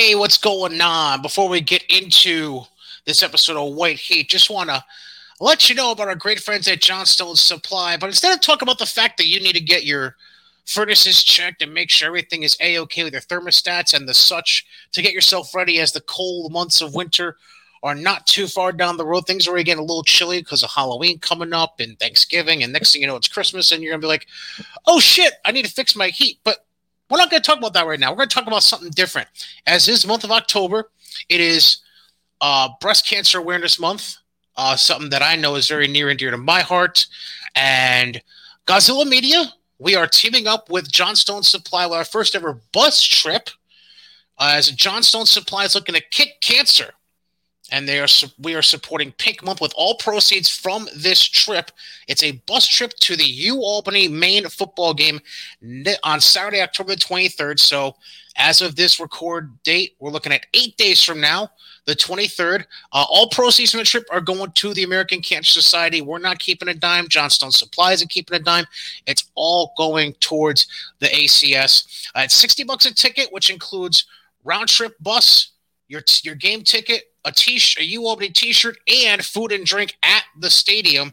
Hey, what's going on? Before we get into this episode of White Heat, just want to let you know about our great friends at Johnstone Supply. But instead of talking about the fact that you need to get your furnaces checked and make sure everything is a-okay with your thermostats and the such to get yourself ready as the cold months of winter are not too far down the road. Things are already getting a little chilly because of Halloween coming up and Thanksgiving, and next thing you know, it's Christmas, and you're gonna be like, "Oh shit, I need to fix my heat." But we're not going to talk about that right now. We're going to talk about something different. As this month of October, it is uh, Breast Cancer Awareness Month, uh, something that I know is very near and dear to my heart. And Godzilla Media, we are teaming up with Johnstone Supply with our first ever bus trip. Uh, as Johnstone Supply is looking to kick cancer and they are we are supporting Pink Month with all proceeds from this trip. It's a bus trip to the U Albany Maine football game on Saturday, October the 23rd. So, as of this record date, we're looking at eight days from now, the 23rd. Uh, all proceeds from the trip are going to the American Cancer Society. We're not keeping a dime. Johnstone Supply isn't keeping a dime. It's all going towards the ACS. Uh, it's 60 bucks a ticket, which includes round trip bus, your your game ticket, a t a U Albany t-shirt, and food and drink at the stadium.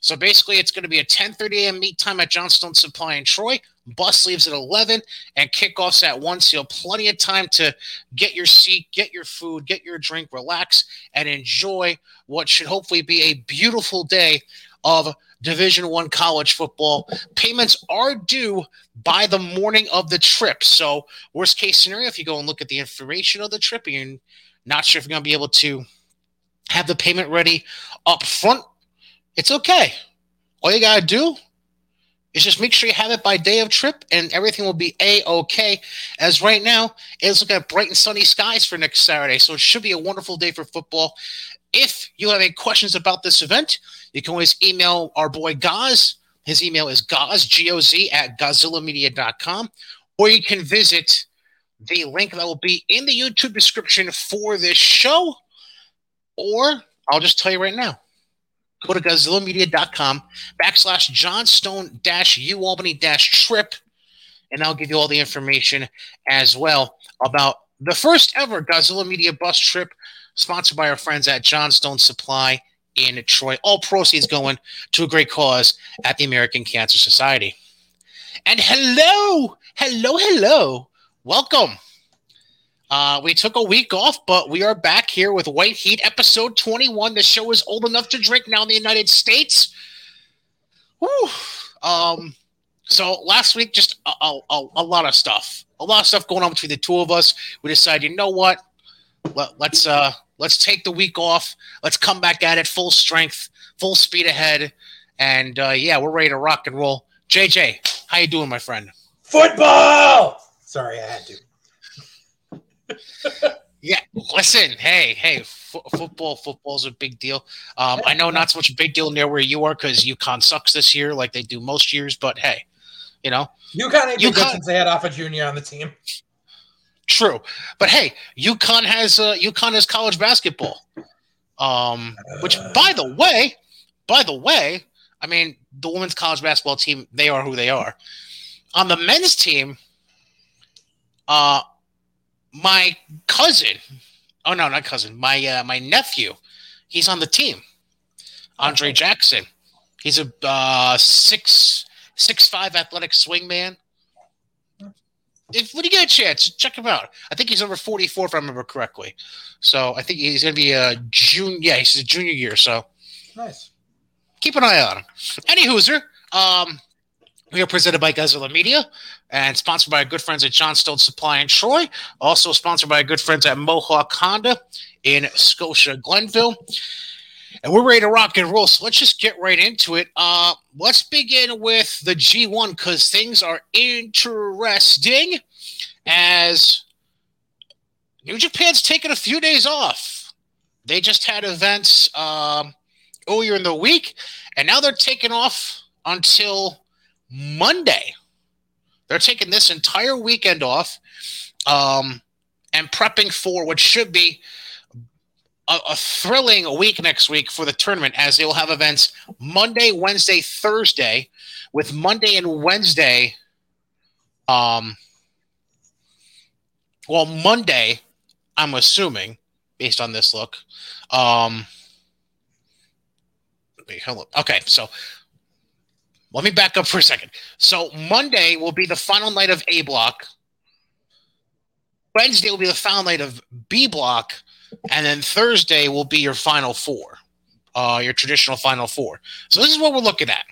So basically, it's going to be a 10:30 a.m. meet time at Johnstone Supply in Troy. Bus leaves at 11, and kickoffs at one. So you have plenty of time to get your seat, get your food, get your drink, relax, and enjoy what should hopefully be a beautiful day of Division One college football. Payments are due by the morning of the trip. So, worst case scenario, if you go and look at the information of the trip and you're not sure if you're going to be able to have the payment ready up front, it's okay. All you got to do is just make sure you have it by day of trip and everything will be a-okay as right now it's looking at bright and sunny skies for next saturday so it should be a wonderful day for football if you have any questions about this event you can always email our boy Gaz. His email is Gaz, G O Z, at GodzillaMedia.com. Or you can visit the link that will be in the YouTube description for this show. Or I'll just tell you right now go to GodzillaMedia.com backslash Johnstone dash U Albany dash trip. And I'll give you all the information as well about the first ever Godzilla Media bus trip sponsored by our friends at Johnstone Supply in Troy. All proceeds going to a great cause at the American Cancer Society. And hello, hello, hello. Welcome. Uh, we took a week off, but we are back here with White Heat episode 21. The show is old enough to drink now in the United States. Whew. Um, so last week, just a, a, a, lot of stuff. A lot of stuff going on between the two of us. We decided, you know what? Let, let's uh Let's take the week off. Let's come back at it full strength, full speed ahead, and uh, yeah, we're ready to rock and roll. JJ, how you doing, my friend? Football. Sorry, I had to. yeah, listen. Hey, hey, f- football. Football's a big deal. Um, I know not so much a big deal near where you are because UConn sucks this year, like they do most years. But hey, you know, UConn ain't UConn, since they had off a junior on the team. True, but hey, UConn has uh, UConn has college basketball. Um, which, by the way, by the way, I mean the women's college basketball team they are who they are. On the men's team, uh, my cousin, oh no, not cousin, my uh, my nephew, he's on the team. Andre Jackson, he's a uh, six six five athletic swingman if when you get a chance, check him out. I think he's over 44 if I remember correctly. So I think he's going to be a junior. Yeah, he's a junior year. So nice. Keep an eye on him. Any hooser. Um, we are presented by Godzilla Media and sponsored by our good friends at Johnstone Supply in Troy. Also sponsored by our good friends at Mohawk Honda in Scotia Glenville and we're ready to rock and roll. So let's just get right into it. Uh, let's begin with the G1 because things are interesting as New Japan's taken a few days off. They just had events um, earlier in the week, and now they're taking off until Monday. They're taking this entire weekend off um, and prepping for what should be a, a, thrilling week next week for the tournament as they will have events Monday, Wednesday, Thursday, with Monday and Wednesday. Um, well, Monday I'm assuming, based on this look. Um. Okay, so let me back up for a second. So Monday will be the final night of A block. Wednesday will be the final night of B block, and then Thursday will be your final four, uh, your traditional final four. So this is what we're looking at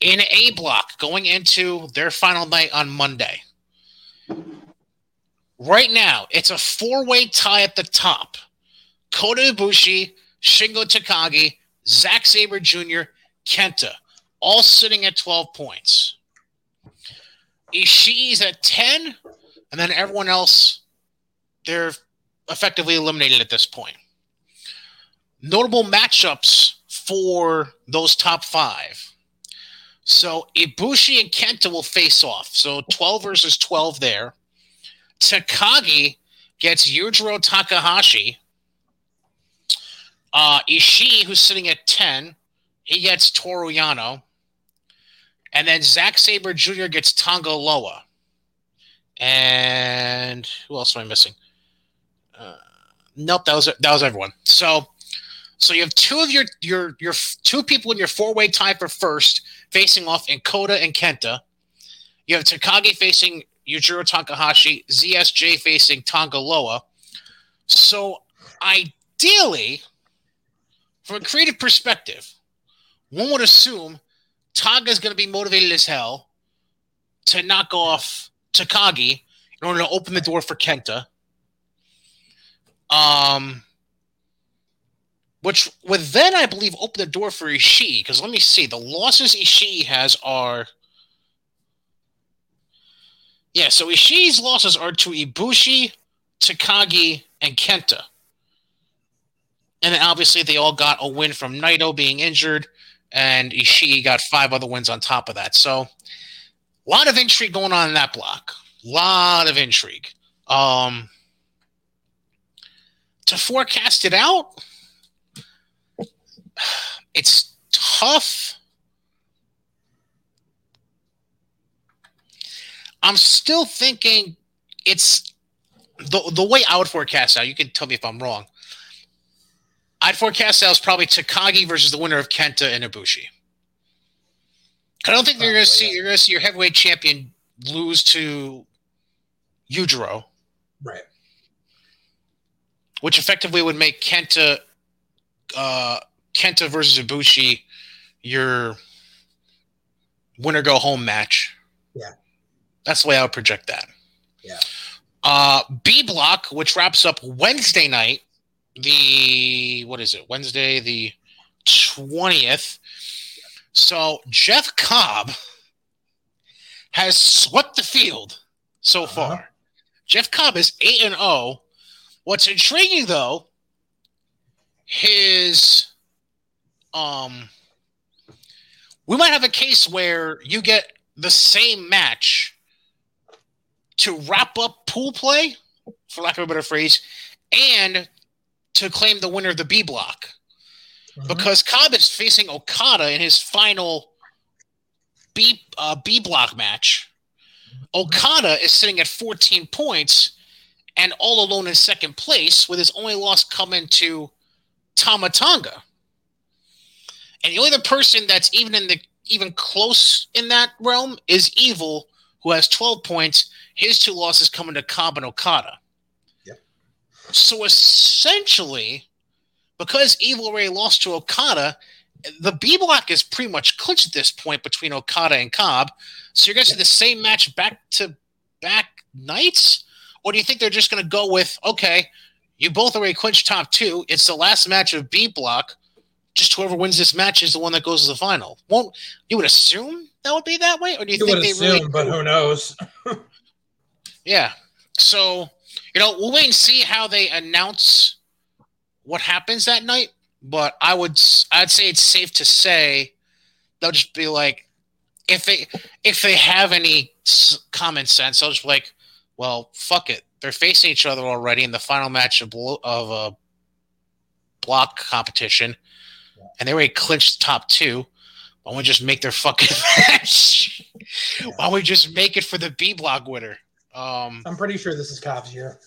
in A block going into their final night on Monday. Right now, it's a four-way tie at the top. Kota Ibushi, Shingo Takagi, Zack Sabre Jr., Kenta, all sitting at 12 points. Ishii's at 10, and then everyone else, they're effectively eliminated at this point. Notable matchups for those top five. So Ibushi and Kenta will face off. So 12 versus 12 there. Takagi gets Yujiro Takahashi. Uh, Ishii, who's sitting at 10, he gets Toru Yano. And then Zack Sabre Jr. gets Tonga Loa. And who else am I missing? Uh, nope, that was that was everyone. So, so you have two of your your your two people in your four way tie for first facing off in Kota and Kenta. You have Takagi facing Yujiro Takahashi, ZSJ facing Tonga Loa. So, ideally, from a creative perspective, one would assume Tonga is going to be motivated as hell to knock off Takagi in order to open the door for Kenta. Um, which would then, I believe, open the door for Ishii. Because let me see, the losses Ishii has are. Yeah, so Ishii's losses are to Ibushi, Takagi, and Kenta. And then obviously they all got a win from Naito being injured, and Ishii got five other wins on top of that. So a lot of intrigue going on in that block. A lot of intrigue. Um, to forecast it out, it's tough. I'm still thinking it's the the way I would forecast out. You can tell me if I'm wrong. I'd forecast out is probably Takagi versus the winner of Kenta and Ibushi. I don't think you're going to see you're going to see your heavyweight champion lose to Yujiro, right? Which effectively would make Kenta uh, Kenta versus Ibushi your winner go home match. Yeah. That's the way I would project that. Yeah. Uh, B block, which wraps up Wednesday night, the what is it? Wednesday the twentieth. So Jeff Cobb has swept the field so uh-huh. far. Jeff Cobb is eight and zero. Oh. What's intriguing though, his um we might have a case where you get the same match to wrap up pool play, for lack of a better phrase, and to claim the winner of the B block. Mm-hmm. Because Cobb is facing Okada in his final B uh, B block match. Okada is sitting at 14 points and all alone in second place, with his only loss coming to Tama Tonga. And the only other person that's even in the even close in that realm is Evil, who has 12 points. His two losses coming to Cobb and Okada. So essentially, because Evil Ray lost to Okada, the B block is pretty much clinched at this point between Okada and Cobb. So you're going to see the same match back to back nights? Or do you think they're just going to go with, okay, you both already clinched top two. It's the last match of B block just whoever wins this match is the one that goes to the final. Won't you would assume that would be that way, or do you, you think they assume, really? But who knows? yeah. So you know, we'll wait and see how they announce what happens that night. But I would, I'd say it's safe to say they'll just be like, if they, if they have any common sense, they'll just be like, well, fuck it. They're facing each other already in the final match of, of a block competition and they already clinched top two. Why don't we just make their fucking match? Why don't we just make it for the B block winner? Um, I'm pretty sure this is Cobb's year.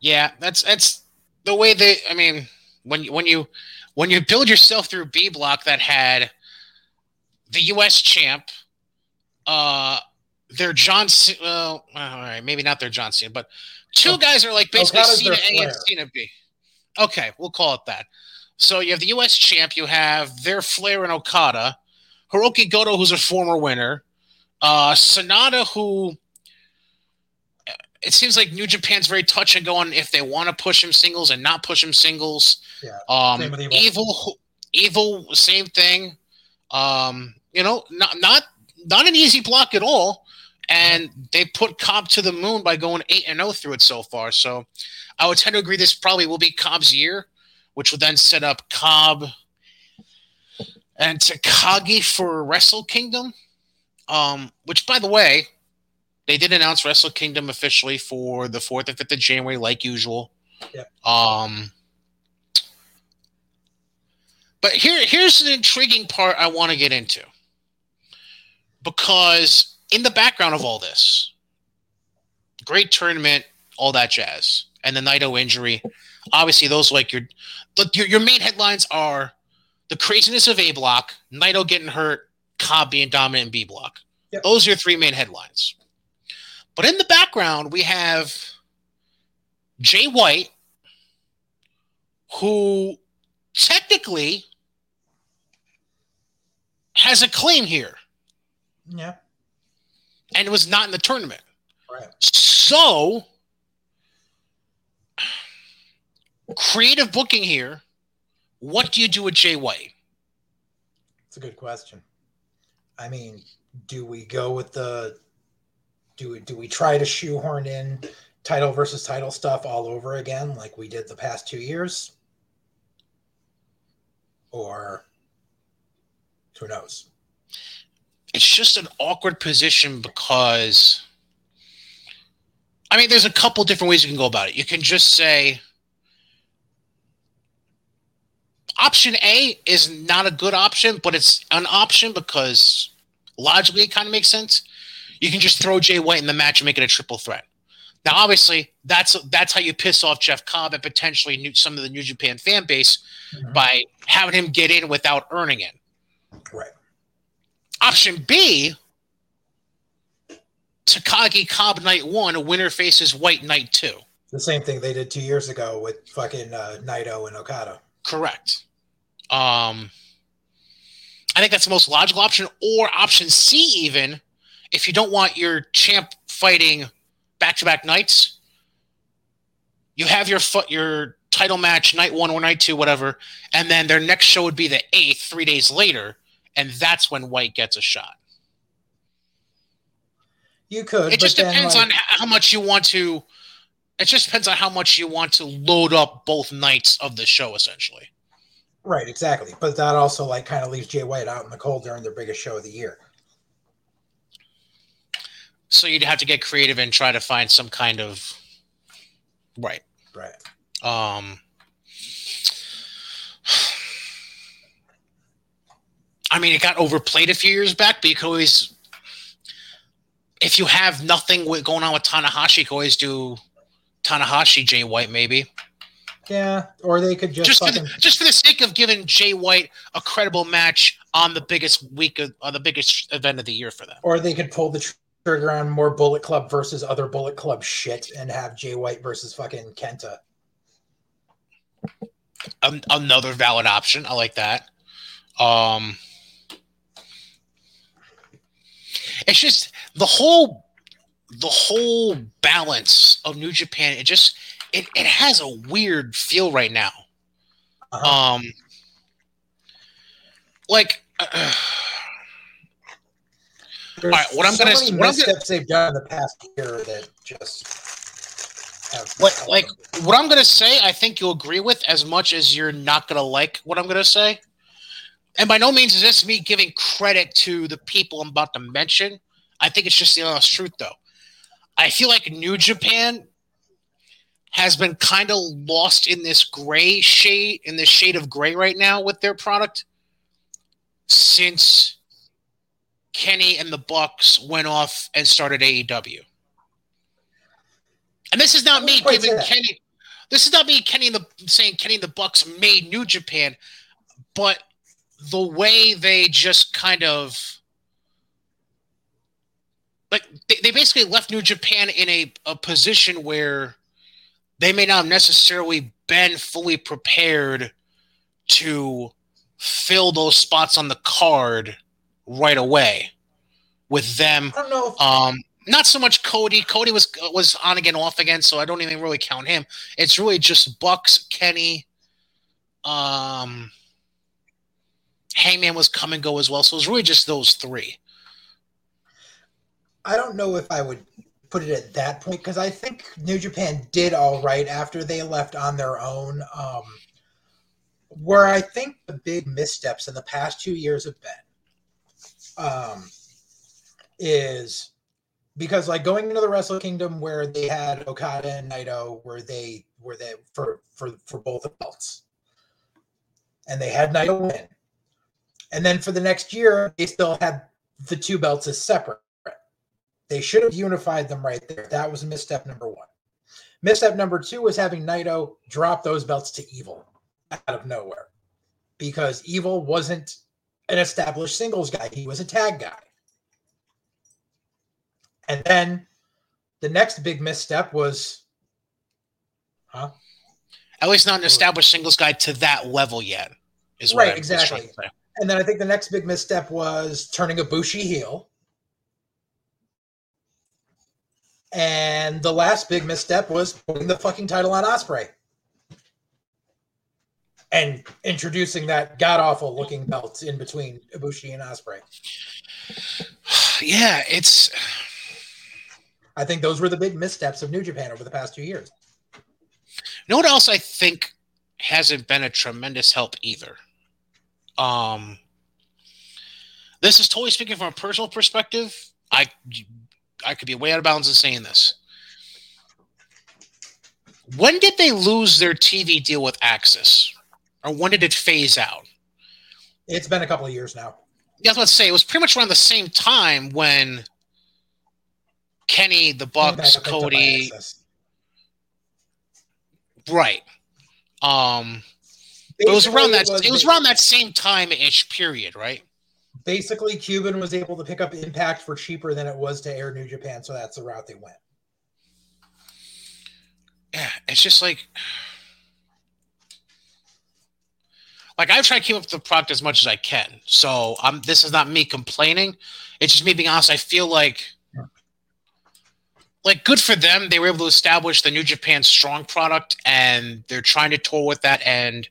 Yeah, that's that's the way they. I mean, when you when you when you build yourself through B block that had the U.S. champ, uh, their John. C- Well, all right, maybe not their John Cena, but two Oh, guys are like basically Okada's Cena A and Cena B. Okay, we'll call it that. So you have the U.S. champ, you have their Flair and Okada, Hiroki Goto, who's a former winner, uh, Sanada, who it seems like New Japan's very touch and go on if they want to push him singles and not push him singles. Yeah, Um, Evil. evil, evil, same thing. Um, you know, not not not an easy block at all. And they put Cobb to the moon by going eight and zero through it so far. So, I would tend to agree this probably will be Cobb's year, which will then set up Cobb and Takagi for Wrestle Kingdom. Um, which, by the way, they did announce Wrestle Kingdom officially for the fourth and fifth of January, like usual. Yep. Um, but here, here's an intriguing part I want to get into. Because in the background of all this, great tournament, all that jazz, and the Naito injury, obviously those like your, the, your your main headlines are the craziness of A block, Naito getting hurt, Cobb being dominant in B block. Yep. Those are your three main headlines. But in the background, we have Jay White, who technically has a claim here Yeah, and was not in the tournament. right. So, creative booking here. What do you do with Jay White? It's a good question. I mean, do we go with the do do we try to shoehorn in title versus title stuff all over again like we did the past two years? Or who knows? It's just an awkward position because, I mean, there's a couple different ways you can go about it. You can just say, option A is not a good option, but it's an option because logically it kind of makes sense. You can just throw Jay White in the match and make it a triple threat. Now, obviously, that's that's how you piss off Jeff Cobb and potentially new, some of the New Japan fan base by having him get in without earning it. Right. Option B, Takagi Cobb night one, a winner faces White night two. The same thing they did two years ago with fucking uh, Naito and Okada. Correct. Um, I think that's the most logical option. Or option C, even if you don't want your champ fighting back to back nights, you have your foot your title match night one or night two, whatever, and then their next show would be the eighth, three days later, and that's when White gets a shot. You could. It just depends like, on how much you want to. It just depends on how much you want to load up both nights of the show, essentially. Right, exactly. But that also like kind of leaves Jay White out in the cold during their biggest show of the year. So you'd have to get creative and try to find some kind of right. Right. Um, I mean, it got overplayed a few years back, but you could always, if you have nothing with, going on with Tanahashi, you could always do Tanahashi Jay White, maybe Yeah. Or they could just, just for the, just for the sake of giving Jay White a credible match on the biggest week of uh, the biggest event of the year for them. or they could pull the trigger on more Bullet Club versus other Bullet Club shit and have Jay White versus fucking Kenta. An- another valid option. I like that. Um, it's just the whole the whole balance of New Japan. It just it, it has a weird feel right now. Uh-huh. Um, like. Uh, There's right, what I'm so gonna- many what I'm gonna- they've done in the past year that just like like what I'm gonna say, I think you'll agree with as much as you're not gonna like what I'm gonna say. And by no means is this me giving credit to the people I'm about to mention. I think it's just the honest truth, though. I feel like New Japan has been kind of lost in this gray shade, in this shade of gray right now with their product since Kenny and the Bucks went off and started AEW. And this is not me wouldn't quite say giving. Kenny. this is not me Kenny the saying Kenny the Bucks made New Japan, but the way they just kind of like they, they basically left New Japan in a, a position where they may not have necessarily been fully prepared to fill those spots on the card right away with them. I don't know. If- um, not so much Cody. Cody was was on again, off again, so I don't even really count him. It's really just Bucks, Kenny, um, Hangman was come and go as well. So it's really just those three. I don't know if I would put it at that point because I think New Japan did all right after they left on their own. Um, where I think the big missteps in the past two years have been um, is because like going into the Wrestle Kingdom where they had Okada and Naito where they were they for for for both belts, and they had Naito win, and then for the next year they still had the two belts as separate. They should have unified them right there. That was misstep number one. Misstep number two was having Naito drop those belts to Evil out of nowhere because Evil wasn't an established singles guy, he was a tag guy. And then the next big misstep was, huh? At least not an established singles guy to that level yet. Is Right, exactly. trying to say. And then I think the next big misstep was turning Ibushi heel. And the last big misstep was putting the fucking title on Ospreay. And introducing that god awful looking belt in between Ibushi and Ospreay. Yeah, it's I think those were the big missteps of New Japan over the past two years. know what else I think hasn't been a tremendous help either. Um, this is totally speaking from a personal perspective. I I could be way out of bounds in saying this. When did they lose their TV deal with AXS, or when did it phase out? It's been a couple of years now. Yeah, I was about to say it was pretty much around the same time when Kenny, the Bucks, Impact picked up by Cody, right? Um, it was around that. Basically, It was around that same time ish period, right? Basically, Cuban was able to pick up Impact for cheaper than it was to air New Japan, so that's the route they went. Yeah, it's just like, like I try to keep up with the product as much as I can. So I'm. This is not me complaining. It's just me being honest. I feel like, like, good for them. They were able to establish the New Japan Strong product, and they're trying to tour with that. And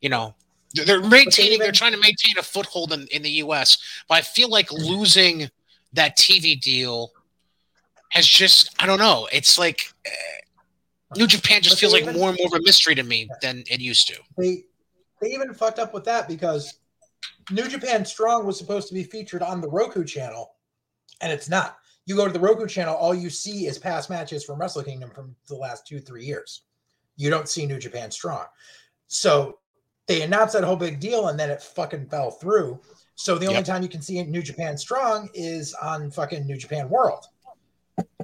you know, they're- maintaining. they're trying to maintain a foothold in, in the U.S. But I feel like losing that TV deal has just. I don't know. It's like. eh, New Japan just But feels like even- more and more of a mystery to me than it used to. They they even fucked up with that because New Japan Strong was supposed to be featured on the Roku channel, and it's not. You go to the Roku channel, all you see is past matches from Wrestle Kingdom from the last two, three years. You don't see New Japan Strong. So they announced that whole big deal and then it fucking fell through. So the only Yep. time you can see New Japan Strong is on fucking New Japan World.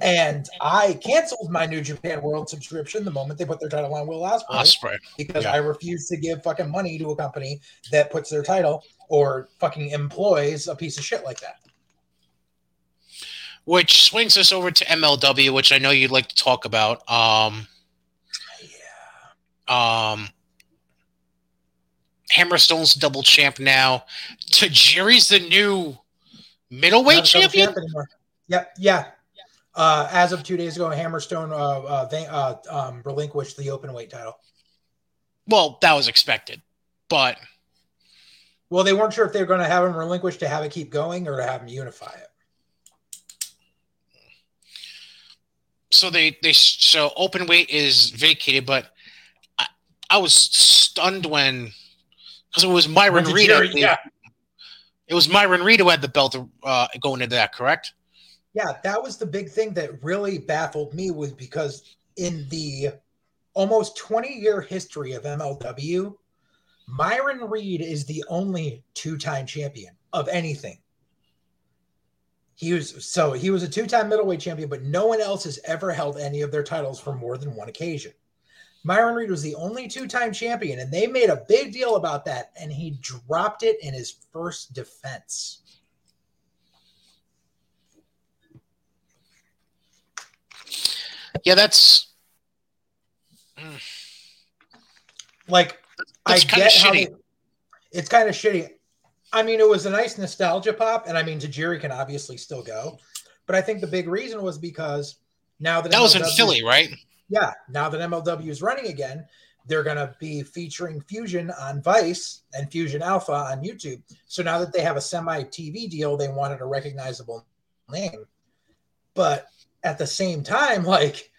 And I canceled my New Japan World subscription the moment they put their title on Will Ospreay Osprey. because Yeah. I refuse to give fucking money to a company that puts their title or fucking employs a piece of shit like that. Which swings us over to MLW, which I know you'd like to talk about. Um, Yeah. um, Hammerstone's double champ now. Tajiri's the new middleweight double champion. Yep. Yeah. Uh, as of two days ago, Hammerstone uh, uh, they, uh, um, relinquished the open weight title. Well, that was expected, but Well, they weren't sure if they were going to have him relinquish to have it keep going or to have him unify it. so they they so open weight is vacated, but I, I was stunned when because it was Myron Went to Reed. Jerry, I yeah. It was Myron Reed who had the belt uh, going into that, correct? Yeah, that was the big thing that really baffled me was because in the almost 20 year history of MLW, Myron Reed is the only two time champion of anything. He was so he was a two time middleweight champion, but no one else has ever held any of their titles for more than one occasion. Myron Reed was the only two-time champion, and they made a big deal about that, and he dropped it in his first defense. Yeah, that's like That's I get how shitty. they, it's kind of shitty. I mean, it was a nice nostalgia pop, and I mean, Tajiri can obviously still go, but I think the big reason was because now that that was in Philly, right? yeah, now that MLW is running again, they're going to be featuring Fusion on Vice and Fusion Alpha on YouTube. So now that they have a semi TV deal, they wanted a recognizable name. But at the same time, like,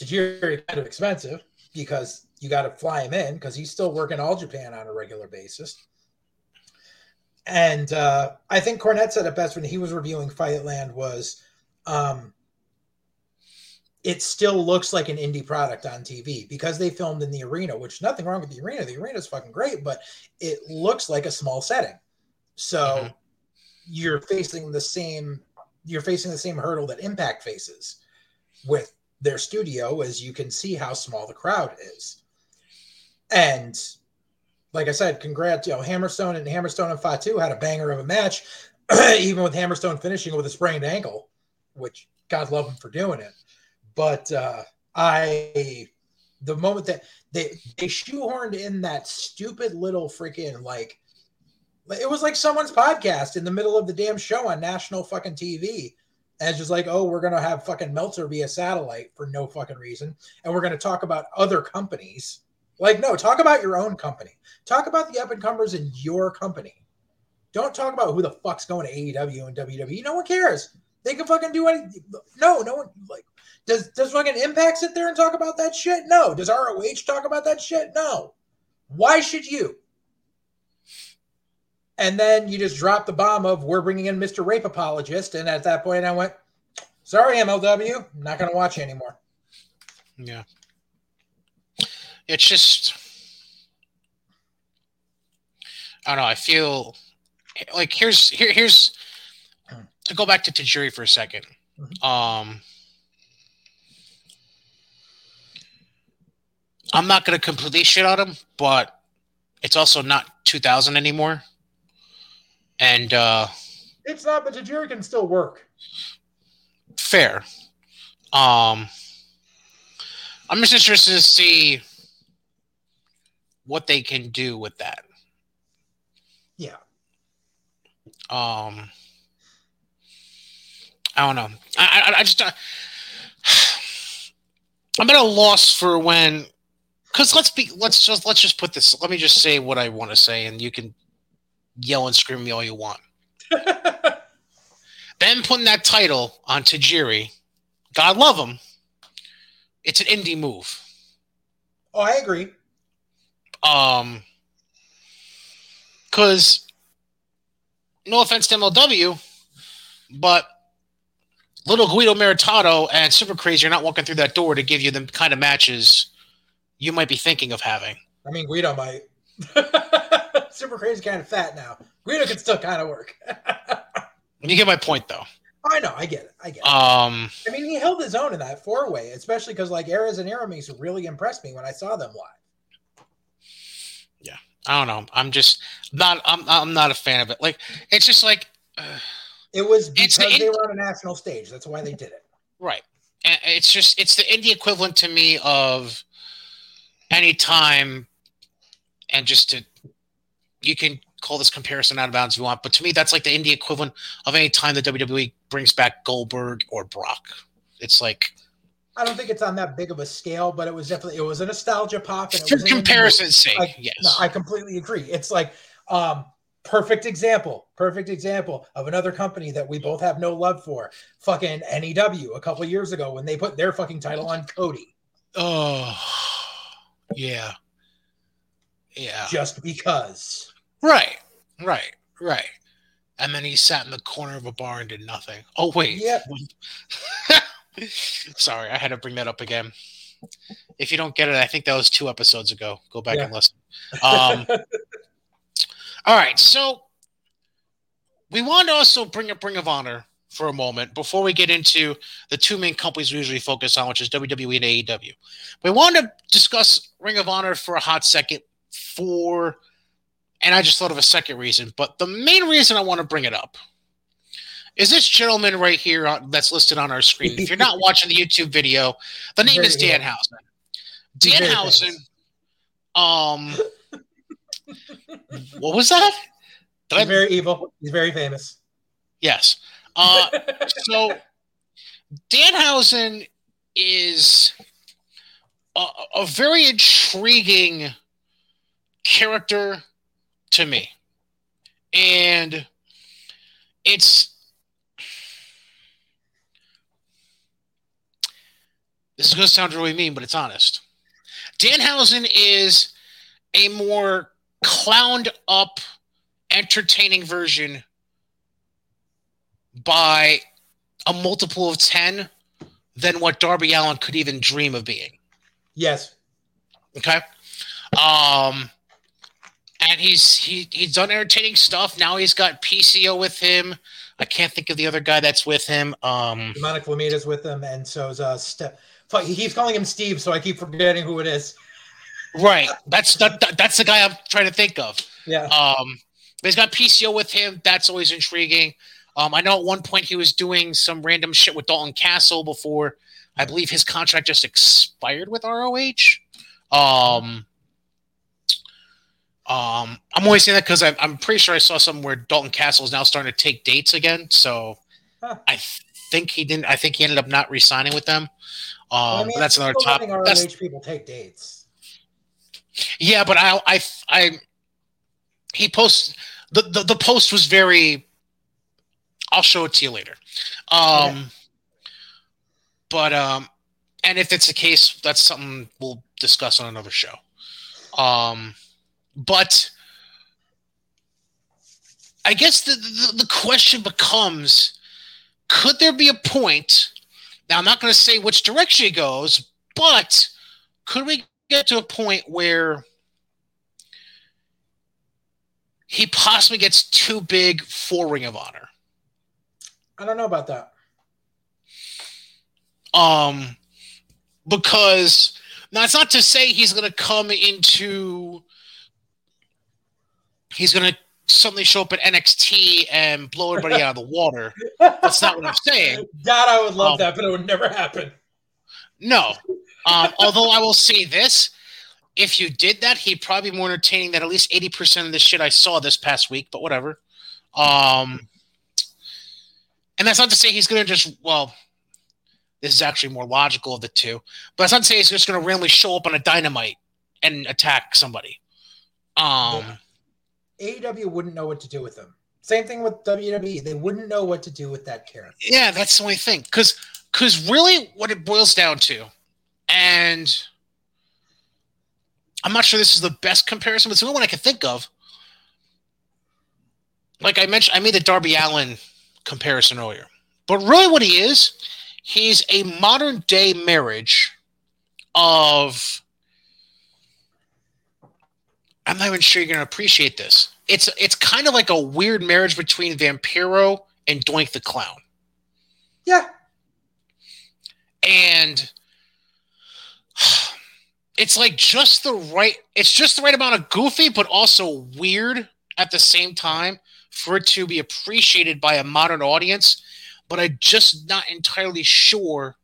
Tajiri kind of expensive because you got to fly him in because he's still working all Japan on a regular basis. And uh, I think Cornette said it best when he was reviewing Fightland was um, it still looks like an indie product on TV because they filmed in the arena, which nothing wrong with the arena. The arena is fucking great, but it looks like a small setting. So Mhm. you're facing the same you're facing the same hurdle that Impact faces with their studio as you can see how small the crowd is. And like I said, congrats, you know, Hammerstone and Hammerstone and Fatu had a banger of a match, even with Hammerstone finishing with a sprained ankle, which God love him for doing it. But uh, I, the moment that they they shoehorned in that stupid little freaking like, it was like someone's podcast in the middle of the damn show on national fucking TV. And it's just like, oh, we're gonna have fucking Meltzer via satellite for no fucking reason, and we're gonna talk about other companies. Like, no, talk about your own company. Talk about the up and comers in your company. Don't talk about who the fuck's going to AEW and WWE. No one cares. They can fucking do anything. No, no one like does does fucking Impact sit there and talk about that shit? No. Does ROH talk about that shit? No. Why should you? And then you just drop the bomb of we're bringing in Mr. Rape Apologist, and at that point I went, sorry MLW, I'm not going to watch you anymore. Yeah. It's just I don't know, I feel like here's here here's to go back to Tajiri for a 2nd Mhm. Um I'm not gonna completely shit on him, but it's also not 2000 anymore. And uh It's not, but Tajiri can still work. fair. Um, I'm just interested to see what they can do with that. Yeah. Um, I don't know. I I, I just uh, I'm at a loss for when, because let's be let's just let's just put this. Let me just say what I want to say, and you can yell and scream me all you want. then putting that title on Tajiri, God love him. It's an indie move. oh, I agree. Um, because no offense to MLW, but little Guido Maritato and Super Crazy are not walking through that door to give you the kind of matches you might be thinking of having. I mean, Guido might. Super crazy, kind of fat now. Guido can still kind of work. You get my point, though. I know, I get it. I get it. Um, I mean, he held his own in that four way, especially because like Arez and Aramis really impressed me when I saw them live. Yeah, I don't know. I'm just not. I'm. I'm not a fan of it. Like it's just like. Uh, It was It's because the they were on a national stage. That's why they did it. Right. And it's just it's the indie equivalent to me of any time and just to you can call this comparison out of bounds if you want, but to me that's like the indie equivalent of any time the WWE brings back Goldberg or Brock. It's like I don't think it's on that big of a scale, but it was definitely it was a nostalgia pop. And for was an indie movie. comparison's sake, Like, yes. No, I completely agree. It's like um perfect example, perfect example of another company that we both have no love for. Fucking NEW a couple years ago when they put their fucking title on Cody oh yeah. Yeah. just because. Right. Right. Right. And then he sat in the corner of a bar and did nothing. Oh wait. Yep. Sorry, I had to bring that up again. If you don't get it, I think that was two episodes ago. Go back Yeah. and listen. Um, all right, so we want to also bring up Ring of Honor for a moment before we get into the two main companies we usually focus on, which is WWE and AEW. We want to discuss Ring of Honor for a hot second for, and I just thought of a second reason, but the main reason I want to bring it up is this gentleman right here on, that's listed on our screen. if you're not watching the YouTube video, the name is Danhausen. Danhausen, um, what was that? Did He's I, very evil. He's very famous. Yes. Uh, so Danhausen is a, a very intriguing character to me. And it's this is going to sound really mean, but it's honest. Danhausen is a more clowned up, entertaining version by a multiple of 10 than what Darby Allin could even dream of being. Yes. Okay. Um, and he's he he's done entertaining stuff. Now he's got PCO with him. I can't think of the other guy that's with him. Um, Monica Flamita's with him, and so is uh, Steph. He keeps calling him Steve, so I keep forgetting who it is. Right. That's that, that's the guy I'm trying to think of. Yeah. Um, but he's got PCO with him. That's always intriguing. Um, I know at one point he was doing some random shit with Dalton Castle before I believe his contract just expired with ROH. Um, um, I'm only saying that because I'm pretty sure I saw somewhere Dalton Castle is now starting to take dates again. So huh. I think he didn't. I think he ended up not re-signing with them. Um, I mean, that's another topic. ROH people take dates. Yeah, but I, I, I, he posts the, the the post was very I'll show it to you later. Um. But um, and if it's the case, that's something we'll discuss on another show. Um, but I guess the, the, the question becomes: Could there be a point? Now, I'm not going to say which direction it goes, but could we get to a point where he possibly gets too big for Ring of Honor? I don't know about that. Um, because now it's not to say he's going to come into. He's going to suddenly show up at NXT and blow everybody out of the water. That's not what I'm saying. God, I would love um, that, but it would never happen. No. Um, although I will say this if you did that, he'd probably be more entertaining than at least 80% of the shit I saw this past week, but whatever. Um, and that's not to say he's going to just, well, this is actually more logical of the two, but that's not to say he's just going to randomly show up on a dynamite and attack somebody. Um, yeah. AEW wouldn't know what to do with him. Same thing with WWE. They wouldn't know what to do with that character. Yeah, that's the only thing. Because because really what it boils down to, and I'm not sure this is the best comparison, but it's the only one I can think of. Like I mentioned, I made the Darby Allin comparison earlier. But really, what he is, he's a modern day marriage of. I'm not even sure you're going to appreciate this. It's it's kind of like a weird marriage between Vampiro and Doink the Clown. Yeah. And it's like just the right it's just the right amount of goofy but also weird at the same time for it to be appreciated by a modern audience, but I'm just not entirely sure.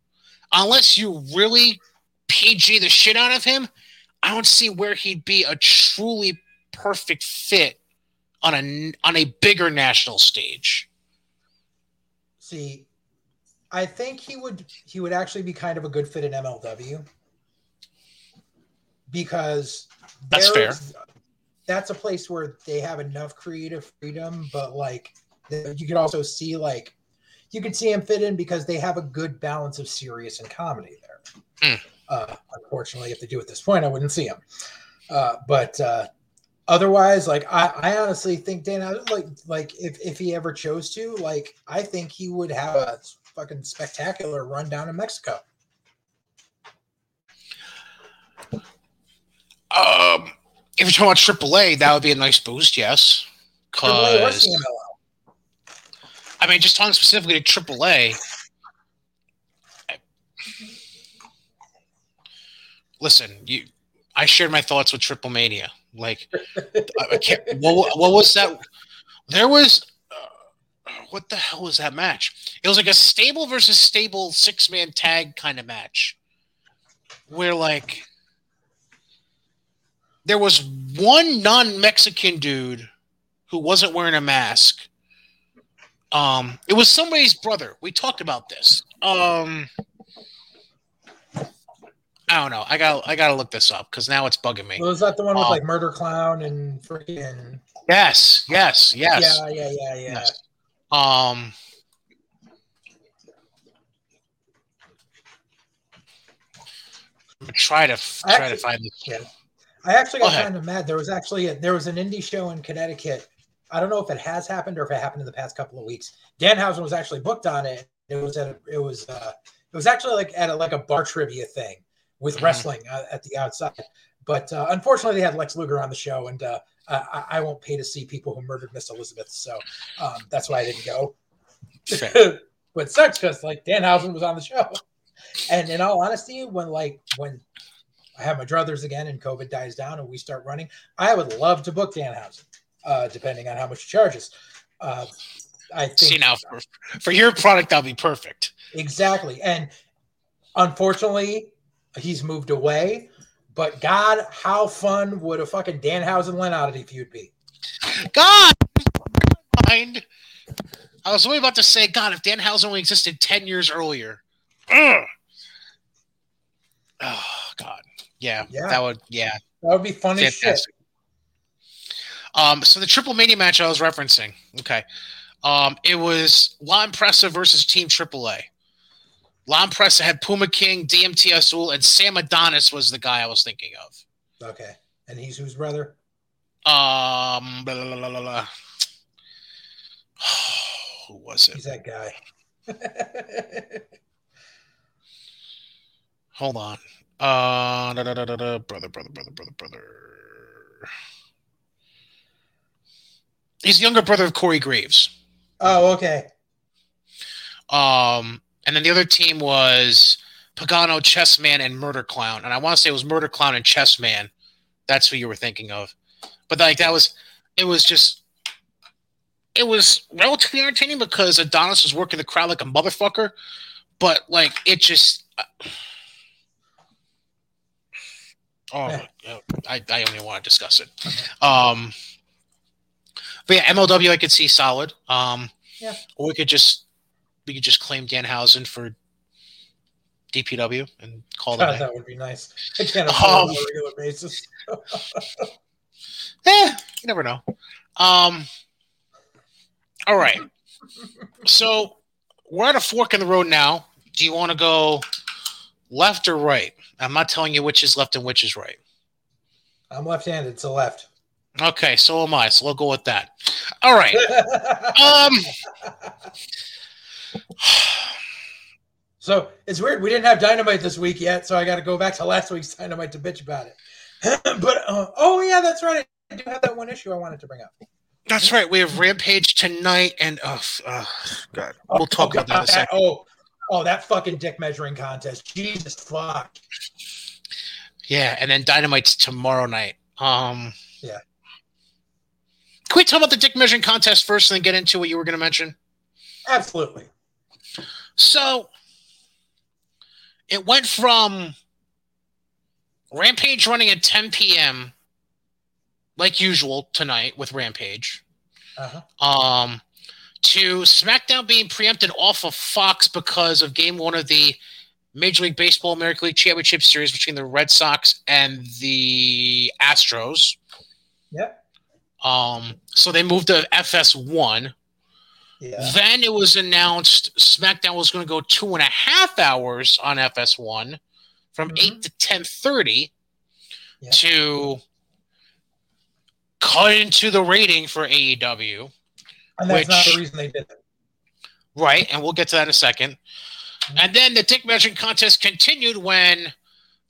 Unless you really PG the shit out of him, I don't see where he'd be a truly perfect fit on a on a bigger national stage. See, I think he would he would actually be kind of a good fit in MLW because that's fair that's a place where they have enough creative freedom, but like you could also see like you could see him fit in because they have a good balance of serious and comedy there. Mm. Uh, unfortunately, if they do at this point, I wouldn't see him. Uh, but uh, otherwise, like I, I honestly think Dan, like like if if he ever chose to, like I think he would have a fucking spectacular run down in Mexico. Um, if you're talking about AAA, that would be a nice boost, yes. Because I mean, just talking specifically to AAA. Listen, you. I shared my thoughts with Triple Mania. Like, I can't. What, what was that? There was. Uh, what the hell was that match? It was like a stable versus stable six man tag kind of match, where like there was one non Mexican dude who wasn't wearing a mask. Um, it was somebody's brother. We talked about this. Um, I don't know. I got I got to look this up because now it's bugging me. Was that the one with um, like Murder Clown and freaking? Yes, yes, yes. Yeah, yeah, yeah, yeah. Yes. Um. Try to try actually, to find this. Yeah. I actually got kind of mad. There was actually a, there was an indie show in Connecticut. I don't know if it has happened or if it happened in the past couple of weeks. Dan Danhausen was actually booked on it. It was at a, it was uh, it was actually like at a, like a bar trivia thing with wrestling uh, at the outside. But uh, unfortunately, they had Lex Luger on the show, and uh, I, I, won't pay to see people who murdered Miss Elizabeth, so um, that's why I didn't go. but sucks because like Danhausen was on the show, and in all honesty, when like when I have my druthers again and COVID dies down and we start running, I would love to book Danhausen, uh, depending on how much he charges. Uh, I think. See now, for, for your product, that'll be perfect. Exactly, and unfortunately, he's moved away. But God, how fun would a fucking Danhausen Len oddity feud be? God, mind. I was only about to say, God, if Danhausen only existed ten years earlier. Ugh. Oh God, yeah, yeah, that would, yeah, that would be funny Fantastic. shit. Um, so the Triplemania match I was referencing, okay, um, it was La Empresa versus Team AAA. La Empresa had Puma King, DMT Azul, and Sam Adonis was the guy I was thinking of. Okay. And he's whose brother? Um, blah, blah, blah, Who was it? He's that guy. Hold on. Uh, da, da, da, da, brother, brother, brother, brother, brother. He's the younger brother of Corey Graves. Oh, okay. Um, and then the other team was Pagano, Chessman, and Murder Clown. And I want to say it was Murder Clown and Chessman. That's who you were thinking of. But like that was, it was just, it was relatively entertaining because Adonis was working the crowd like a motherfucker. But like it just. Uh, oh, I, I don't even want to discuss it. Um, but yeah, MLW I could see solid. Um, yeah. Or we could just we could just claim Danhausen for DPW and call God, that would be nice. I can't afford um, on a regular basis. eh, you never know. Um, all right. So we're at a fork in the road now. Do you want to go left or right? I'm not telling you which is left and which is right. I'm left-handed, so left. Okay, so am I. So we'll go with that. All right. um. So it's weird. We didn't have dynamite this week yet, so I got to go back to last week's dynamite to bitch about it. but uh, oh yeah, that's right. I do have that one issue I wanted to bring up. That's right. We have Rampage tonight, and oh, oh God, we'll talk oh, about that in a second. Oh, oh, that fucking dick measuring contest. Jesus fuck. Yeah, and then Dynamite's tomorrow night. Um. Yeah. Can we talk about the dick measuring contest first, and then get into what you were going to mention? Absolutely. So it went from Rampage running at 10 p.m. like usual tonight with Rampage. Uh-huh. Um, to SmackDown being preempted off of Fox because of game one of the Major League Baseball American League Championship Series between the Red Sox and the Astros. Yep. Um, so they moved to FS1. Yeah. Then it was announced SmackDown was going to go two and a half hours on FS1 from mm-hmm. eight to ten thirty yeah. to cut into the rating for AEW. And that's which, not the reason they did it. Right, and we'll get to that in a 2nd mm-hmm. And then the dick measuring contest continued when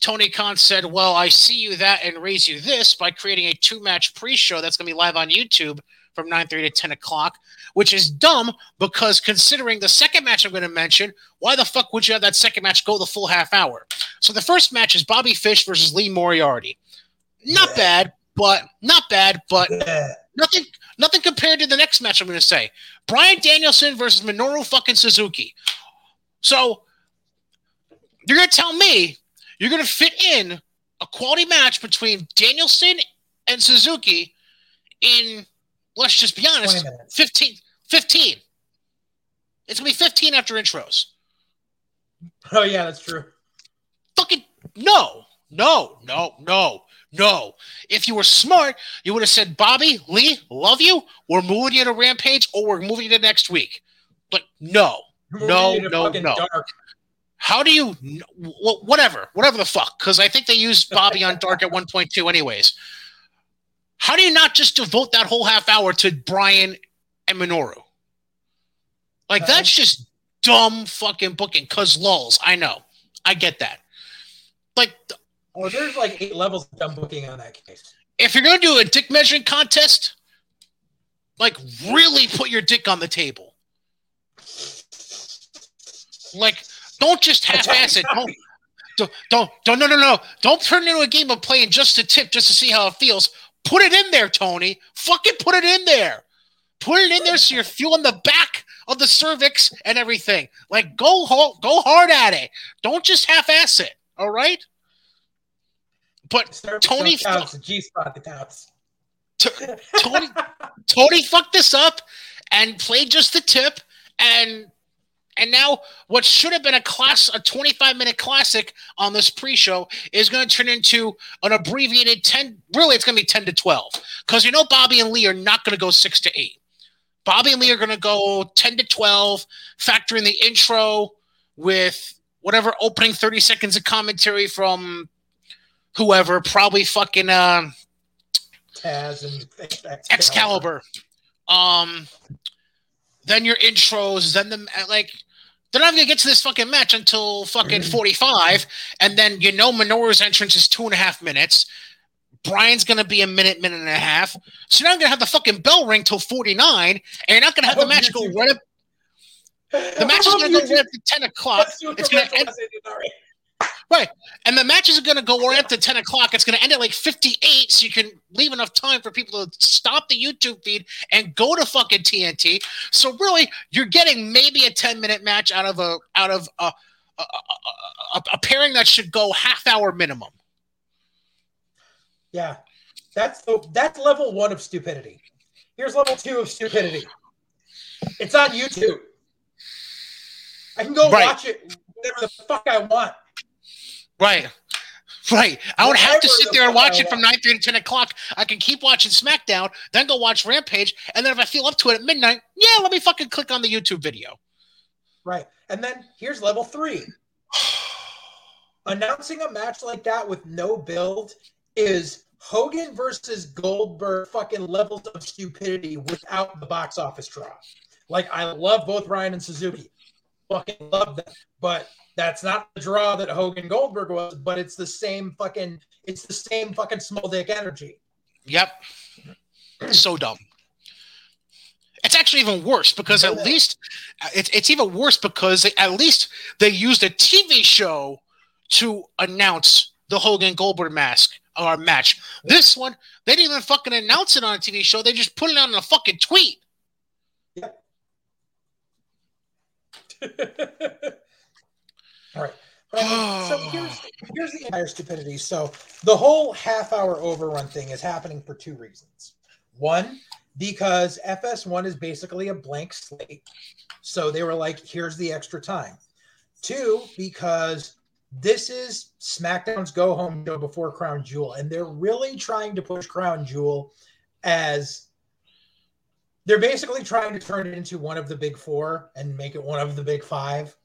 Tony Khan said, Well, I see you that and raise you this by creating a two match pre show that's going to be live on YouTube from 9.30 to 10 o'clock, which is dumb because considering the second match I'm going to mention, why the fuck would you have that second match go the full half hour? So the first match is Bobby Fish versus Lee Moriarty. Not yeah. bad, but not bad, but yeah. nothing nothing compared to the next match I'm going to say. Bryan Danielson versus Minoru fucking Suzuki. So you're going to tell me you're going to fit in a quality match between Danielson and Suzuki in, let's just be honest, 15. 15. It's going to be 15 after intros. Oh, yeah, that's true. Fucking no, no, no, no, no. If you were smart, you would have said, Bobby, Lee, love you. We're moving you to Rampage or we're moving you to next week. But no, no, no, no. Dark. How do you, whatever, whatever the fuck, because I think they used Bobby on Dark at 1.2 anyways. How do you not just devote that whole half hour to Bryan and Minoru? Like, uh, that's just dumb fucking booking, because lulls. I know. I get that. Like, oh, there's like eight levels of dumb booking on that case. If you're going to do a dick measuring contest, like, really put your dick on the table. Like, don't just half-ass it. Don't, don't, don't, don't, no, no, no. Don't turn it into a game of playing just a tip, just to see how it feels. Put it in there, Tony. Fucking put it in there. Put it in there so you're feeling the back of the cervix and everything. Like, go, ho- go hard at it. Don't just half-ass it. All right. But Tony, counts, G spot the counts. T- Tony, Tony fucked this up and played just the tip and and now, what should have been a class, a 25 minute classic on this pre show is going to turn into an abbreviated 10. Really, it's going to be 10 to 12 because you know Bobby and Lee are not going to go 6 to 8. Bobby and Lee are going to go 10 to 12, factor in the intro with whatever opening 30 seconds of commentary from whoever, probably fucking uh, Taz and Excalibur. Excalibur. Um, then your intros, then the like. They're not gonna get to this fucking match until fucking 45, and then you know Minoru's entrance is two and a half minutes. Bryan's gonna be a minute, minute and a half. So you're not gonna have the fucking bell ring till 49, and you're not gonna have the match go right up. The match is gonna go right up to 10 o'clock. It's gonna end. Right. And the match is going to go right up to 10 o'clock. It's going to end at like 58, so you can leave enough time for people to stop the YouTube feed and go to fucking TNT. So really, you're getting maybe a 10 minute match out of a out of a, a, a, a pairing that should go half hour minimum. Yeah. That's the, that's level one of stupidity. Here's level two of stupidity. It's on YouTube. I can go right. watch it whenever the fuck I want. Right. Right. I would have to sit there and watch it from 9 30 to 10 o'clock. I can keep watching SmackDown, then go watch Rampage. And then if I feel up to it at midnight, yeah, let me fucking click on the YouTube video. Right. And then here's level three announcing a match like that with no build is Hogan versus Goldberg fucking levels of stupidity without the box office draw. Like, I love both Bryan and Suzuki. Fucking love them. But that's not the draw that Hogan Goldberg was, but it's the same fucking it's the same fucking small dick energy. Yep. so dumb. It's actually even worse because at least it's it's even worse because they, at least they used a TV show to announce the Hogan Goldberg mask or match. This one, they didn't even fucking announce it on a TV show. They just put it on a fucking tweet. Yep. All right. Um, so here's here's the entire stupidity. So the whole half hour overrun thing is happening for two reasons. One, because FS1 is basically a blank slate. So they were like, here's the extra time. Two, because this is SmackDown's go home show before Crown Jewel, and they're really trying to push Crown Jewel as they're basically trying to turn it into one of the big four and make it one of the big five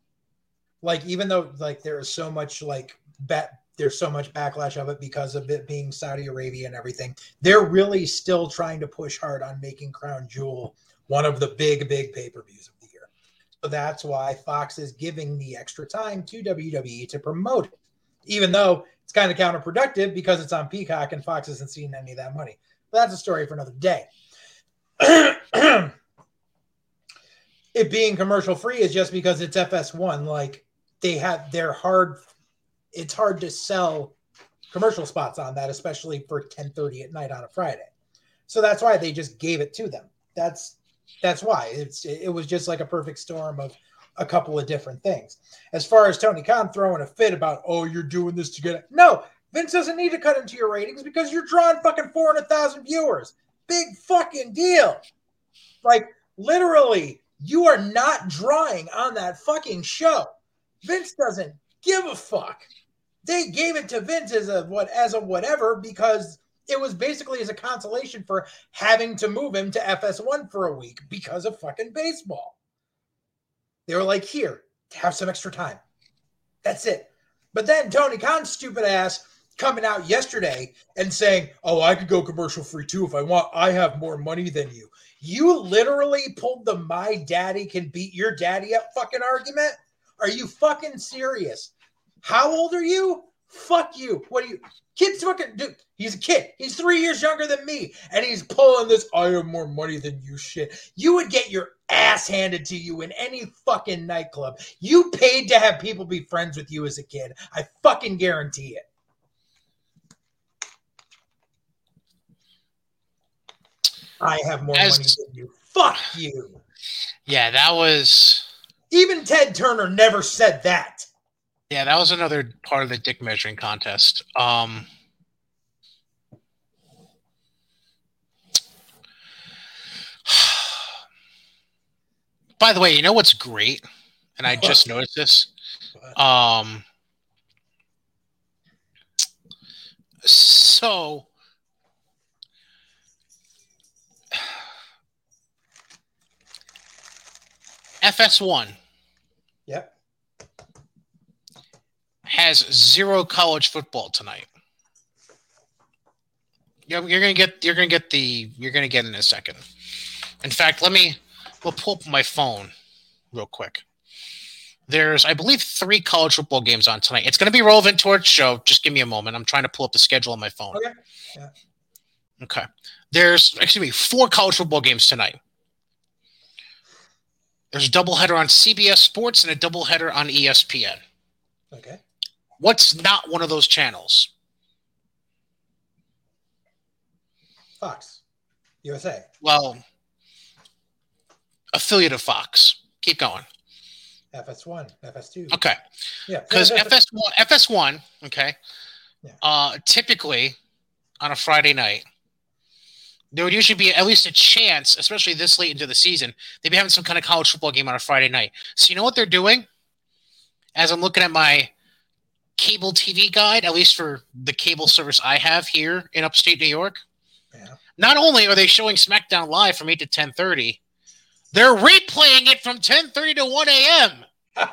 like even though like there is so much like bat there's so much backlash of it because of it being Saudi Arabia and everything. They're really still trying to push hard on making Crown Jewel one of the big, big pay per views of the year. So that's why Fox is giving the extra time to WWE to promote it, even though it's kind of counterproductive because it's on Peacock and Fox isn't seeing any of that money. But that's a story for another day. it being commercial free is just because it's FS1. Like they have, they're hard. It's hard to sell commercial spots on that, especially for 10:30 at night on a Friday. So that's why they just gave it to them. That's that's why it's it was just like a perfect storm of a couple of different things. As far as Tony Khan throwing a fit about, oh, you're doing this to get it. No, Vince doesn't need to cut into your ratings because you're drawing fucking 400,000 viewers. Big fucking deal. Like, literally, you are not drawing on that fucking show. Vince doesn't give a fuck. They gave it to Vince as a what as a whatever because it was basically as a consolation for having to move him to FS1 for a week because of fucking baseball. They were like, here, have some extra time. That's it. But then Tony Khan's stupid ass coming out yesterday and saying, oh, I could go commercial free too if I want. I have more money than you. You literally pulled the my daddy can beat your daddy up fucking argument. Are you fucking serious? How old are you? Fuck you. What are you? Kid's fucking dude. He's a kid. He's three years younger than me, and he's pulling this. I have more money than you. Shit. You would get your ass handed to you in any fucking nightclub. You paid to have people be friends with you as a kid. I fucking guarantee it. I have more as, money than you. Fuck you. Yeah, that was. Even Ted Turner never said that. Yeah, that was another part of the dick measuring contest. Um, by the way, you know what's great? And I just noticed this. Um, so FS1. Yep has zero college football tonight. You're, you're gonna get you're gonna get the you're gonna get in a second. In fact, let me we'll pull up my phone real quick. There's, I believe, three college football games on tonight. It's going to be relevant to our show. Just give me a moment. I'm trying to pull up the schedule on my phone. Okay. Yeah. Okay. There's, excuse me, four college football games tonight. There's a doubleheader on CBS Sports and a doubleheader on ESPN. Okay. What's not one of those channels? Fox, USA. Well, affiliate of Fox. Keep going. FS1, FS2. Okay. Yeah. Because FS1, FS1, okay. Yeah. Uh, typically on a Friday night, there would usually be at least a chance, especially this late into the season, they'd be having some kind of college football game on a Friday night. So you know what they're doing? As I'm looking at my cable TV guide, at least for the cable service I have here in upstate New York. Yeah. Not only are they showing SmackDown live from 8 to 10:30, they're replaying it from 10:30 to 1 a.m.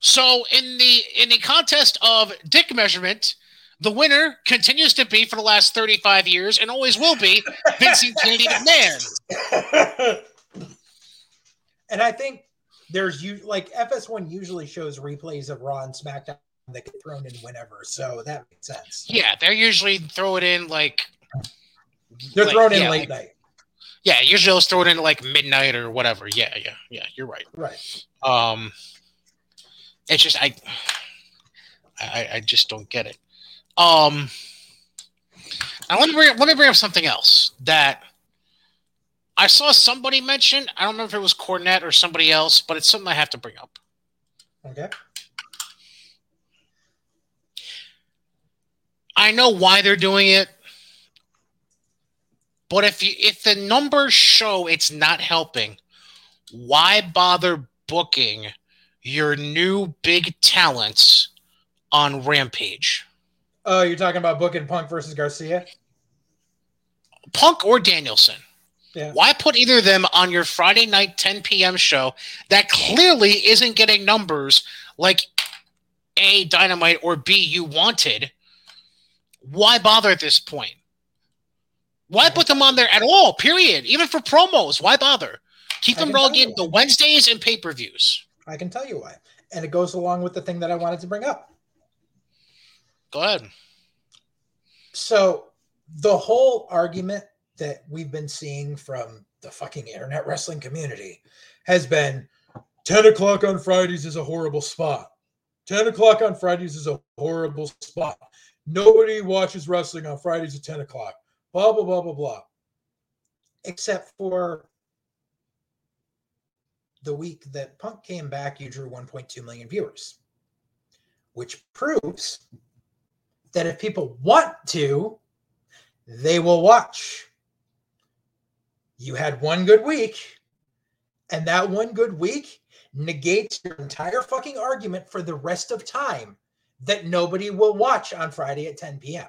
so in the in the contest of dick measurement, the winner continues to be for the last 35 years and always will be Vincent Kennedy McMahon. And I think there's you like FS1 usually shows replays of Raw and SmackDown that get thrown in whenever, so that makes sense. Yeah, they're usually throw it in like they're like, thrown in yeah, late like, night. Yeah, usually they'll throw it in like midnight or whatever. Yeah, yeah, yeah. You're right. Right. Um, it's just I, I, I just don't get it. Um, I want to bring let me bring up something else that I saw somebody mention. I don't know if it was Cornette or somebody else, but it's something I have to bring up. Okay. I know why they're doing it, but if you if the numbers show it's not helping, why bother booking your new big talents on Rampage? Oh, you're talking about booking Punk versus Garcia? Punk or Danielson? Yeah. Why put either of them on your Friday night 10 p.m. show that clearly isn't getting numbers like A, Dynamite, or B, you wanted? Why bother at this point? Why put them on there at all? Period. Even for promos, why bother? Keep them relegated the Wednesdays and pay per views. I can tell you why. And it goes along with the thing that I wanted to bring up. Go ahead. So the whole argument that we've been seeing from the fucking internet wrestling community has been 10 o'clock on Fridays is a horrible spot. 10 o'clock on Fridays is a horrible spot. Nobody watches wrestling on Fridays at 10 o'clock. Blah, blah, blah, blah, blah. Except for the week that Punk came back, you drew 1.2 million viewers, which proves that if people want to, they will watch. You had one good week, and that one good week negates your entire fucking argument for the rest of time that nobody will watch on Friday at 10 p.m.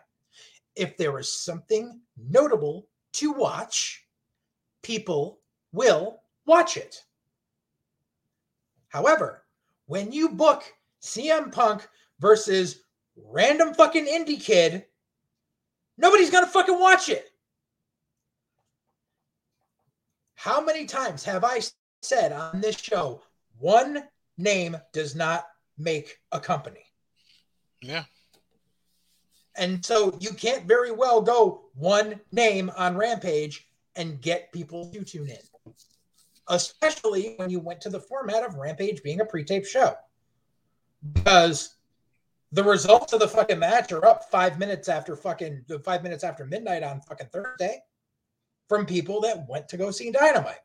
If there is something notable to watch, people will watch it. However, when you book CM Punk versus random fucking indie kid, nobody's gonna fucking watch it. How many times have I said on this show, one name does not make a company? Yeah. And so you can't very well go one name on Rampage and get people to tune in, especially when you went to the format of Rampage being a pre tape show. Because the results of the fucking match are up five minutes after fucking five minutes after midnight on fucking Thursday from people that went to go see Dynamite.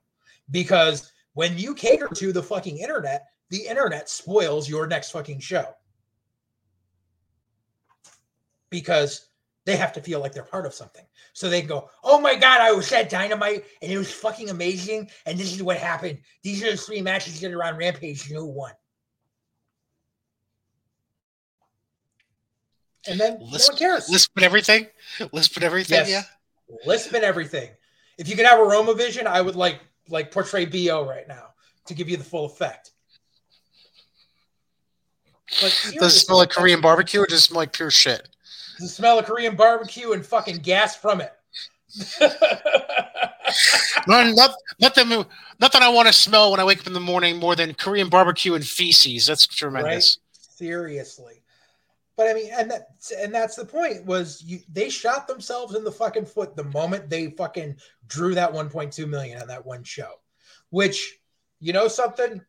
Because when you cater to the fucking internet, the internet spoils your next fucking show. Because they have to feel like they're part of something. So they can go, Oh my God, I was at Dynamite and it was fucking amazing. And this is what happened. These are the three matches that are on Rampage. You know who won. And then lisp, no one cares. Lisp and everything. Lisp and everything. Yes. Yeah. Lisp and everything. If you could have a Roma vision, I would like like portray BO right now to give you the full effect. Does it smell like Korean barbecue or does it smell like pure shit? Does it smell of Korean barbecue and fucking gas from it. no, not, not, that, not that I want to smell when I wake up in the morning more than Korean barbecue and feces. That's tremendous. Right? Seriously. But I mean, and that and that's the point was you they shot themselves in the fucking foot the moment they fucking drew that 1.2 million on that one show. Which, you know something?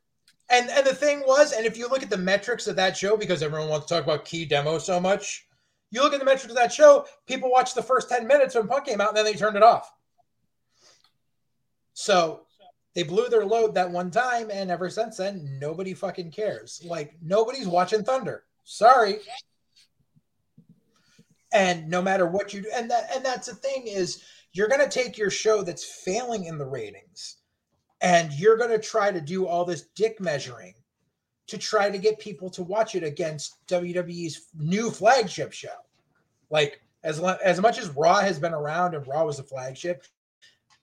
And and the thing was, and if you look at the metrics of that show, because everyone wants to talk about key demo so much, you look at the metrics of that show, people watched the first 10 minutes when Punk came out and then they turned it off. So they blew their load that one time, and ever since then, nobody fucking cares. Like nobody's watching Thunder. Sorry. And no matter what you do, and that and that's the thing is you're gonna take your show that's failing in the ratings and you're gonna try to do all this dick measuring to try to get people to watch it against WWE's new flagship show. Like as as much as Raw has been around and Raw was the flagship,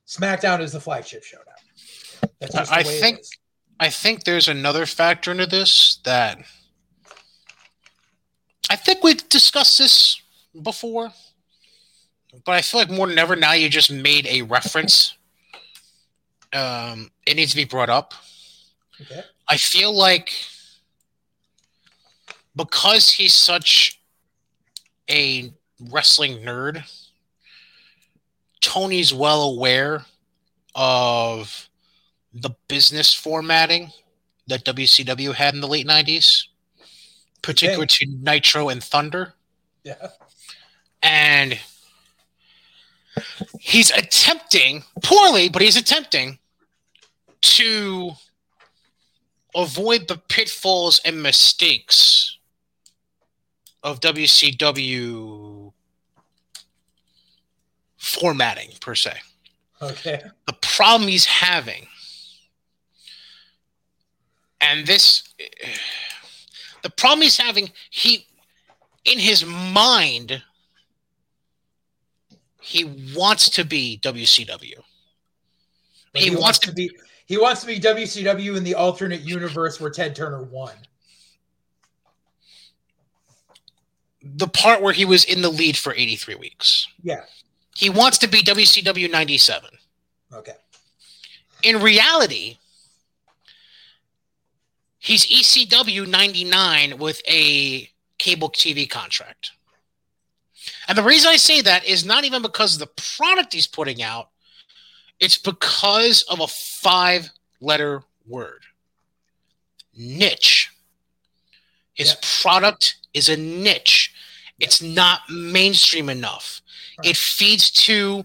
SmackDown is the flagship show now. I think I think there's another factor into this that I think we've discussed this before, but I feel like more than ever now you just made a reference. Um, it needs to be brought up. Okay. I feel like because he's such a wrestling nerd, Tony's well aware of the business formatting that WCW had in the late 90s, particularly okay. to Nitro and Thunder. Yeah. And he's attempting, poorly, but he's attempting to avoid the pitfalls and mistakes of WCW formatting, per se. Okay. The problem he's having, and this, the problem he's having, he, in his mind, he wants to be WCW. He, he, wants, wants to, to be he wants to be WCW in the alternate universe where Ted Turner won. The part where he was in the lead for 83 weeks. Yeah. He wants to be WCW 97. Okay. In reality, he's ECW 99 with a cable TV contract. And the reason I say that is not even because of the product he's putting out, it's because of a five letter word niche. His product is a niche. It's not mainstream enough. Right. It feeds to,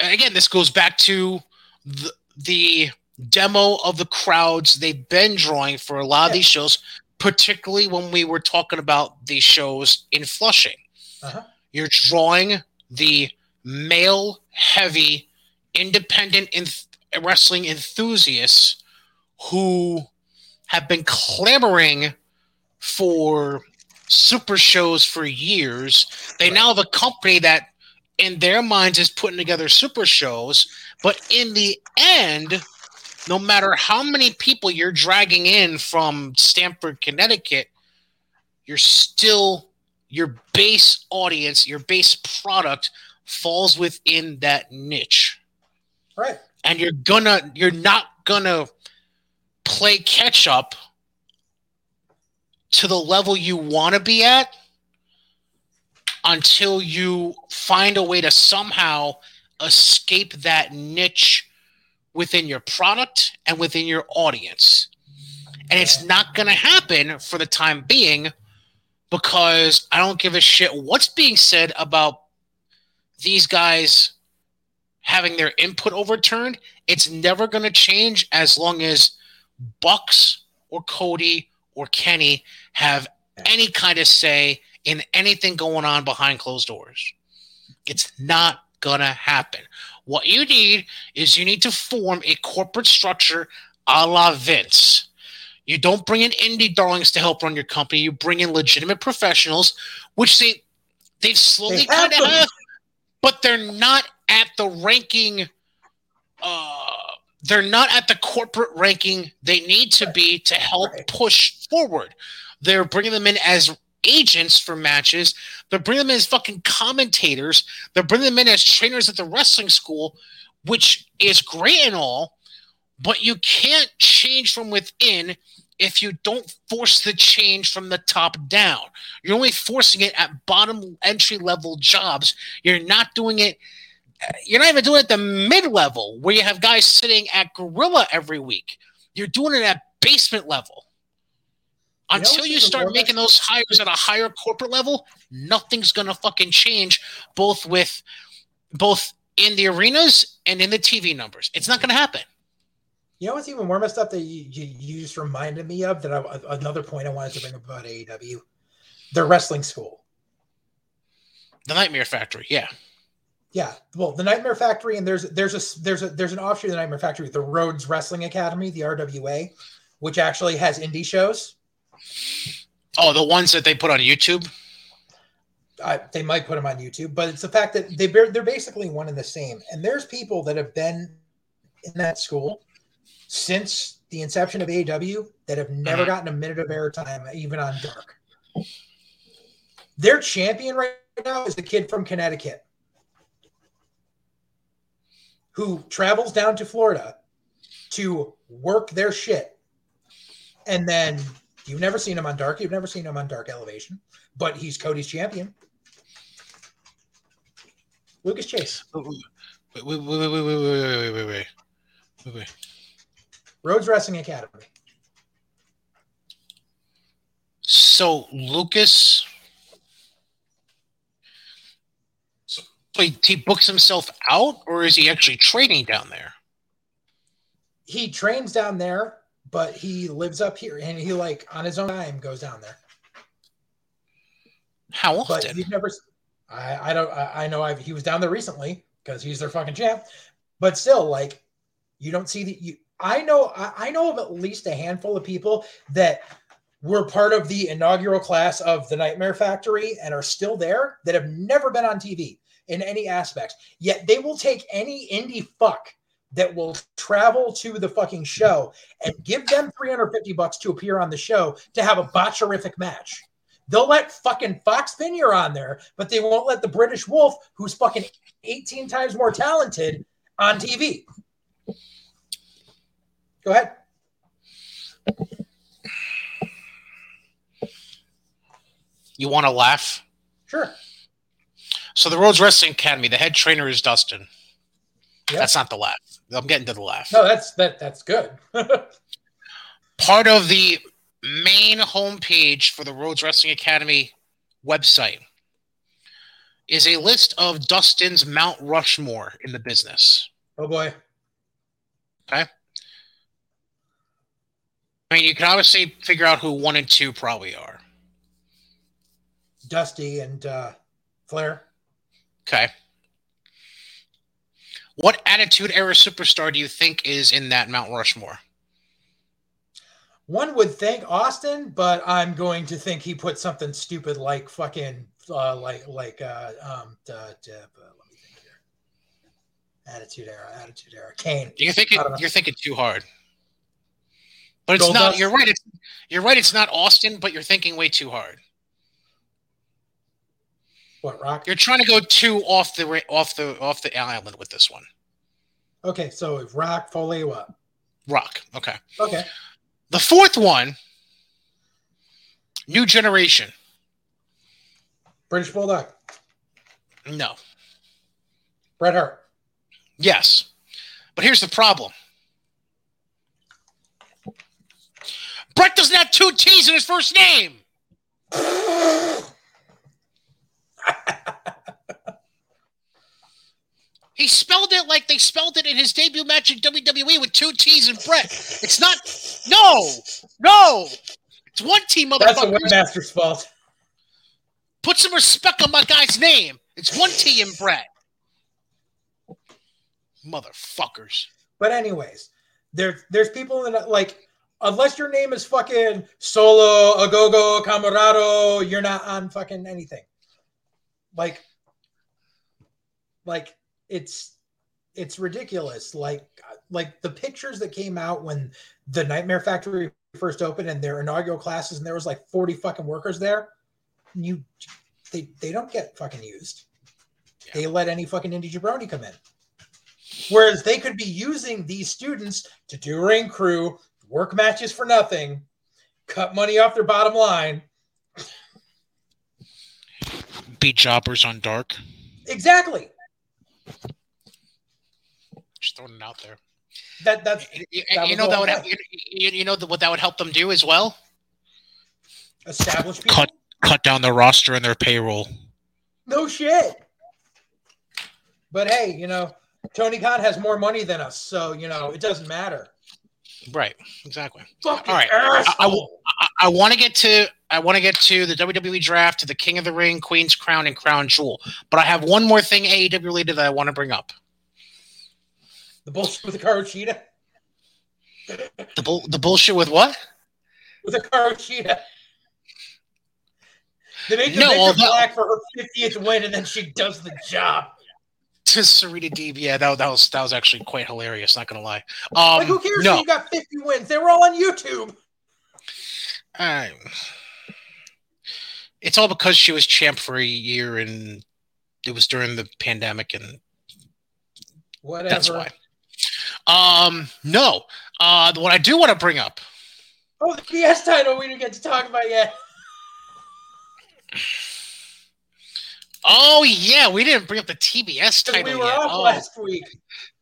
and again, this goes back to the, the demo of the crowds they've been drawing for a lot of Yeah. these shows, particularly when we were talking about these shows in Flushing. Uh-huh. You're drawing the male heavy independent enth- wrestling enthusiasts who have been clamoring for super shows for years. They Right. now have a company that, in their minds, is putting together super shows. But in the end, no matter how many people you're dragging in from Stamford, Connecticut, you're still your base audience, your base product falls within that niche Right. and you're gonna you're not gonna play catch up to the level you want to be at until you find a way to somehow escape that niche within your product and within your audience and it's not going to happen for the time being because i don't give a shit what's being said about these guys having their input overturned, it's never going to change as long as Bucks or Cody or Kenny have any kind of say in anything going on behind closed doors. It's not going to happen. What you need is you need to form a corporate structure a la Vince. You don't bring in indie darlings to help run your company. You bring in legitimate professionals, which they they've slowly kind of have, but they're not at the ranking. Uh, they're not at the corporate ranking they need to be to help Right. push forward. They're bringing them in as agents for matches. They're bringing them in as fucking commentators. They're bringing them in as trainers at the wrestling school, which is great and all, but you can't change from within if you don't force the change from the top down. You're only forcing it at bottom entry level jobs. You're not doing it. You're not even doing it at the mid level where you have guys sitting at Gorilla every week. You're doing it at basement level. Until you start making those hires at a higher corporate level, nothing's gonna fucking change. Both with, both in the arenas and in the TV numbers. It's not gonna happen. You know what's even more messed up that you, you, you just reminded me of that I, another point I wanted to bring up about AEW, their wrestling school. The Nightmare Factory, yeah. Yeah, well, the Nightmare Factory, and there's there's a there's a there's an offshoot of the Nightmare Factory, the Rhodes Wrestling Academy, the RWA, which actually has indie shows. Oh, the ones that they put on YouTube. I, they might put them on YouTube, but it's the fact that they they're, they're basically one and the same. And there's people that have been in that school since the inception of AEW that have never Mhm. gotten a minute of airtime, even on Dark. Their champion right now is the kid from Connecticut who travels down to Florida to work their shit. And then you've never seen him on Dark. You've never seen him on Dark Elevation, but he's Cody's champion. Lucas Chase, wait, wait, wait, wait, wait, wait, wait, wait, wait, wait, wait. Rhodes Wrestling Academy. So Lucas, so he, he books himself out, or is he actually training down there? He trains down there, but he lives up here and he like on his own time goes down there. How But often? you've never I, I don't I, I know I've he was down there recently because he's their fucking champ. But still, like you don't see the you I know I, know of at least a handful of people that were part of the inaugural class of the Nightmare Factory and are still there that have never been on TV in any aspects. Yet they will take any indie fuck that will travel to the fucking show and give them 350 bucks to appear on the show to have a botcherific match. They'll let fucking Fox Vineyard on there, but they won't let the British Wolf, who's fucking 18 times more talented, on TV. Go ahead. You want to laugh? Sure. So the Rhodes Wrestling Academy, the head trainer is Dustin. Yeah. That's not the laugh. I'm getting to the laugh. No, that's that that's good. Part of the main homepage for the Rhodes Wrestling Academy website is a list of Dustin's Mount Rushmore in the business. oh boy. I mean, you can obviously figure out who one and two probably are. Dusty and uh Flair. Okay. What Attitude Era superstar do you think is in that Mount Rushmore? One would think Austin, but I'm going to think he put something stupid like fucking uh, like like uh, um uh, let me think here. Attitude era, attitude era. Kane. You're thinking I don't know. you're thinking too hard. But it's not. You're right. It's you're right. It's not Austin, but you're thinking way too hard. What Rock? You're trying to go too off the off the off the island with this one. Okay, so if Rock Foley what? Rock. Okay. Okay. The fourth one, New Generation. British Bulldog. No. Bret Hart. Yes. But here's the problem. Brett doesn't have two T's in his first name. He spelled it like they spelled it in his debut match in WWE with two T's and Brett. It's not. No, no. It's one T, motherfucker. That's the webmaster's fault. Put some respect on my guy's name. It's one T in Brett. Motherfuckers. But anyways, there there's people that like unless your name is fucking Solo, Ogogo, Comoroto, you're not on fucking anything. Like, like it's it's ridiculous. Like like the pictures that came out when the Nightmare Factory first opened and their inaugural classes and there was like 40 fucking workers there. You they they don't get fucking used. They let any fucking indie jabroni come in. Whereas they could be using these students to do ring crew, work matches for nothing, cut money off their bottom line. Beat jobbers on dark. Exactly. Just throwing it out there. That that's You, That you know that would right. you, you know what that would help them do as well. established people. Cut cut down their roster and their payroll. No shit. But hey, you know, Tony Khan has more money than us, so you know it doesn't matter. Right. Exactly. Fucking All right. I- I. I, I want to get to I want to get to the WWE draft, to the King of the Ring, Queen's Crown, and Crown Jewel. But I have one more thing AEW related that I want to bring up. the bullshit with the Karoshita. The bull, the bullshit with what? With the Karoshita. They make the No, although- Black for her 50th win, and then she does the job. To Serena Deeb, yeah, that, that was that was actually quite hilarious. Not gonna lie. Um, like, who cares? No, if You got 50 wins. They were all on YouTube. I- it's all because she was champ for a year and it was during the pandemic and Whatever. that's why. Um, no. Uh, what I do want to bring up Oh, the TBS title we didn't get to talk about yet. Oh yeah, we didn't bring up the TBS title we were yet. off Oh, last week.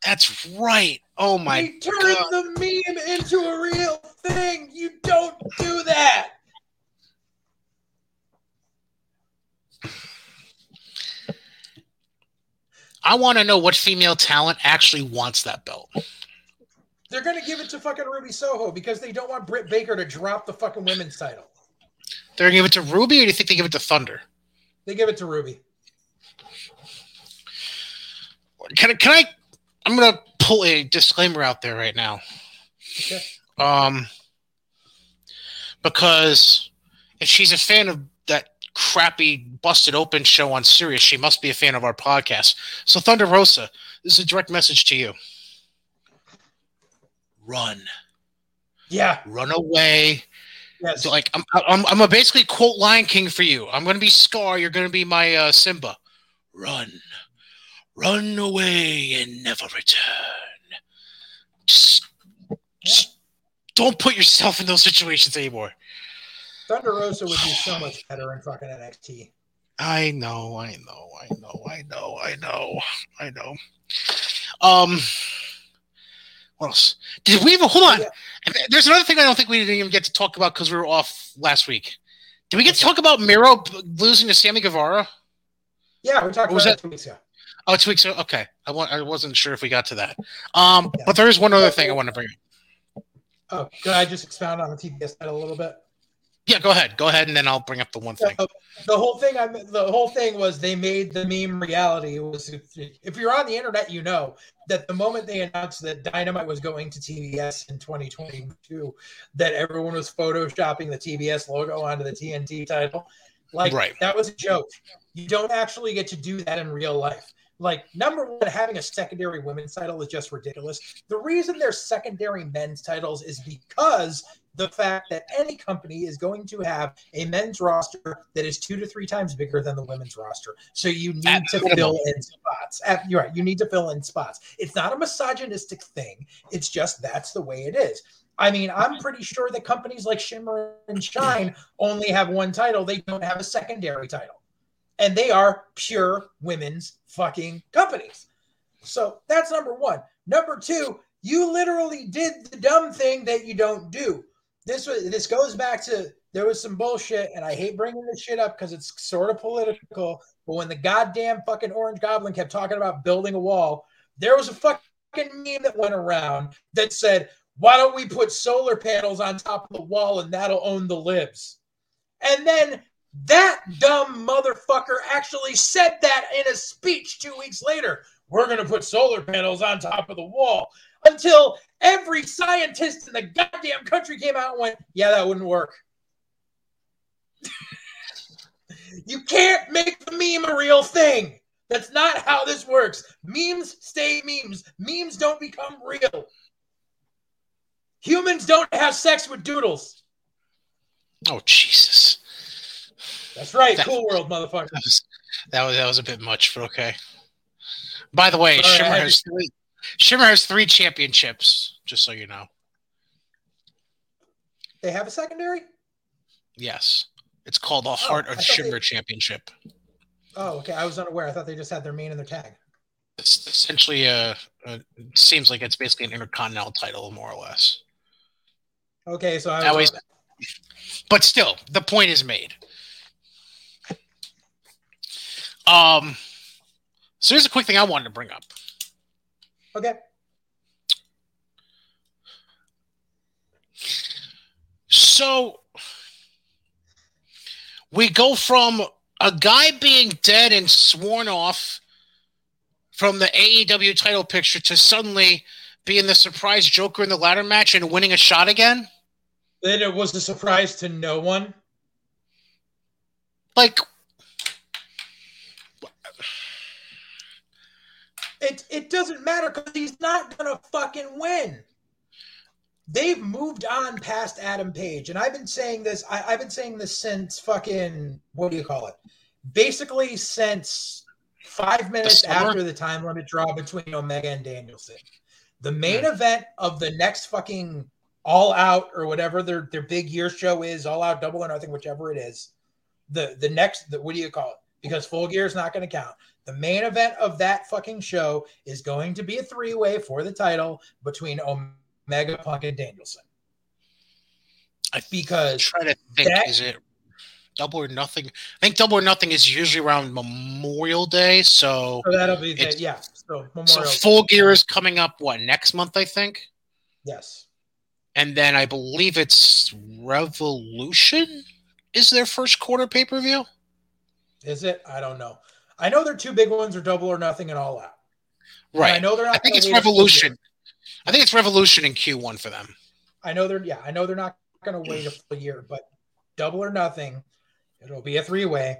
that's right. Oh my we turned God. the meme into a real thing. You don't do that. I want to know what female talent actually wants that belt. They're gonna give it to fucking Ruby Soho because they don't want Britt Baker to drop the fucking women's title. They're gonna give it to Ruby, or do you think they give it to Thunder? They give it to Ruby. Can I? Can I? I'm gonna pull a disclaimer out there right now. Okay. Um, because if she's a fan of that crappy busted open show on Sirius, she must be a fan of our podcast. So Thunder Rosa, this is a direct message to you. Run, Yeah. run away. Yes. So, like I'm, I'm, I'm a basically quote Lion King for you. I'm gonna be Scar. You're gonna be my uh, Simba. Run, run away and never return. Just, just don't put yourself in those situations anymore. Thunder Rosa would do so much better in fucking NXT. I know, I know, I know, I know, I know, I know. Um, what else? Did we even hold on? Yeah. There's another thing I don't think we didn't even get to talk about because we were off last week. Did we get okay. to talk about Miro losing to Sammy Guevara? Yeah, we talked about that two weeks ago. Oh, two weeks ago. Okay, I, wa- I wasn't sure if we got to that. Um, yeah. but there is one other thing I want to bring up. Oh, could I just expound on the TBS title a little bit? Yeah, go ahead. Go ahead, and then I'll bring up the one thing. the whole thing, I the whole thing was they made the meme reality. It was if, if you're on the internet, you know that the moment they announced that Dynamite was going to TBS in 2022, that everyone was photoshopping the TBS logo onto the TNT title. Like right. that was a joke. You don't actually get to do that in real life. Like number one, having a secondary women's title is just ridiculous. The reason there's secondary men's titles is because the fact that any company is going to have a men's roster that is two to three times bigger than the women's roster. So you need At to fill in spots. At, you're right. You need to fill in spots. It's not a misogynistic thing. It's just that's the way it is. I mean, I'm pretty sure that companies like Shimmer and Shine only have one title. They don't have a secondary title. And they are pure women's fucking companies. So that's number one. Number two, you literally did the dumb thing that you don't do this was this goes back to there was some bullshit, and I hate bringing this shit up because it's sort of political. But when the goddamn fucking Orange Goblin kept talking about building a wall, there was a fucking meme that went around that said, "Why don't we put solar panels on top of the wall and that'll own the libs?" And then that dumb motherfucker actually said that in a speech two weeks later. We're going to put solar panels on top of the wall until every scientist in the goddamn country came out and went, yeah, that wouldn't work. you can't make the meme a real thing. That's not how this works. Memes stay memes. Memes don't become real. Humans don't have sex with doodles. Oh Jesus. That's right. That, cool world, motherfucker. That was, that was that was a bit much, but okay. By the way, Sorry, Shimmer has three. Shimmer has three championships, just so you know. They have a secondary? Yes. It's called the oh, Heart of Shimmer they... Championship. Oh, okay. I was unaware. I thought they just had their main and their tag. It's essentially a, a seems like it's basically an intercontinental title, more or less. Okay, so I was. but still, the point is made. Um, so here's a quick thing I wanted to bring up. Okay. So we go from a guy being dead and sworn off from the AEW title picture to suddenly being the surprise Joker in the ladder match and winning a shot again. Then it was a surprise to no one. Like, It it doesn't matter because he's not gonna fucking win. They've moved on past Adam Page, and I've been saying this. I, I've been saying this since fucking what do you call it? Basically, since five minutes the after the time limit draw between Omega and Danielson. The main yeah. event of the next fucking all out or whatever their their big year show is, all out double or nothing, whichever it is. The the next the, what do you call it? Because full gear is not going to count. The main event of that fucking show is going to be a three way for the title between Omega Punk and Danielson. I because try to think that, is it double or nothing? I think double or nothing is usually around Memorial Day, so, so that'll be the, yeah. So Memorial. So Full Gear is coming up what next month? I think. Yes. And then I believe it's Revolution is their first quarter pay per view. Is it? I don't know. I know their two big ones are double or nothing and all out. Right. And I know they're not. I think it's Revolution. I think it's Revolution in Q1 for them. I know they're yeah. I know they're not going to wait a full year, but double or nothing, it'll be a three way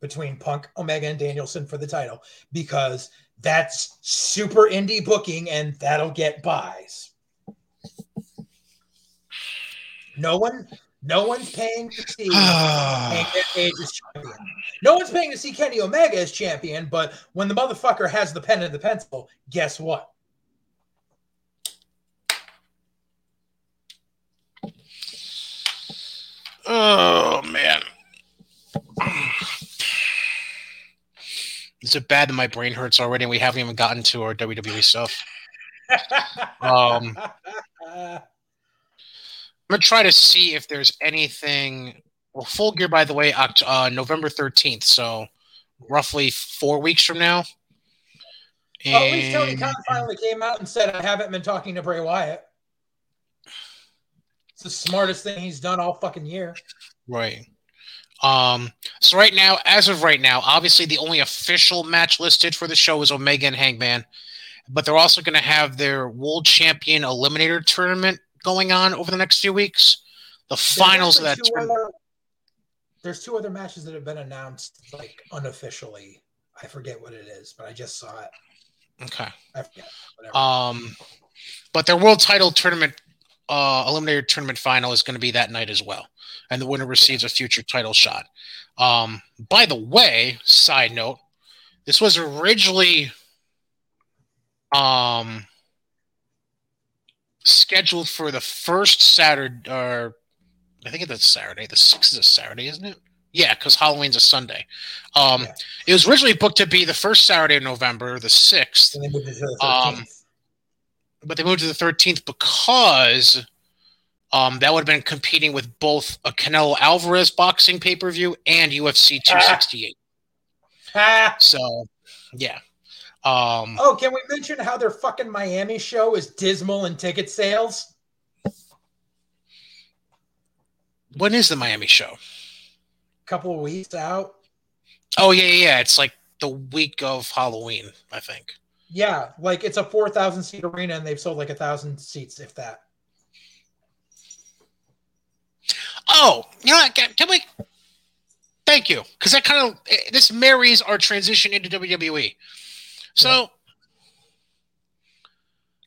between Punk, Omega, and Danielson for the title because that's super indie booking and that'll get buys. No one, no one's paying to see Page as champion. No one's paying to see Kenny Omega as champion, but when the motherfucker has the pen and the pencil, guess what? Oh man. Is it bad that my brain hurts already, and we haven't even gotten to our WWE stuff. um, gonna try to see if there's anything. Well, full gear, by the way, Oct- uh, November 13th, so roughly four weeks from now. Well, at least Tony Khan finally came out and said, "I haven't been talking to Bray Wyatt." It's the smartest thing he's done all fucking year. Right. Um, so right now, as of right now, obviously the only official match listed for the show is Omega and Hangman, but they're also going to have their World Champion Eliminator tournament going on over the next few weeks. The finals of that. Two other, there's two other matches that have been announced, like unofficially. I forget what it is, but I just saw it. Okay. I forget. Whatever. Um, but their world title tournament, uh, eliminator tournament final is going to be that night as well, and the winner receives a future title shot. Um, by the way, side note, this was originally um scheduled for the first Saturday, or I think it's a Saturday. The sixth is a Saturday, isn't it? Yeah, because Halloween's a Sunday. Um, Yeah. It was originally booked to be the first Saturday of November, the sixth, And they moved it to the um, but they moved to the 13th because um, that would have been competing with both a Canelo Alvarez boxing pay per view and UFC 268. Ah. So, yeah. Um, Oh, can we mention how their fucking Miami show is dismal in ticket sales? when is the Miami show? A couple of weeks out. Oh, yeah, yeah, yeah. It's like the week of Halloween, I think. Yeah, like it's a four thousand seat arena, and they've sold like a thousand seats, if that. Oh, you know what? Can, can we? Thank you, because that kind of this marries our transition into WWE. So,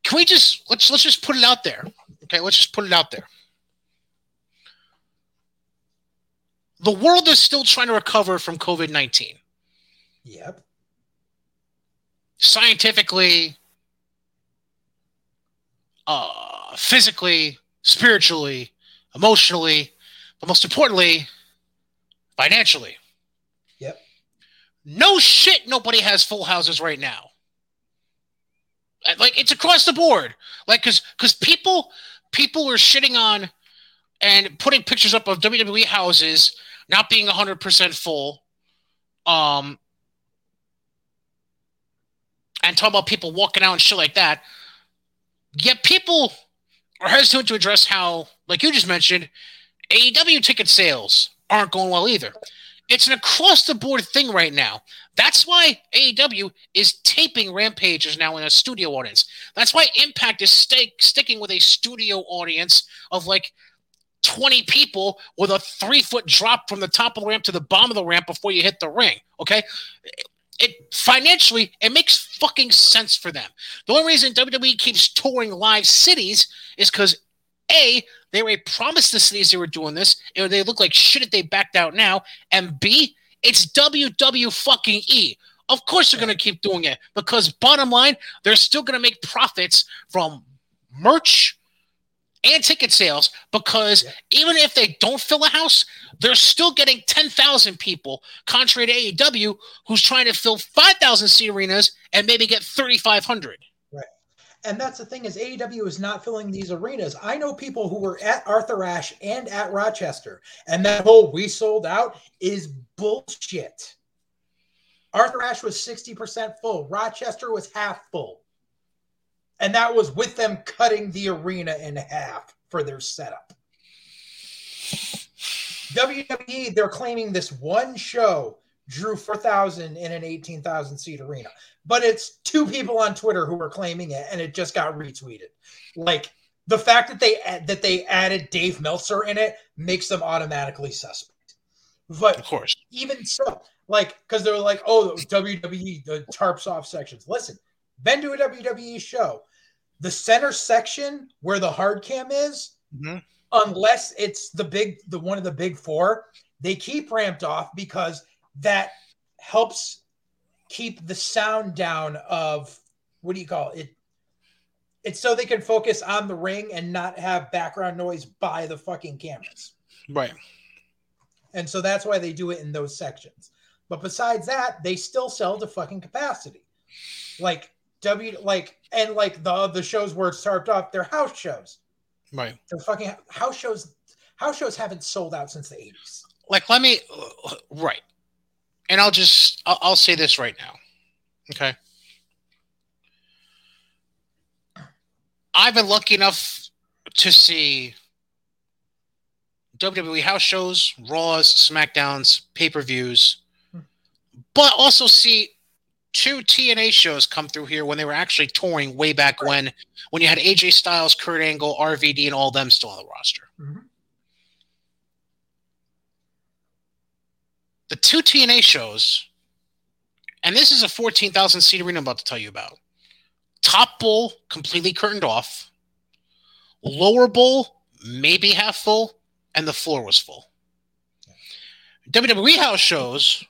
can we just let's let's just put it out there? Okay, let's just put it out there. The world is still trying to recover from COVID nineteen. Yep. Scientifically, uh, physically, spiritually, emotionally, but most importantly, financially. No shit, nobody has full houses right now. Like it's across the board. Like because because people people are shitting on and putting pictures up of WWE houses not being hundred percent full. Um. And talking about people walking out and shit like that. Yet people are hesitant to address how, like you just mentioned, AEW ticket sales aren't going well either. It's an across the board thing right now. That's why AEW is taping Rampages now in a studio audience. That's why Impact is stay, sticking with a studio audience of like 20 people with a three foot drop from the top of the ramp to the bottom of the ramp before you hit the ring. Okay. It financially, it makes fucking sense for them. The only reason WWE keeps touring live cities is because A, they were promised the cities they were doing this, and they look like shit if they backed out now. And B, it's WW fucking E. Of course they're gonna keep doing it because bottom line, they're still gonna make profits from merch and ticket sales because Yeah. even if they don't fill a house, they're still getting 10,000 people, contrary to AEW, who's trying to fill 5,000 seat arenas and maybe get 3,500. And that's the thing is AEW is not filling these arenas. I know people who were at Arthur Ashe and at Rochester, and that whole we sold out is bullshit. Arthur Ashe was 60% full. Rochester was half full. And that was with them cutting the arena in half for their setup. WWE, they're claiming this one show drew 4,000 in an 18,000 seat arena, but it's two people on Twitter who were claiming it, and it just got retweeted. Like the fact that they that they added Dave Meltzer in it makes them automatically suspect. But Of course. even so, like, because they're like, oh, WWE, the tarps off sections. Listen, been to a WWE show. The center section where the hard cam is, Mhm. unless it's the big, the one of the big four, they keep ramped off because that helps keep the sound down of what do you call it? It's so they can focus on the ring and not have background noise by the fucking cameras. Right. And so that's why they do it in those sections. But besides that, they still sell to fucking capacity. Like W like and like the the shows where it's tarped off, they're house shows. Right. They're fucking house shows. House shows haven't sold out since the 80s. Like, let me, right. And I'll just, I'll, I'll say this right now. Okay. I've been lucky enough to see WWE house shows, Raws, SmackDowns, pay per views, but also see two TNA shows come through here when they were actually touring way back when, when you had AJ Styles, Kurt Angle, RVD, and all them still on the roster. Mhm. The two TNA shows, and this is a 14,000 seat arena I'm about to tell you about. Top bowl completely curtained off, lower bowl maybe half full, and the floor was full. WWE house shows,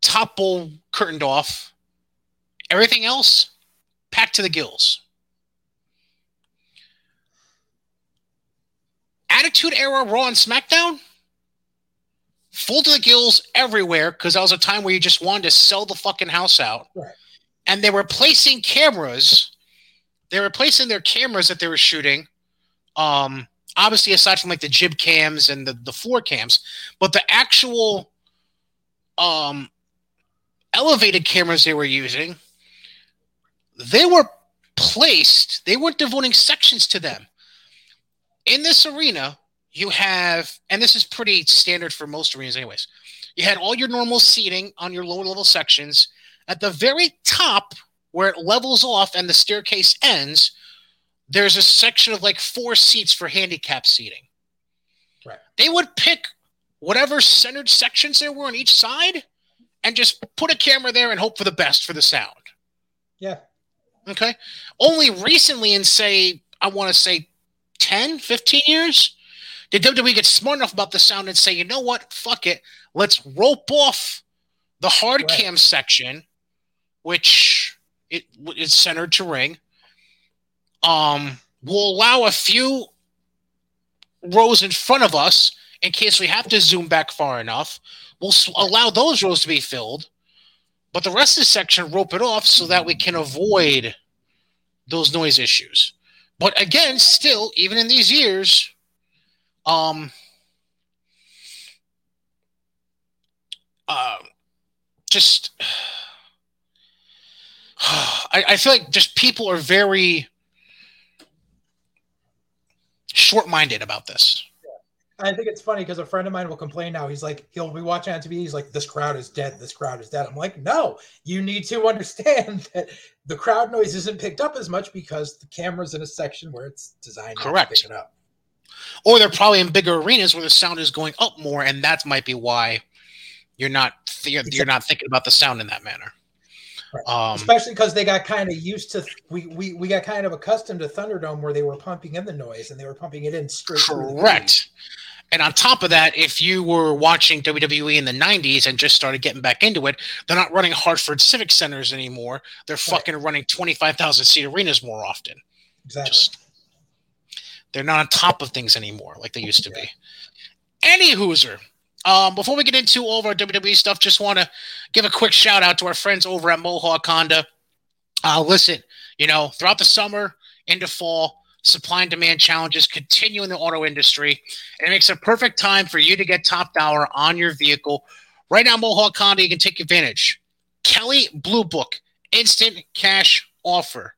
top bowl curtained off, everything else packed to the gills. Attitude Era Raw and SmackDown, full to the gills everywhere because that was a time where you just wanted to sell the fucking house out. Right. And they were placing cameras. They were placing their cameras that they were shooting. Um, obviously, aside from like the jib cams and the, the floor cams, but the actual um elevated cameras they were using, they were placed, they weren't devoting sections to them. In this arena, you have, and this is pretty standard for most arenas, anyways. You had all your normal seating on your lower level sections. At the very top, where it levels off and the staircase ends, there's a section of like four seats for handicap seating. Right. They would pick whatever centered sections there were on each side and just put a camera there and hope for the best for the sound. Yeah. Okay. Only recently, in say, I want to say 10, 15 years, did WWE get smart enough about the sound and say, you know what? Fuck it. Let's rope off the hard Right. cam section, which it is centered to ring. Um, we'll allow a few rows in front of us in case we have to zoom back far enough. We'll allow those rows to be filled, but the rest of the section rope it off so that we can avoid those noise issues. But again, still, even in these years, um, uh, just I, I feel like just people are very short-minded about this. I think it's funny because a friend of mine will complain now. He's like, he'll be watching on TV. He's like, this crowd is dead. This crowd is dead. I'm like, no, you need to understand that the crowd noise isn't picked up as much because the camera's in a section where it's designed not to Correct. pick it up. Or they're probably in bigger arenas where the sound is going up more, and that might be why you're not you're, you're not thinking about the sound in that manner. Right. Um, Especially because they got kind of used to we, we we got kind of accustomed to Thunderdome where they were pumping in the noise and they were pumping it in straight. Correct. And on top of that, if you were watching WWE in the 90s and just started getting back into it, they're not running Hartford Civic Centers anymore. They're fucking running 25,000 seat arenas more often. Exactly. Just they're not on top of things anymore like they used to be. Any Hooser. Um, before we get into all of our WWE stuff, just want to give a quick shout out to our friends over at Mohawk Honda. Uh, listen, you know, throughout the summer into fall, supply and demand challenges continue in the auto industry. And it makes a perfect time for you to get top dollar on your vehicle. Right now, Mohawk Honda, you can take advantage. Kelley Blue Book, instant cash offer.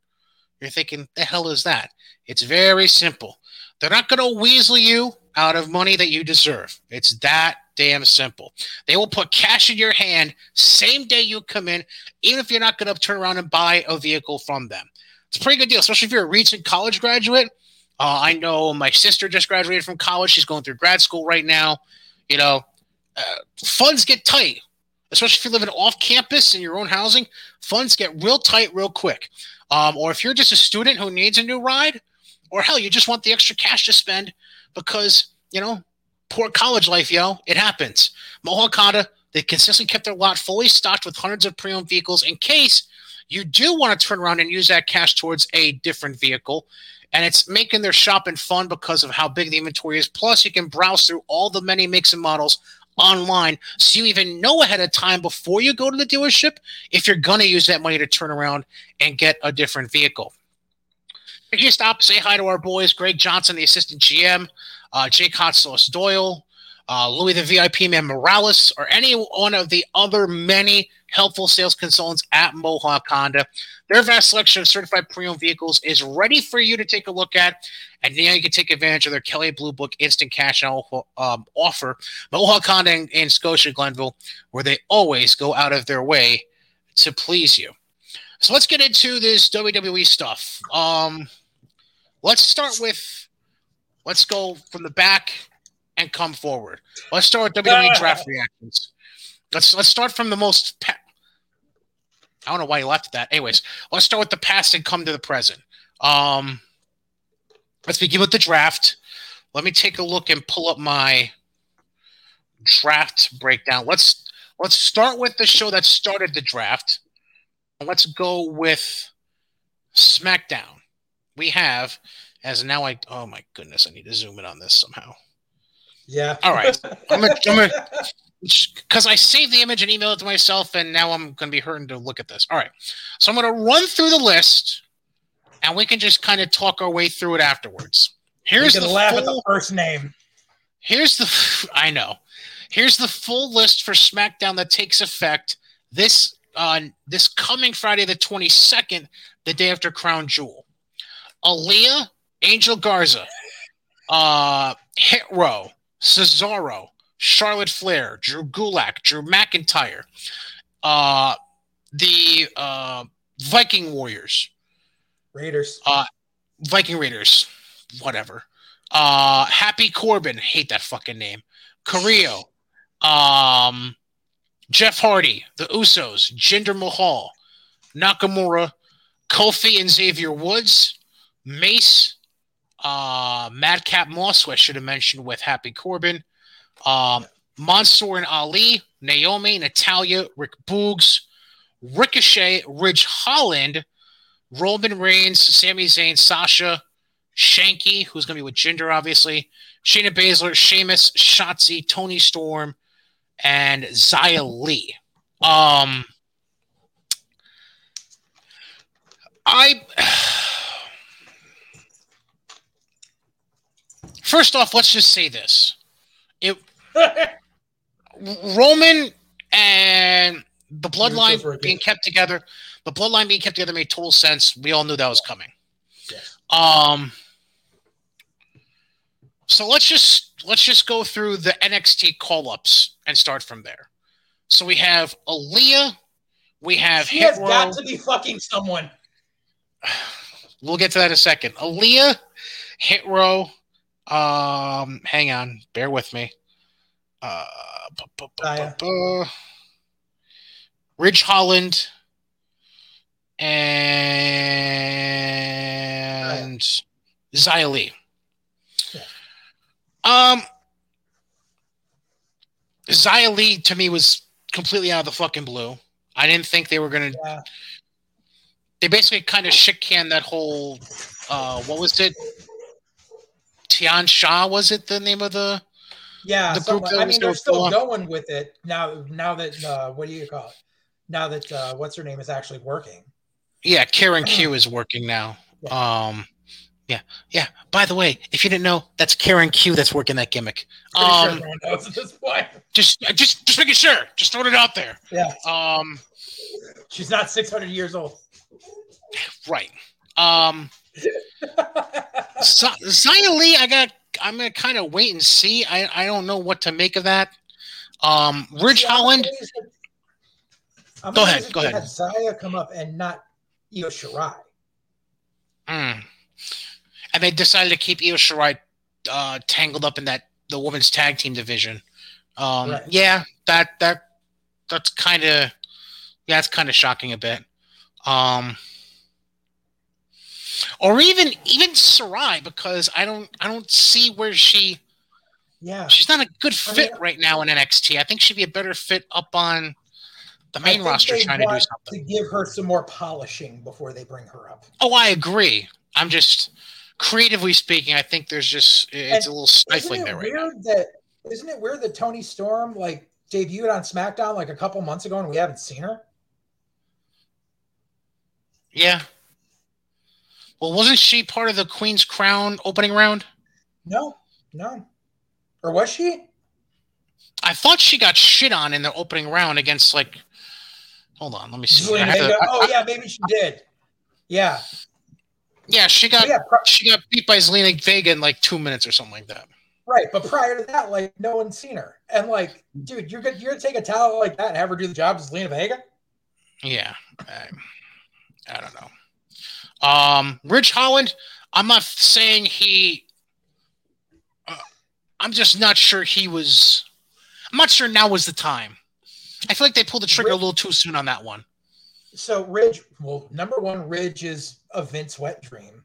You're thinking, the hell is that? It's very simple. They're not going to weasel you out of money that you deserve. It's that damn simple. They will put cash in your hand same day you come in, even if you're not going to turn around and buy a vehicle from them. It's a pretty good deal, especially if you're a recent college graduate. Uh, I know my sister just graduated from college. She's going through grad school right now. You know, uh, funds get tight, especially if you're living off campus in your own housing. Funds get real tight real quick. Um, or if you're just a student who needs a new ride, or hell, you just want the extra cash to spend because, you know, poor college life, yo, it happens. Mohawk Honda, they consistently kept their lot fully stocked with hundreds of pre-owned vehicles in case you do want to turn around and use that cash towards a different vehicle. And it's making their shopping fun because of how big the inventory is. Plus, you can browse through all the many makes and models online so you even know ahead of time before you go to the dealership if you're going to use that money to turn around and get a different vehicle. If you stop, say hi to our boys, Greg Johnson, the assistant GM, uh, Jake Hot Sauce Doyle, uh, Louis the VIP man Morales, or any one of the other many helpful sales consultants at Mohawk Honda. Their vast selection of certified pre-owned vehicles is ready for you to take a look at, and now you can take advantage of their Kelley Blue Book instant cash um, offer. Mohawk Honda in, in Scotia Glenville, where they always go out of their way to please you. So let's get into this WWE stuff. Um, let's start with let's go from the back and come forward. Let's start with WWE draft reactions. Let's let's start from the most. Pa- I don't know why you left that. Anyways, let's start with the past and come to the present. Um, let's begin with the draft. Let me take a look and pull up my draft breakdown. Let's let's start with the show that started the draft. Let's go with SmackDown. We have as now I oh my goodness, I need to zoom in on this somehow. Yeah. All right. I'm gonna, I'm gonna because I saved the image and emailed it to myself, and now I'm going to be hurting to look at this. All right. So I'm going to run through the list, and we can just kind of talk our way through it afterwards. Here's the laugh full, at the first name. Here's the I know. Here's the full list for SmackDown that takes effect this uh, this coming Friday the 22nd, the day after Crown Jewel. Aaliyah, Angel Garza, uh, Hit Row, Cesaro, Charlotte Flair, Drew Gulak, Drew McIntyre, uh, the uh, Viking Warriors, Raiders, uh, Viking Raiders, whatever. Uh, Happy Corbin, hate that fucking name. Carrillo, um, Jeff Hardy, the Usos, Jinder Mahal, Nakamura, Kofi and Xavier Woods, Mace, uh, Madcap Moss, I should have mentioned with Happy Corbin, um, Mansoor and Ali, Naomi, Natalya, Rick Boogs, Ricochet, Ridge Holland, Roman Reigns, Sami Zayn, Sasha, Shanky, who's going to be with Jinder, obviously, Shayna Baszler, Sheamus, Shotzi, Toni Storm, and Xia Li. Um, I first off, let's just say this: it Roman and the bloodline being kept together, the bloodline being kept together made total sense. We all knew that was coming. Yes. Um. So let's just let's just go through the NXT call ups and start from there. So we have Aaliyah, we have she Hit has Row. got to be fucking someone. We'll get to that in a second. Aaliyah, Hit Row. Um, hang on, bear with me. Uh, bu- bu- bu- Ridge Holland and Xia Li. Um, Xia Li to me was completely out of the fucking blue. I didn't think they were gonna. Yeah. They basically kind of shit canned that whole. Uh, what was it? Tian Sha was it the name of the? Yeah, The group I mean, they're still going with it now. Now that uh, what do you call it? Now that uh, what's her name is actually working. Yeah, Karen Q is working now. Um, yeah, yeah. By the way, if you didn't know, that's Karen Q that's working that gimmick. Sure Um, everyone knows at this point. just, just, just making sure. Just throwing it out there. Yeah, Um, she's not 600 years old. right. Um, Z- Xia Li, I got. I'm gonna kind of wait and see. I, I don't know what to make of that. Um, Ridge See, Holland. I'm Go ahead, go ahead. Had Zaya come up and not Io Shirai. Mm. And they decided to keep Io Shirai uh, tangled up in that the women's tag team division. Um, Right. Yeah, that that that's kind of yeah, that's kind of shocking a bit. Um, or even even Sarray because I don't I don't see where she Yeah, she's not a good I fit mean- right now in NXT. I think she'd be a better fit up on the main roster trying to do something. to give her some more polishing before they bring her up. Oh, I agree. I'm just creatively speaking, I think there's just it's And a little stifling there right now. that Isn't it weird that Toni Storm like debuted on SmackDown like a couple months ago and we haven't seen her? Yeah. Well, wasn't she part of the Queen's Crown opening round? No, no. Or was she? I thought she got shit on in the opening round against like. Hold on, let me see. Zelina I have I- oh yeah, maybe she did. Yeah, yeah, she got oh, yeah, pro- she got beat by Zelina Vega in like two minutes or something like that. right. But prior to that, like no one's seen her. And like, dude, you're gonna you're gonna take a talent like that and have her do the job as Lena Vega? Yeah, I, I don't know. Um, Ridge Holland, I'm not saying he. Uh, I'm just not sure he was. I'm not sure now was the time. I feel like they pulled the trigger a little too soon on that one. So Ridge, well, number one, Ridge is a Vince wet dream.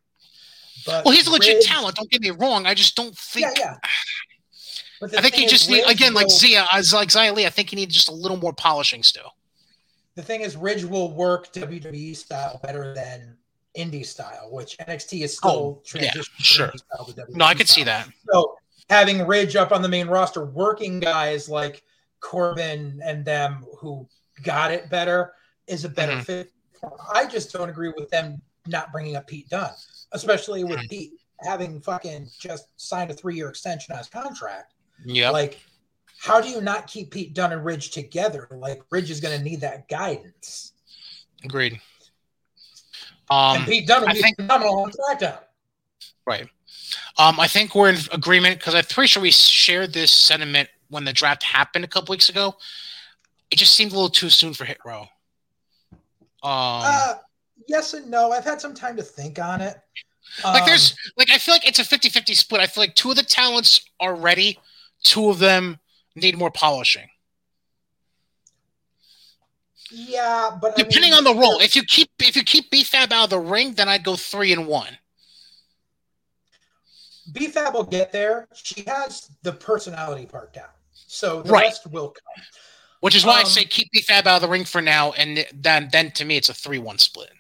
But Well, he's a legit Ridge- talent. Don't get me wrong. I just don't think. Yeah, yeah. I think he just need Ridge again like will- Zia, as like Zia Lee. I think he needs just a little more polishing still. the thing is, Ridge will work WWE style better than indie style, which NXT is still Oh, transitioning from sure. No, I could see that. So having Ridge up on the main roster, working guys like Corbin and them who got it better is a better Mhm. fit. I just don't agree with them not bringing up Pete Dunne, especially with Mhm. Pete having fucking just signed a three year extension on his contract. Yeah. Like, how do you not keep Pete Dunne and Ridge together? Like, Ridge is going to need that guidance. Agreed. And Um, Pete Dunne will I be think- phenomenal on SmackDown. right. Um, I think we're in agreement because I'm pretty sure we shared this sentiment when the draft happened a couple weeks ago. It just seemed a little too soon for Hit Row. Um, uh, yes and no. I've had some time to think on it. like Um, there's like I feel like it's a 50-50 split. I feel like two of the talents are ready, two of them need more polishing. Yeah, but I Depending mean, on the role. If you keep if you keep BFAB out of the ring, then I'd go three and one. BFAB will get there. She has the personality part down, so the Right. rest will come. Which is why I Um, say keep BFAB out of the ring for now, and then then to me it's a three-one split.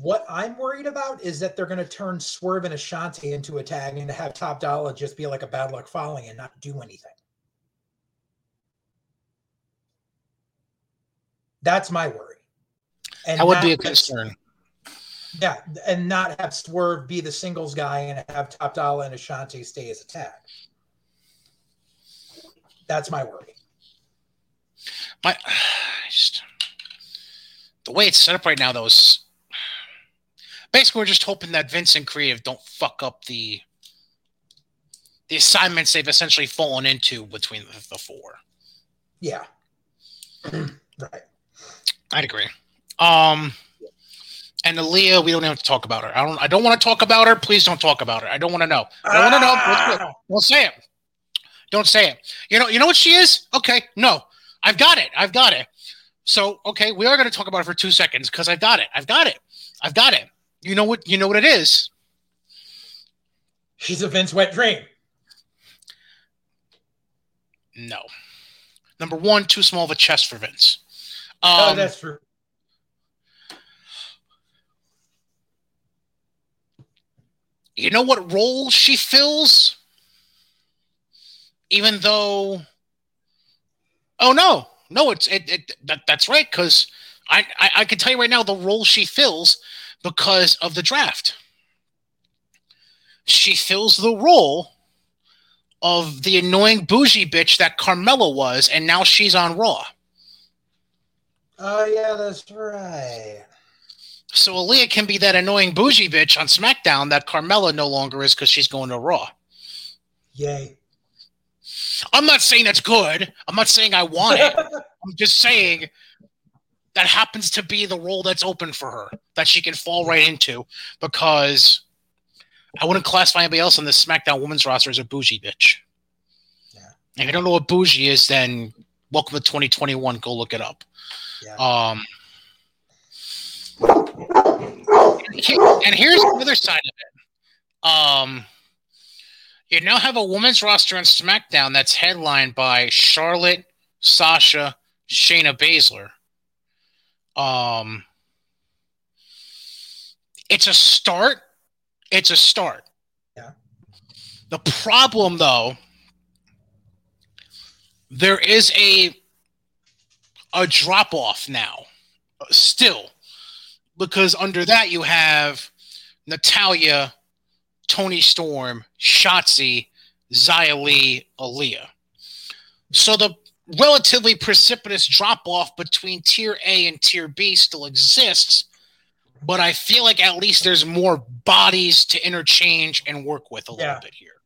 What I'm worried about is that they're going to turn Swerve and Ashanti into a tag and have Top Dollar just be like a bad luck falling and not do anything. That's my worry. And That would be a concern. Yeah, and not have Swerve be the singles guy and have Top Dollar and Ashanti stay as a tag. That's my worry. My just, the way it's set up right now, though, is basically we're just hoping that Vince and Creative don't fuck up the the assignments they've essentially fallen into between the, the four. Yeah. right. I'd agree. Um, and Aaliyah, we don't have to talk about her. I don't. I don't want to talk about her. Please don't talk about her. I don't want to know. I don't want to know. Ah! Don't say it. Don't say it. You know. You know what she is? Okay. No, I've got it. I've got it. So okay, we are going to talk about it for two seconds because I've got it. I've got it. I've got it. You know what? You know what it is. She's a Vince wet dream. No. Number one, too small of a chest for Vince. Oh, Um, that's true. you know what role she fills? Even though, oh no, no, it's it, it that, that's right because I, I I can tell you right now the role she fills because of the draft. She fills the role of the annoying bougie bitch that Carmella was, and now she's on Raw. Oh yeah, that's right. So Aaliyah can be that annoying bougie bitch on SmackDown that Carmella no longer is because she's going to Raw. Yay. I'm not saying that's good. I'm not saying I want it. I'm just saying that happens to be the role that's open for her that she can fall right into because I wouldn't classify anybody else on the SmackDown women's roster as a bougie bitch. Yeah. If you don't know what bougie is, then welcome to 2021. Go look it up. Yeah. Um, and here's the other side of it. Um, you now have a women's roster on SmackDown that's headlined by Charlotte, Sasha, Shayna Baszler. Um, it's a start. It's a start. Yeah. The problem, though, there is a a drop off now, still, because under that you have Natalya, Toni Storm, Shotzi, Xia Li, Aliyah. So the relatively precipitous drop off between tier A and tier B still exists, but I feel like at least there's more bodies to interchange and work with a Yeah. little bit here.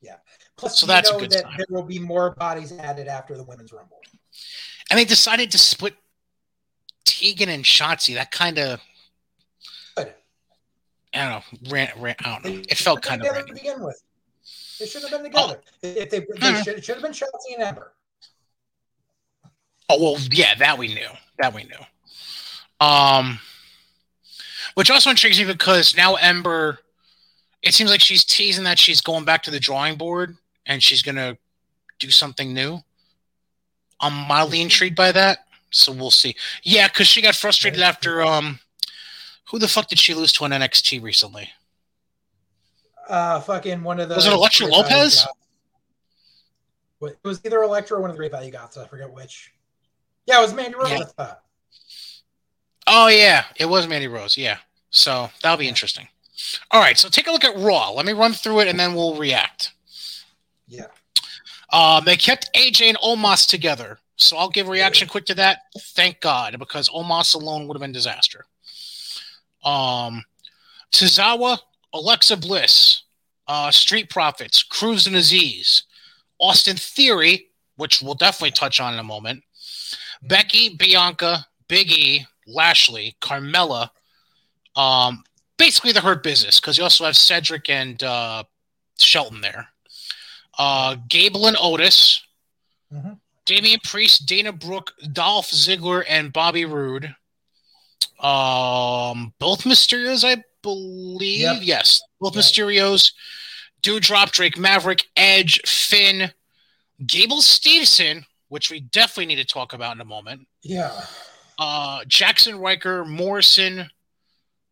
Yeah. Plus, So that's a know good that sign. there will be more bodies added after the women's rumble. And they decided to split Tegan and Shotzi. That kind of, I don't know, ran, ran, I don't know. It felt kind of together random. to begin with. They should have been together. If they, they Mhm. should, it should have been Shotzi and Ember. Oh well, yeah, that we knew. That we knew. Um, which also intrigues me because now Ember, it seems like she's teasing that she's going back to the drawing board and she's gonna do something new. I'm mildly intrigued by that, so we'll see. Yeah, because she got frustrated after um, who the fuck did she lose to on NXT recently? Uh, fucking one of the. Was it Elektra Lopez? It was either Elektra or one of the Great Value Goths. I forget which. Yeah, it was Mandy Rose. Yeah. Oh yeah, it was Mandy Rose. Yeah, so that'll be interesting. All right, so take a look at Raw. Let me run through it and then we'll react. Yeah. Um, they kept AJ and Omos together, so I'll give a reaction quick to that. Thank God, because Omos alone would have been disaster. Um, Tozawa, Alexa Bliss, uh, Street Profits, Crews and Azeez, Austin Theory, which we'll definitely touch on in a moment, Becky, Bianca, Big E, Lashley, Carmella, um, basically the Hurt Business, because you also have Cedric and uh, Shelton there. Uh, Gable and Otis, Mhm. Damian Priest, Dana Brooke, Dolph Ziggler, and Bobby Roode. Um, both Mysterios, I believe. Yep. Yes, both Yep. Mysterios. Doudrop, Drake Maverick, Edge, Finn, Gable Stevenson, which we definitely need to talk about in a moment. Yeah. Uh, Jaxson Ryker, Morrison,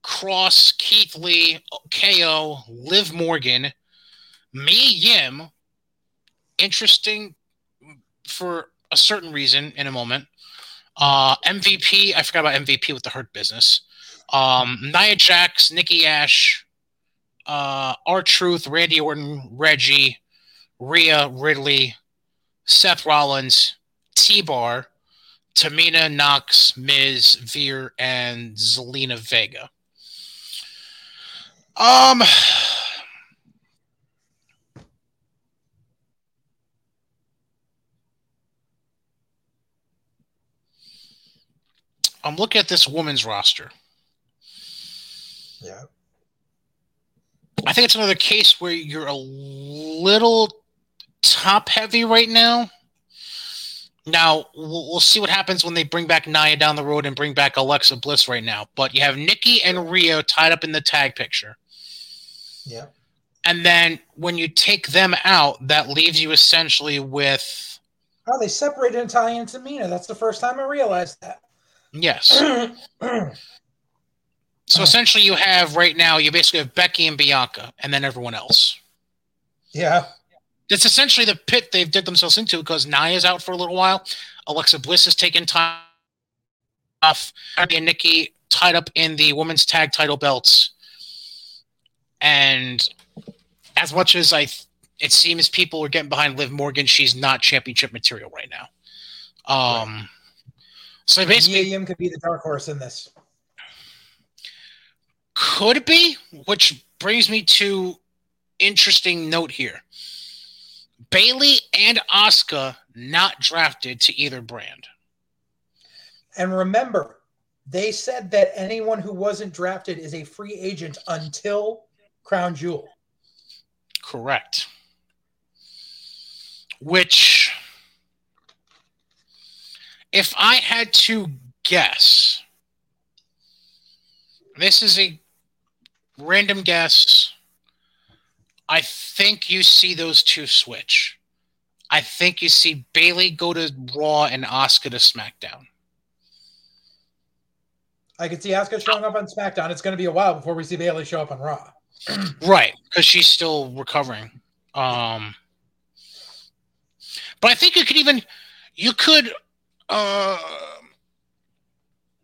Cross, Keith Lee, KO, Liv Morgan, Mia Yim. Interesting for a certain reason in a moment. Uh, MVP, I forgot about MVP with the Hurt Business. Um, Nia Jax, Nikki Ash, uh, R Truth, Randy Orton, Reggie, Rhea, Ridley, Seth Rollins, T Bar, Tamina, Knox, Miz, Veer, and Zelina Vega. Um, I'm looking at this woman's roster. Yeah. I think it's another case where you're a little top heavy right now. Now we'll, we'll see what happens when they bring back Nia down the road and bring back Alexa Bliss right now. But you have Nikki and Rio tied up in the tag picture, Yeah. and then when you take them out, that leaves you essentially with Oh, they separated Natalya and Tamina. That's the first time I realized that. Yes. So essentially, you have right now you basically have Becky and Bianca, and then everyone else. yeah. It's essentially the pit they've did themselves into because Nia's out for a little while. Alexa Bliss has taken time off. And Nikki tied up in the women's tag title belts. And as much as I, it seems people are getting behind Liv Morgan, she's not championship material right now. Um, so basically Yim could be the dark horse in this. could be, which brings me to interesting note here. Bayley and Asuka not drafted to either brand. And remember, they said that anyone who wasn't drafted is a free agent until Crown Jewel. Correct. Which, if I had to guess, this is a random guess. I think you see those two switch. I think you see Bayley go to Raw and Asuka to SmackDown. I could see Asuka showing up on SmackDown. It's going to be a while before we see Bayley show up on Raw. Right, because she's still recovering. Um, But I think you could even you could uh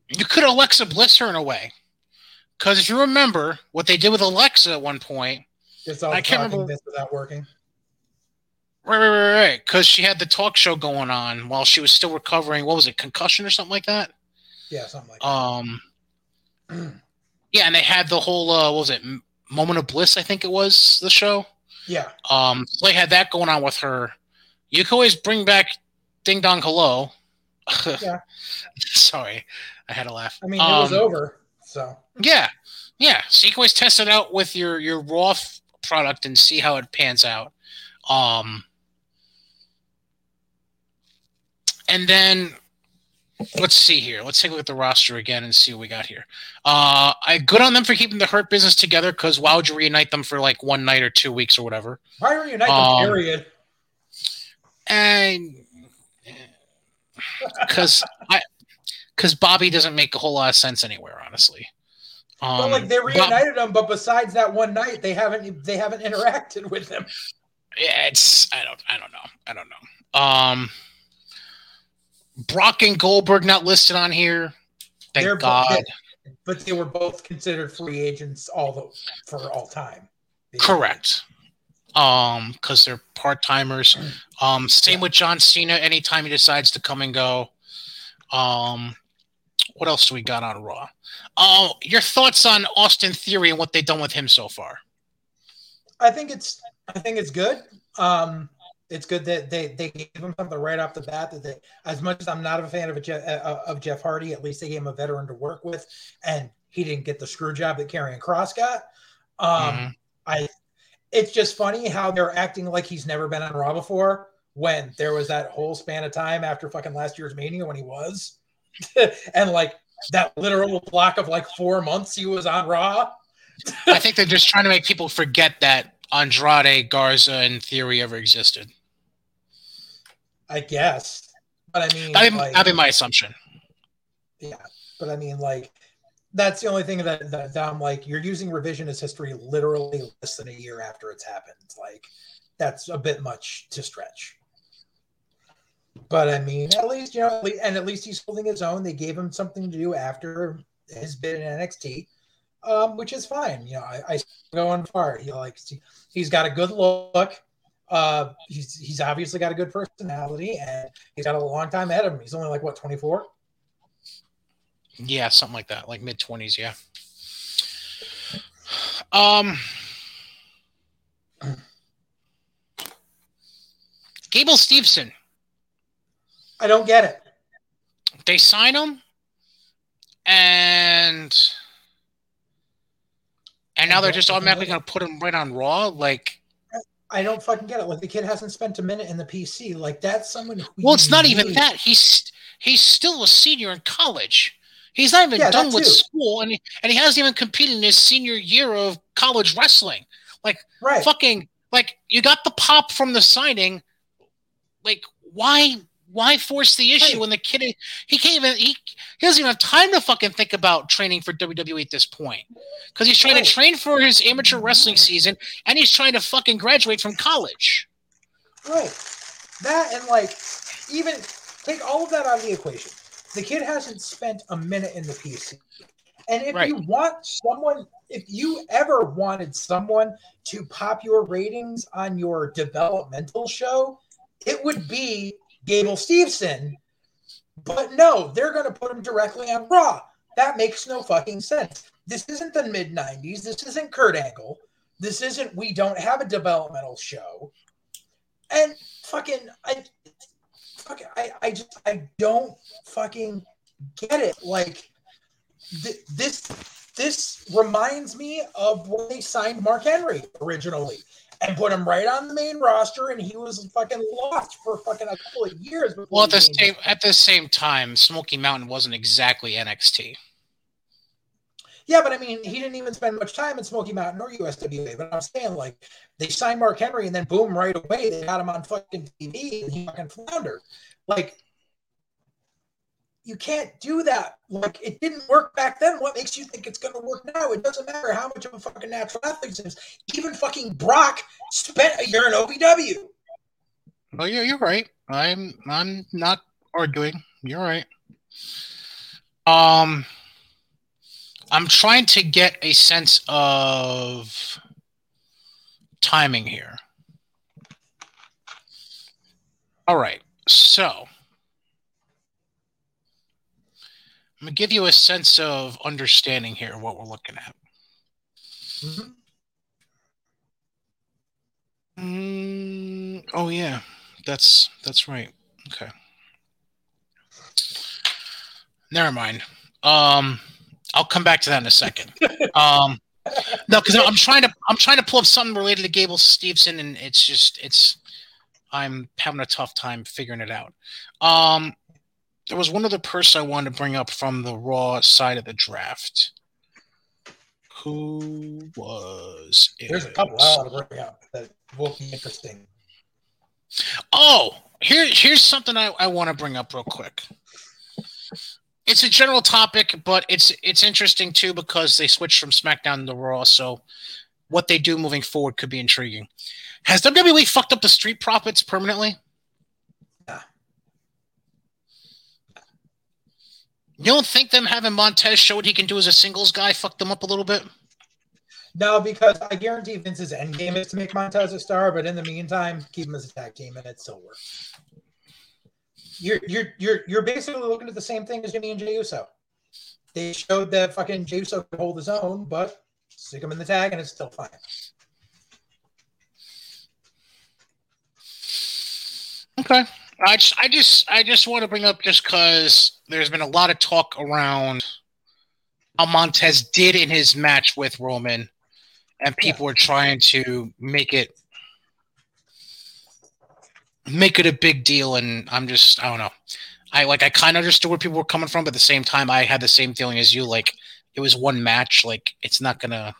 you could Alexa Bliss her in a way. Because if you remember what they did with Alexa at one point, I can't remember- this without working. right, right, right, right, because she had the talk show going on while she was still recovering. What was it, concussion or something like that? Yeah, something like Um, that. yeah, and they had the whole uh, what was it, Moment of Bliss? I think it was the show. yeah. Um, so they had that going on with her. You could always bring back Ding Dong Hello. Yeah. Sorry, I had a laugh. I mean, it was Um, over. So Yeah, yeah. So you can always test it out with your your raw f- product and see how it pans out. Um, and then let's see here. Let's take a look at the roster again and see what we got here. Uh, I good on them for keeping the Hurt business together because why would you reunite them for like one night or two weeks or whatever? why reunite Um, them? Period. And because I because Bobby doesn't make a whole lot of sense anywhere, honestly. Um, But like they Bob- reunited them, but besides that one night, they haven't they haven't interacted with them. Yeah, it's I don't I don't know. I don't know. Um Brock and Goldberg not listed on here. Thank They're God. But they were both considered free agents all the, for all time. Correct. Um, because they're part timers. Um, same with John Cena. Anytime he decides to come and go. Um, what else do we got on Raw? Oh, your thoughts on Austin Theory and what they've done with him so far? I think it's I think it's good. Um, it's good that they they gave him something right off the bat. That they, as much as I'm not a fan of a Jeff, uh, of Jeff Hardy, at least they gave him a veteran to work with, and he didn't get the screw job that Karrion Kross got. Um, Mhm. I it's just funny how they're acting like he's never been on Raw before when there was that whole span of time after fucking last year's Mania when he was, and like that literal block of like four months he was on Raw. I think they're just trying to make people forget that Andrade, Garza, and Theory ever existed. I guess, but I mean, That'd be, like- that'd be my assumption. Yeah, but I mean, like, that's the only thing that, that, that I'm like, you're using revisionist history literally less than a year after it's happened. Like, that's a bit much to stretch. But I mean, at least, you know, and at least he's holding his own. They gave him something to do after his bid in NXT, um, which is fine. You know, I, I go on far. He like, he's got a good look. Uh, he's, he's obviously got a good personality and he's got a long time ahead of him. He's only like, what, 24? Yeah, something like that, like mid twenties. Yeah. Um. Gable Steveson. I don't get it. They sign him, and and now they're just automatically going to put him right on Raw. Like, I don't fucking get it. Like the kid hasn't spent a minute in the PC. Like that's someone who well, it's not even that. He's he's still a senior in college. He's not even Yeah, done with too. school, and he, and he hasn't even competed in his senior year of college wrestling. Right. fucking like you got the pop from the signing. Like why why force the issue Right. when the kid he can't even he, he doesn't even have time to fucking think about training for WWE at this point because he's trying Right. to train for his amateur wrestling season and he's trying to fucking graduate from college. Right. That and like even take all of that out of the equation. The kid hasn't spent a minute in the PC. And if Right. you want someone, if you ever wanted someone to pop your ratings on your developmental show, it would be Gable Steveson. But no, they're going to put him directly on Raw. That makes no fucking sense. This isn't the mid 90s. This isn't Kurt Angle. This isn't, we don't have a developmental show. And fucking, I, fucking, I, I just, I don't fucking get it. Like, th- this, this reminds me of when they signed Mark Henry originally and put him right on the main roster, and he was fucking lost for fucking a couple of years. Well, at the same at the same time, Smoky Mountain wasn't exactly NXT. Yeah, but I mean, he didn't even spend much time in Smoky Mountain or USWA. But I'm saying, like, they signed Mark Henry and then boom, right away, they got him on fucking TV and he fucking floundered. Like, you can't do that. Like, it didn't work back then. What makes you think it's going to work now? It doesn't matter how much of a fucking natural athlete is. Even fucking Brock spent a year in OVW. Oh yeah, you're right. I'm I'm not arguing. You're right. Um, I'm trying to get a sense of timing here. All right, so I'm gonna give you a sense of understanding here what we're looking at. Mm, oh yeah, that's that's right. Okay. Never mind. Um, I'll come back to that in a second. um, no, because I'm trying to I'm trying to pull up something related to Gable Steveson, and it's just it's I'm having a tough time figuring it out. Um, there was one other person I wanted to bring up from the Raw side of the draft. Who was it? There's a couple I want to bring up that will be interesting. Oh, here, here's something I, I want to bring up real quick. It's a general topic, but it's it's interesting too because they switched from SmackDown to Raw, so what they do moving forward could be intriguing. Has WWE fucked up the Street Profits permanently? Yeah. You don't think them having Montez show what he can do as a singles guy fucked them up a little bit? No, because I guarantee Vince's end game is to make Montez a star, but in the meantime, keep him as a tag team, and it still works. You're you're you're you're basically looking at the same thing as Jimmy and Jey Uso. They showed that fucking Jey Uso could hold his own, but stick him in the tag, and it's still fine. Okay. I just, I just, I just want to bring up just because there's been a lot of talk around how Montez did in his match with Roman, and people are trying to make it make it a big deal. And I'm just, I don't know. I like, I kind of understood where people were coming from, but at the same time, I had the same feeling as you. Like, it was one match. Like, it's not gonna.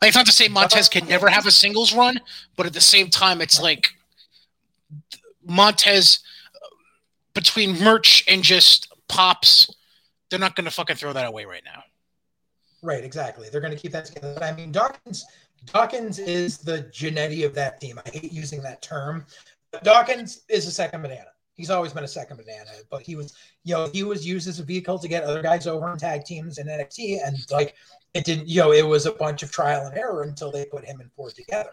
Like, it's not to say Montez can never have a singles run, but at the same time, it's like Montez between merch and just pops, they're not to fucking throw that away right now. Right, exactly. They're to keep that together. But I mean, Dawkins Dawkins is the Jannetty of that team. I hate using that term, Dawkins is a second banana. He's always been a second banana, but he was, you know, he was used as a vehicle to get other guys over in tag teams in NXT, and like it didn't, you know, it was a bunch of trial and error until they put him and Ford together.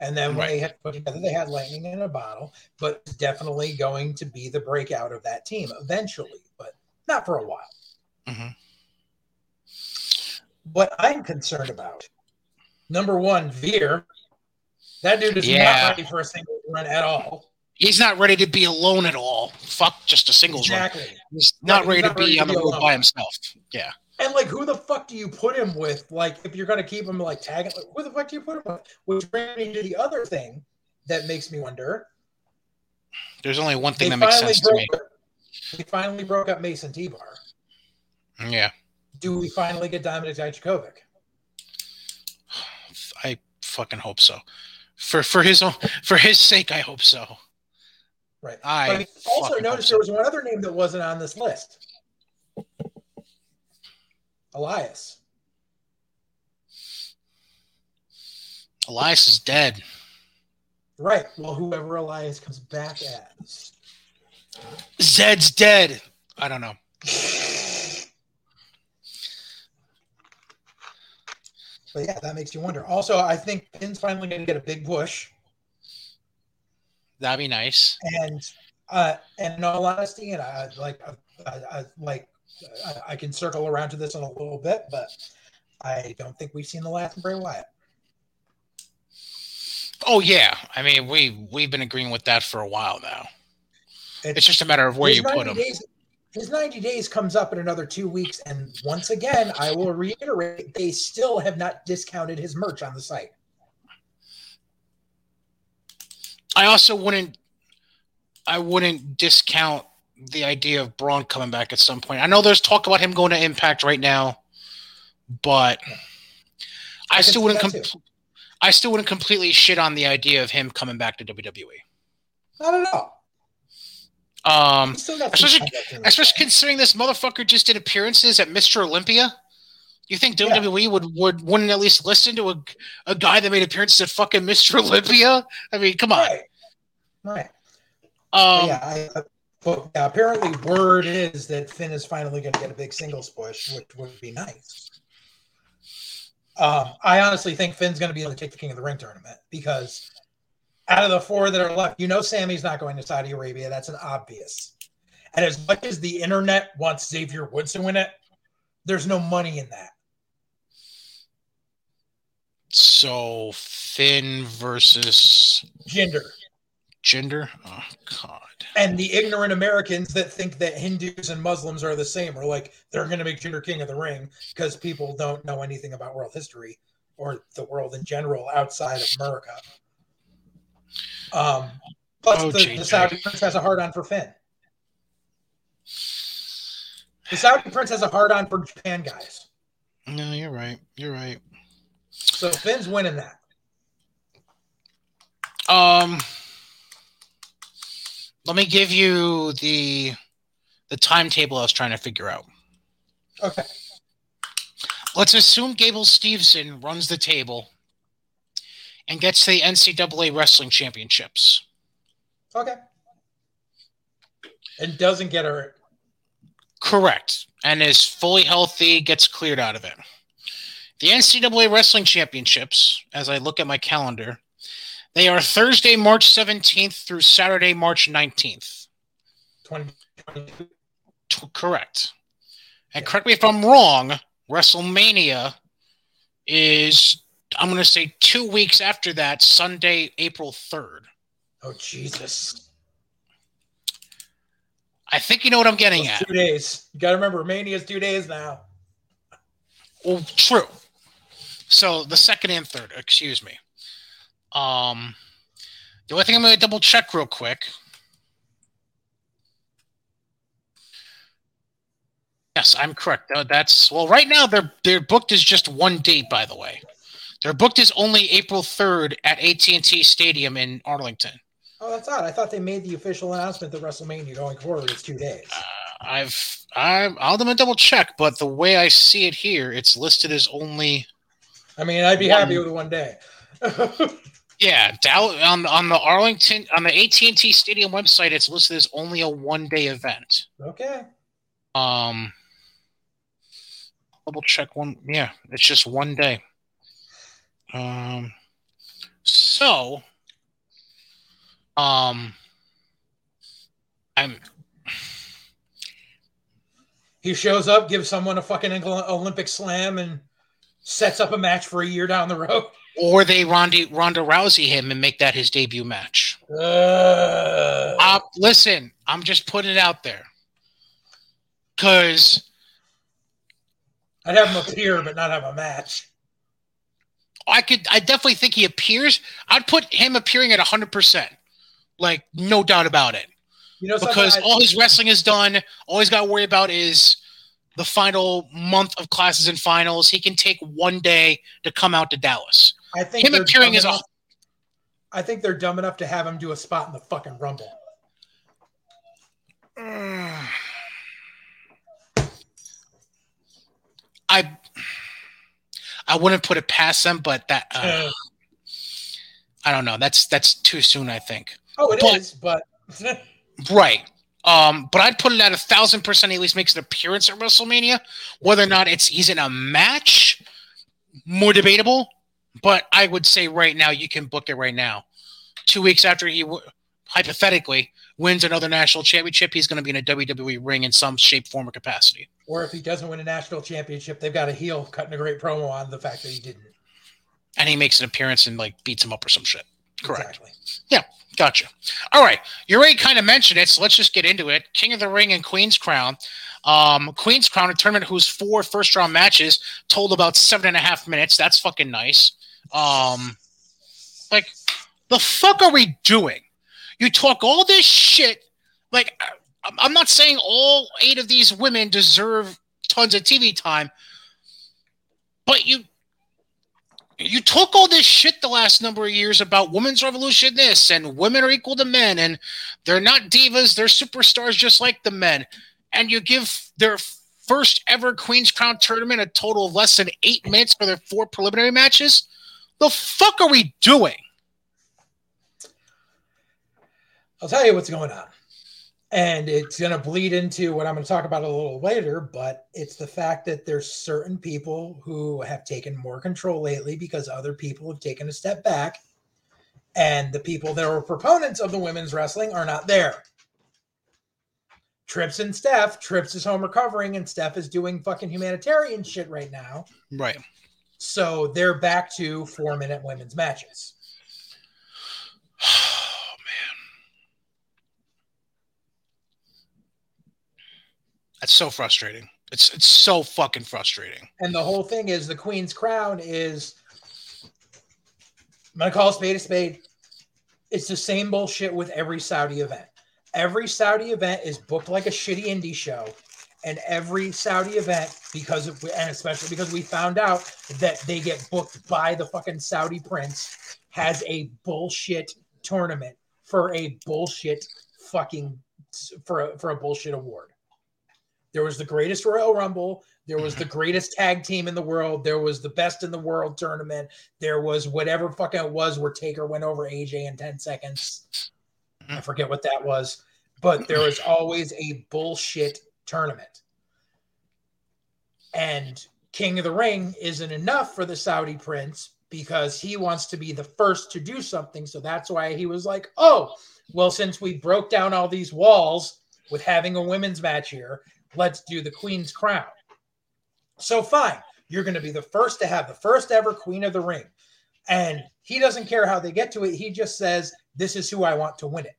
And then when Right. they had put together, they had lightning in a bottle, but definitely going to be the breakout of that team eventually, but not for a while. Mhm. What I'm concerned about, number one, Veer. That dude is Yeah. not ready for a single run at all. He's not ready to be alone at all. Fuck just a singles run. He's not ready he's to not ready be on the road by himself. Yeah. And like, who the fuck do you put him with? Like, if you're gonna keep him like tagging, like, who the fuck do you put him with? Which brings me to the other thing that makes me wonder. There's only one thing They that makes sense to me. broke. They finally broke up Mace and T-Bar. Yeah. Do we finally get Dominik Dijakovic? I fucking hope so. For for his own for his sake, I hope so. Right. I But also noticed there was one other name that wasn't on this list. Elias. Elias is dead. Right. Well, whoever Elias comes back as. Zed's dead. I don't know. But yeah, that makes you wonder. Also, I think Finn's finally going to get a big push, That'd be nice. and uh, and in all honesty, and I like I, I like I, I can circle around to this in a little bit, but I don't think we've seen the last of Bray Wyatt. Oh yeah. I mean, we we've been agreeing with that for a while now. It's just a matter of where you put 90 him. Days, his 90 days comes up in another two weeks, and once again, I will reiterate, they still have not discounted his merch on the site. I also wouldn't I wouldn't discount the idea of Braun coming back at some point. I know there's talk about him going to Impact right now, but I, can still wouldn't com- I still wouldn't completely shit on the idea of him coming back to WWE. Not at all. Um, He's still got some especially- time left in his especially considering this motherfucker just did appearances at Mr. Olympia. You think Yeah. WWE would, would wouldn't at least listen to a, a guy that made appearances at fucking Mr. Olympia? I mean, come on. Right. Right. Um, yeah, I, but yeah, apparently word is that Finn is finally going to get a big singles push, which would be nice. Um, I honestly think Finn's going to be able to take the King of the Ring tournament because out of the four that are left, you know Sammy's not going to Saudi Arabia. That's an obvious. And as much as the internet wants Xavier Woods to win it, there's no money in that. So Finn versus Jinder. Jinder? Oh God. And the ignorant Americans that think that Hindus and Muslims are the same are like they're going to make Jinder king of the ring because people don't know anything about world history or the world in general outside of America. Um, plus, Oh, the, the Saudi prince has a hard on for Finn. The Saudi prince has a hard on for Japan guys. No, you're right. You're right. So Finn's winning that. Um, let me give you the the timetable I was trying to figure out. Okay. Let's assume Gable Steveson runs the table and gets the NCAA wrestling championships. Okay. And doesn't get hurt. Correct. And is fully healthy, gets cleared out of it. The NCAA Wrestling Championships, as I look at my calendar, they are Thursday, March 17th through Saturday, March 19th. 2022. T- correct. And correct me if I'm wrong, WrestleMania is, I'm going to say, two weeks after that, Sunday, April 3rd. Oh, Jesus. I think you know what I'm getting Those at. two days. You got to remember, Mania's two days now. Well, true. So the second and third, excuse me. Um, the only thing I'm going to double check real quick. Yes, I'm correct. Uh, That's well. Right now, they're they're booked as just one date. By the way, they're booked as only April third at AT and T Stadium in Arlington. Oh, that's odd. I thought they made the official announcement that WrestleMania going forward is two days. Uh, I've I'm, I'll them a double check, but the way I see it here, it's listed as only I mean, I'd be One- happy with one day. Yeah, Dow- on on the Arlington on the AT and T Stadium website, it's listed as only a one day event. okay. Um, double check one. Yeah, it's just one day. Um, so, um, I'm He shows up, gives someone a fucking Olympic slam, and sets up a match for a year down the road. or they Ronda Ronda Rousey him and make that his debut match. Uh, Uh, listen, I'm just putting it out there because I'd have him appear, but not have a match. I could I definitely think he appears. I'd put him appearing at 100%. Like no doubt about it. You know, Because all his wrestling is done. All he's got to worry about is the final month of classes and finals. He can take one day to come out to Dallas. I think Him appearing as enough- I think they're dumb enough to have him do a spot in the fucking Rumble. I I wouldn't put it past them, but that uh, I don't know. That's that's too soon, I think. oh, it is, but- but Right. Um, but I'd put it at a thousand percent. He at least makes an appearance at WrestleMania. Whether or not it's he's in a match, more debatable. But I would say right now you can book it right now. Two weeks after he w- hypothetically wins another national championship, he's going to be in a WWE ring in some shape, form, or capacity. or if he doesn't win a national championship, they've got a heel cutting a great promo on the fact that he didn't. And he makes an appearance and like beats him up or some shit. Correct. Exactly. Yeah, gotcha. All right. You already kind of mentioned it, so let's just get into it. King of the Ring and Queen's Crown. Um, Queen's Crown, a tournament whose four first round matches told about seven and a half minutes. That's fucking nice. Um, like, the fuck are we doing? You talk all this shit. Like, I'm not saying all eight of these women deserve tons of TV time, but you you took all this shit the last number of years about women's revolution this and women are equal to men and they're not divas they're superstars just like the men. And you give their first ever queen's crown tournament a total of less than eight minutes for their four preliminary matches? The fuck are we doing I'll tell you what's going on. And it's going to bleed into what I'm going to talk about a little later, but it's the fact that there's certain people who have taken more control lately because other people have taken a step back. And the people that are proponents of the women's wrestling are not there. Trips and Steph. Trips is home recovering, and Steph is doing fucking humanitarian shit right now. Right. So they're back to four minute women's matches. That's so frustrating. It's it's so fucking frustrating. And the whole thing is the Queen's crown is I'm gonna call a spade a spade. It's the same bullshit with every Saudi event. Every Saudi event is booked like a shitty indie show. And every Saudi event, because of, and especially because we found out that they get booked by the fucking Saudi prince, has a bullshit tournament for a bullshit fucking for a, for a bullshit award. There was the greatest Royal Rumble. There was the greatest tag team in the world. There was the best in the world tournament. There was whatever fucking it was where Taker went over AJ in 10 seconds. I mm-hmm. forget what that was, but there was always a bullshit tournament. And King of the Ring isn't enough for the Saudi prince because he wants to be the first to do something. So that's why he was like, oh, well, since we broke down all these walls with having a women's match here, let's do the Queen's Crown. So fine, you're going to be the first to have the first ever Queen of the Ring. And he doesn't care how they get to it. He just says, This is who I want to win it.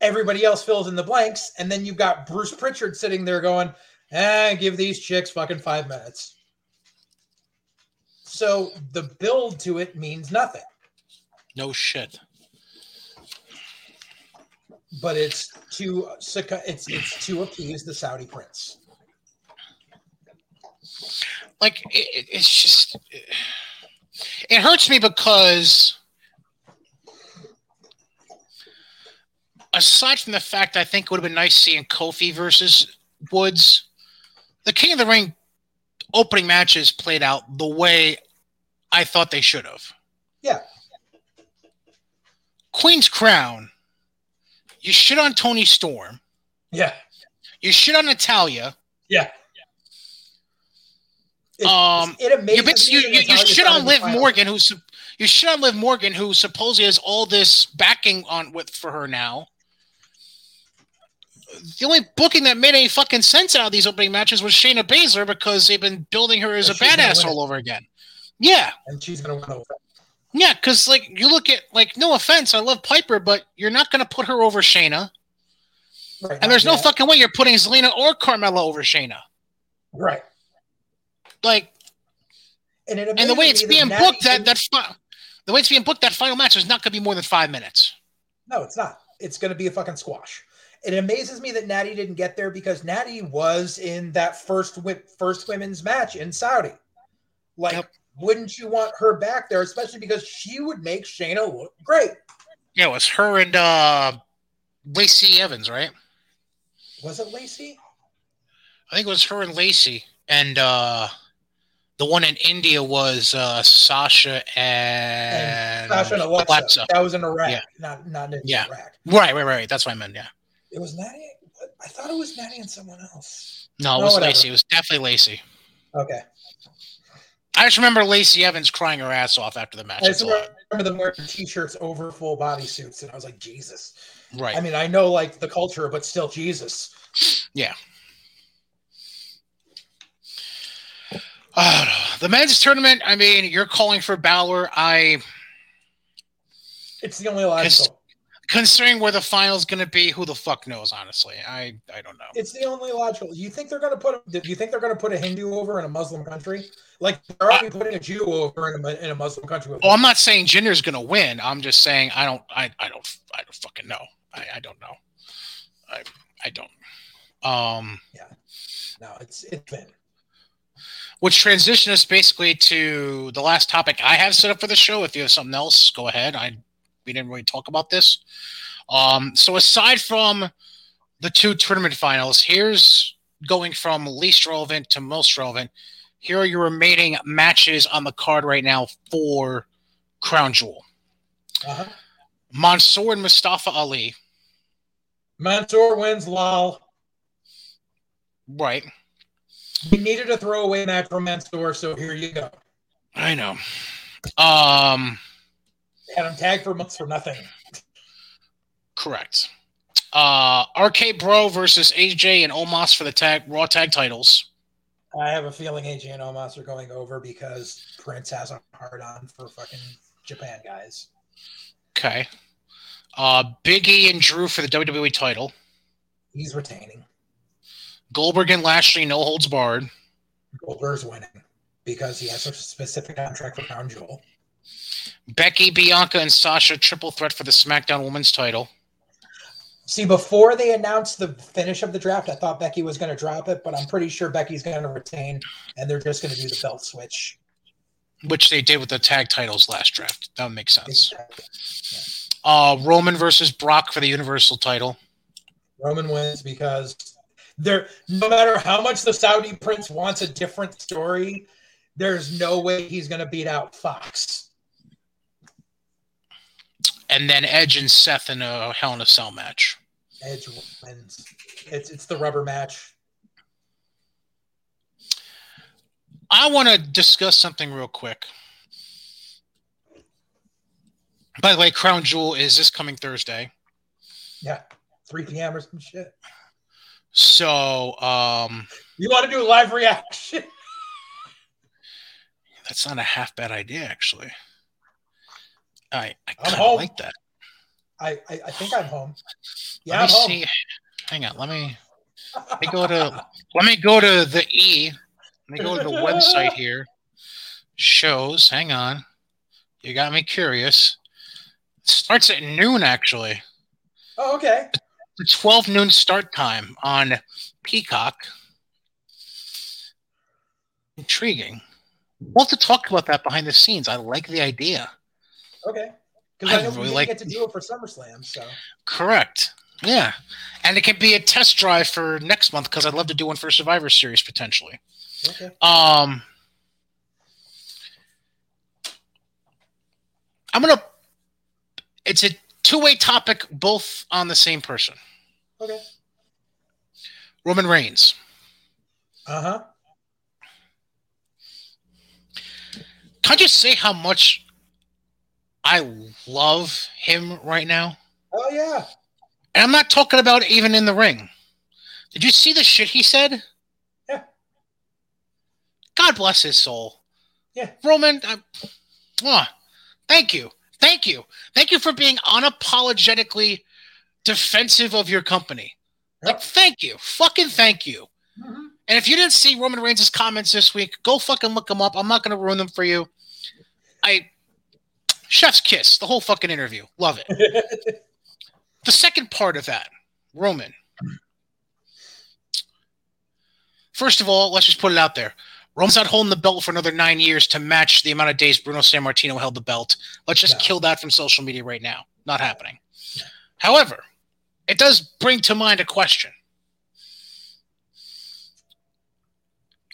Everybody else fills in the blanks. And then you've got Bruce Pritchard sitting there going, eh, give these chicks fucking five minutes. So the build to it means nothing. No shit. But it's to it's it's to appease the Saudi prince. Like it, it's just it hurts me because aside from the fact I think it would have been nice seeing Kofi versus Woods, the King of the Ring opening matches played out the way I thought they should have. Yeah. Queen's Crown, you shit on Toni Storm. Yeah. You shit on Natalya. Yeah. It, um, it you, you, you, you shit on Liv Morgan, who's you shit on Liv Morgan, who supposedly has all this backing on with for her now the only booking that made any fucking sense out of these opening matches was Shayna Baszler because they've been building her as and a badass all over again. Yeah, and she's gonna win over. Yeah, because like you look at like no offense, I love Piper, but you're not gonna put her over Shayna. Right, and there's no yet. fucking way you're putting Zelina or Carmella over Shayna. Right. Like, and, and the way it's being booked, that that fi- the way it's being booked, that final match is not going to be more than five minutes. No, it's not. It's going to be a fucking squash. It amazes me that Natty didn't get there because Natty was in that first first women's match in Saudi. Like, yep. Wouldn't you want her back there, especially because she would make Shayna look great? Yeah, it was her and uh, Lacey Evans, right? Was it Lacey? I think it was her and Lacey, and uh, the one in India was uh, Sasha and, and Sasha and Alexa. Alexa. That was in Iraq, yeah. not not in yeah. Iraq. Right, right, right. That's what I meant. Yeah. It was Natty. I thought it was Natty and someone else. No, it was no, Lacey. It was definitely Lacey. Okay. I just remember Lacey Evans crying her ass off after the match. I just remember them wearing t-shirts over full body suits, and I was like, Jesus. Right. I mean, I know like the culture, but still, Jesus. Yeah. Uh, the men's tournament. I mean, you're calling for Balor. I. It's the only logical considering where the final's going to be, who the fuck knows? Honestly, I I don't know. It's the only logical. You think they're going to put? Do you think they're going to put a Hindu over in a Muslim country? Like they're already putting a Jew over in a, in a Muslim country. Oh, I'm not saying Jinder's going to win. I'm just saying I don't. I I don't. I don't fucking know. I I don't know. I I don't. Um. Yeah. No, it's it's been. Which transition us basically to the last topic I have set up for the show. If you have something else, go ahead. I we didn't really talk about this. Um, so aside from the two tournament finals, here's going from least relevant to most relevant. Here are your remaining matches on the card right now for Crown Jewel. Uh-huh. Mansoor and Mustafa Ali. Mansoor wins, lol. Right. We needed a throwaway match from Mansoor, so here you go. I know. Um, Had him tagged for months for nothing. correct. Uh, RK Bro versus AJ and Omos for the tag Raw tag titles. I have a feeling AJ and Omos are going over because Prince has a hard on for fucking Japan guys. Okay. Uh, Big E and Drew for the WWE title. He's retaining. Goldberg and Lashley no holds barred. Goldberg's winning because he has a specific contract for Crown Jewel. Becky, Bianca, and Sasha triple threat for the SmackDown Women's title. See, before they announced the finish of the draft, I thought Becky was going to drop it, but I'm pretty sure Becky's going to retain, and they're just going to do the belt switch. which they did with the tag titles last draft. That would make sense. Exactly. Uh, Roman versus Brock for the Universal title. Roman wins because there, no matter how much the Saudi prince wants a different story, there's no way he's going to beat out Fox. And then Edge and Seth in a Hell in a Cell match. Edge wins. It's it's the rubber match. I want to discuss something real quick. By the way, Crown Jewel is this coming Thursday. Yeah, 3 p.m. or some shit. So um, You want to do a live reaction? that's not a half bad idea, actually. I, I kind of like that. I, I I think I'm home. Yeah, let me home. see. Hang on. Let me let me go to let me go to the E. Let me go to the website here. Shows. Hang on. You got me curious. It starts at noon actually. Oh, okay. The 12 noon start time on Peacock. Intriguing. We'll have to talk about that behind the scenes. I like the idea. Okay. Because I, I know really we like- get to do it for SummerSlam, so Correct. Yeah. And it can be a test drive for next month because I'd love to do one for Survivor Series potentially. okay. Um, I'm gonna. It's a two-way topic, both on the same person. Okay. Roman Reigns. Uh huh. Can I just say how much I love him right now? Oh yeah. And I'm not talking about even in the ring. Did you see the shit he said? Yeah. God bless his soul. Yeah. Roman, I, mwah. thank you. Thank you. Thank you for being unapologetically defensive of your company. Like, thank you. Fucking thank you. Mhm. And if you didn't see Roman Reigns' comments this week, go fucking look them up. I'm not going to ruin them for you. I, chef's kiss, the whole fucking interview. Love it. The second part of that, Roman. First of all, let's just put it out there. Roman's not holding the belt for another nine years to match the amount of days Bruno Sammartino held the belt. Let's just No. kill that from social media right now. Not happening. However, it does bring to mind a question.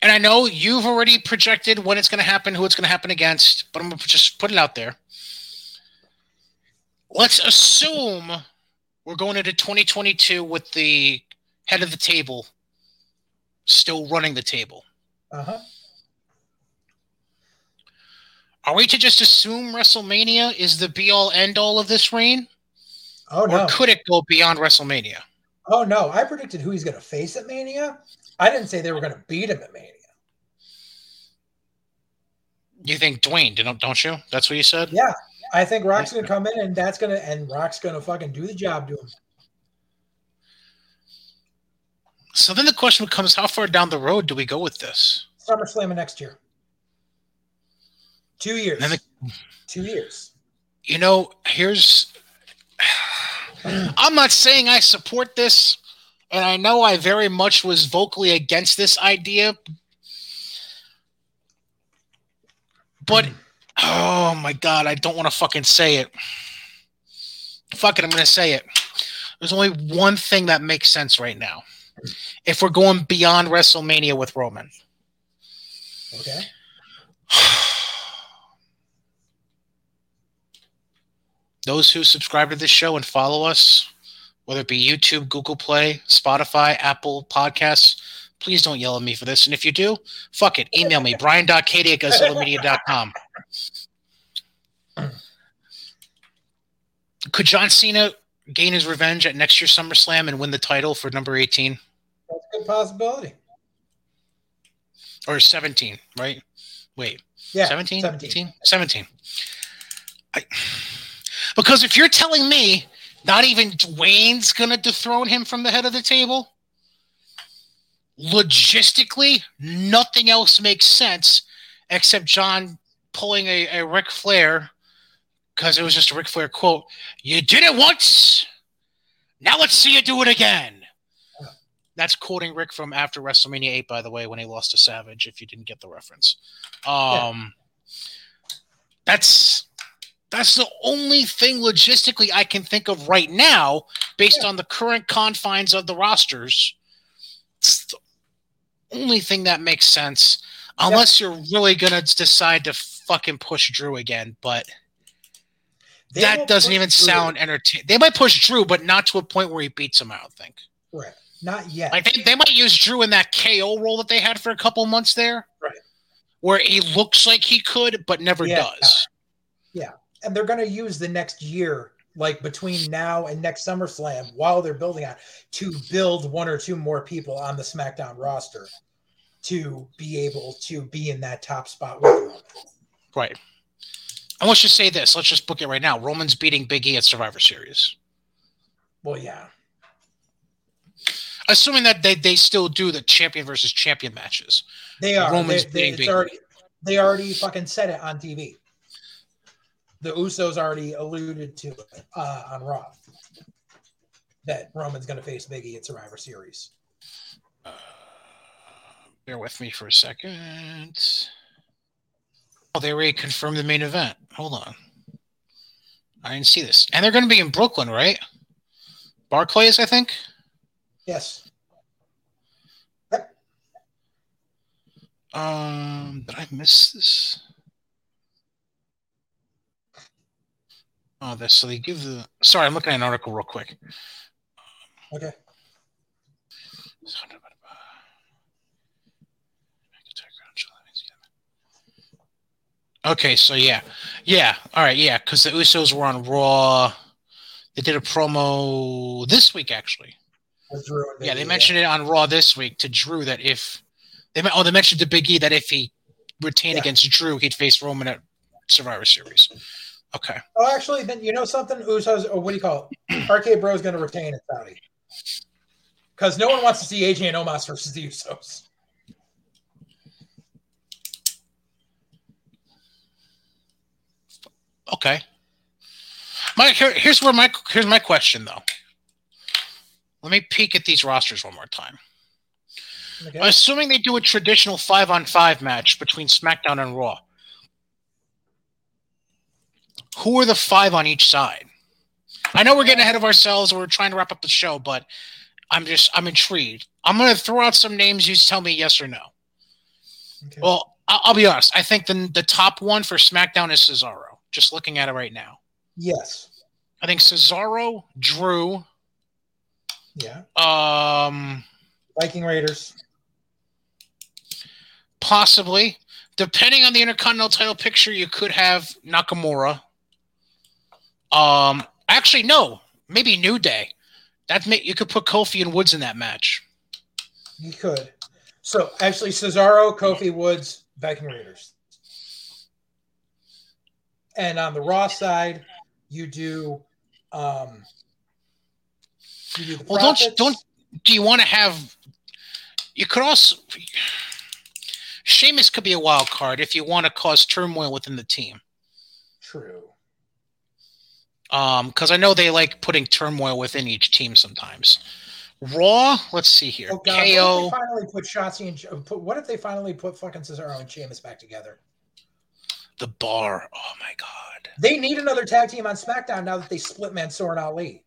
And I know you've already projected when it's going to happen, who it's going to happen against, but I'm going to just put it out there. Let's assume we're going into 2022 with the head of the table still running the table. Uh huh. Are we to just assume WrestleMania is the be all end all of this reign? Oh no. Or could it go beyond WrestleMania? Oh no. I predicted who he's going to face at Mania. I didn't say they were going to beat him at Mania. You think Dwayne, don't, don't you? That's what you said? Yeah. I think Rock's to come in and that's going to and Rock's going to fucking do the job to him. So then the question becomes how far down the road do we go with this? SummerSlam next year. Two years. The- Two years. You know, here's. I'm not saying I support this, and I know I very much was vocally against this idea. But, oh my God, I don't want to fucking say it. Fuck it, I'm going to say it. There's only one thing that makes sense right now. If we're going beyond WrestleMania with Roman. Okay. those who subscribe to this show and follow us, whether it be YouTube, Google Play, Spotify, Apple Podcasts, please don't yell at me for this. And if you do, fuck it. Email me, brian.katie at gozillamedia.com. Could John Cena gain his revenge at next year's SummerSlam and win the title for number 18? That's a good possibility. Or 17, right? Wait. Yeah. 17? 17. 18? 17. I, because if you're telling me not even Dwayne's going to dethrone him from the head of the table, logistically, nothing else makes sense except John pulling a, a Ric Flair because it was just a Ric Flair quote. You did it once. Now let's see you do it again. That's quoting Ric from after WrestleMania 8, by the way, when he lost to Savage, if you didn't get the reference. Um, That's that's the only thing logistically I can think of right now, based Yeah. on the current confines of the rosters. It's the only thing that makes sense, unless you're really gonna decide to fucking push Drew again. But They that doesn't even Drew. sound entertaining. They might push Drew, but not to a point where he beats him. I don't think. Right. Not yet. Like they, they might use Drew in that KO role that they had for a couple months there, Right. Where he looks like he could, but never Yeah. does. Yeah. And they're going to use the next year, like between now and next SummerSlam, while they're building on to build one or two more people on the SmackDown roster to be able to be in that top spot with Roman. Right. And let's just say this. Let's just book it right now. Roman's beating Big E at Survivor Series. Well, yeah, Assuming that they, they still do the champion versus champion matches. they are. Roman's they, they, beating Big- already, they already fucking said it on TV. The Usos already alluded to it uh, on Raw that Roman's going to face Biggie at Survivor Series. Uh, bear with me for a second. Oh, they already confirmed the main event. Hold on. I didn't see this. And they're going to be in Brooklyn, right? Barclays, I think. Yes. Um, did I miss this? Oh, this. So they give the. Sorry, I'm looking at an article real quick. Okay. Okay, so yeah, yeah, all right, yeah, because the Usos were on Raw. They did a promo this week, actually. Drew Yeah, they mentioned it on Raw this week to Drew that if they oh they mentioned to Big E that if he retained Yeah. against Drew, he'd face Roman at Survivor Series. Okay, Oh, actually, then you know something? Usos, or what do you call it? RK Bro is going to retain at Saudi. Because no one wants to see AJ and Omos versus the Usos. okay. My here, here's where my here's my question though. Let me peek at these rosters one more time. Okay. Assuming they do a traditional five on five match between SmackDown and Raw, who are the five on each side? I know we're getting ahead of ourselves. We're trying to wrap up the show, but I'm just I'm intrigued. I'm going to throw out some names. You tell me yes or no. Okay. Well, I'll, I'll be honest. I think the the top one for SmackDown is Cesaro. Just looking at it right now, yes. I think Cesaro, Drew, Yeah. um, Viking Raiders. Possibly. Depending on the Intercontinental title picture, you could have Nakamura. Um, actually, no. Maybe New Day. That may, you could put Kofi and Woods in that match. You could. So actually, Cesaro, Kofi Woods, Viking Raiders. And on the Raw side, you do um you do Well, don't don't. Do you want to have? You could also. Sheamus could be a wild card if you want to cause turmoil within the team. True. Um, because I know they like putting turmoil within each team sometimes. Raw. Let's see here. Oh God! What if KO. they finally put Shotzi and put, what if they finally put fucking Cesaro and Sheamus back together? The bar. Oh my god. They need another tag team on SmackDown now that they split Mansoor and Ali.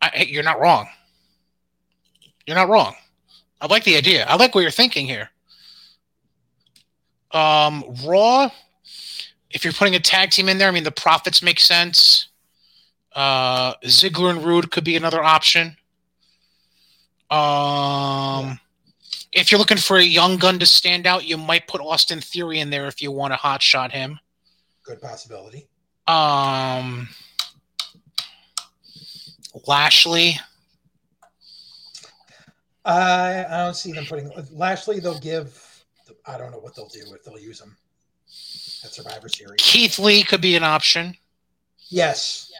I, hey, you're not wrong. You're not wrong. I like the idea. I like what you're thinking here. Um, Raw. If you're putting a tag team in there, I mean the profits make sense. Uh, Ziggler and Rude could be another option. Um, if you're looking for a young gun to stand out, you might put Austin Theory in there if you want to hot shot him. Good possibility. Um, Lashley. I I don't see them putting Lashley. They'll give. I don't know what they'll do if they'll use him at Survivor Series. Keith Lee could be an option. Yes.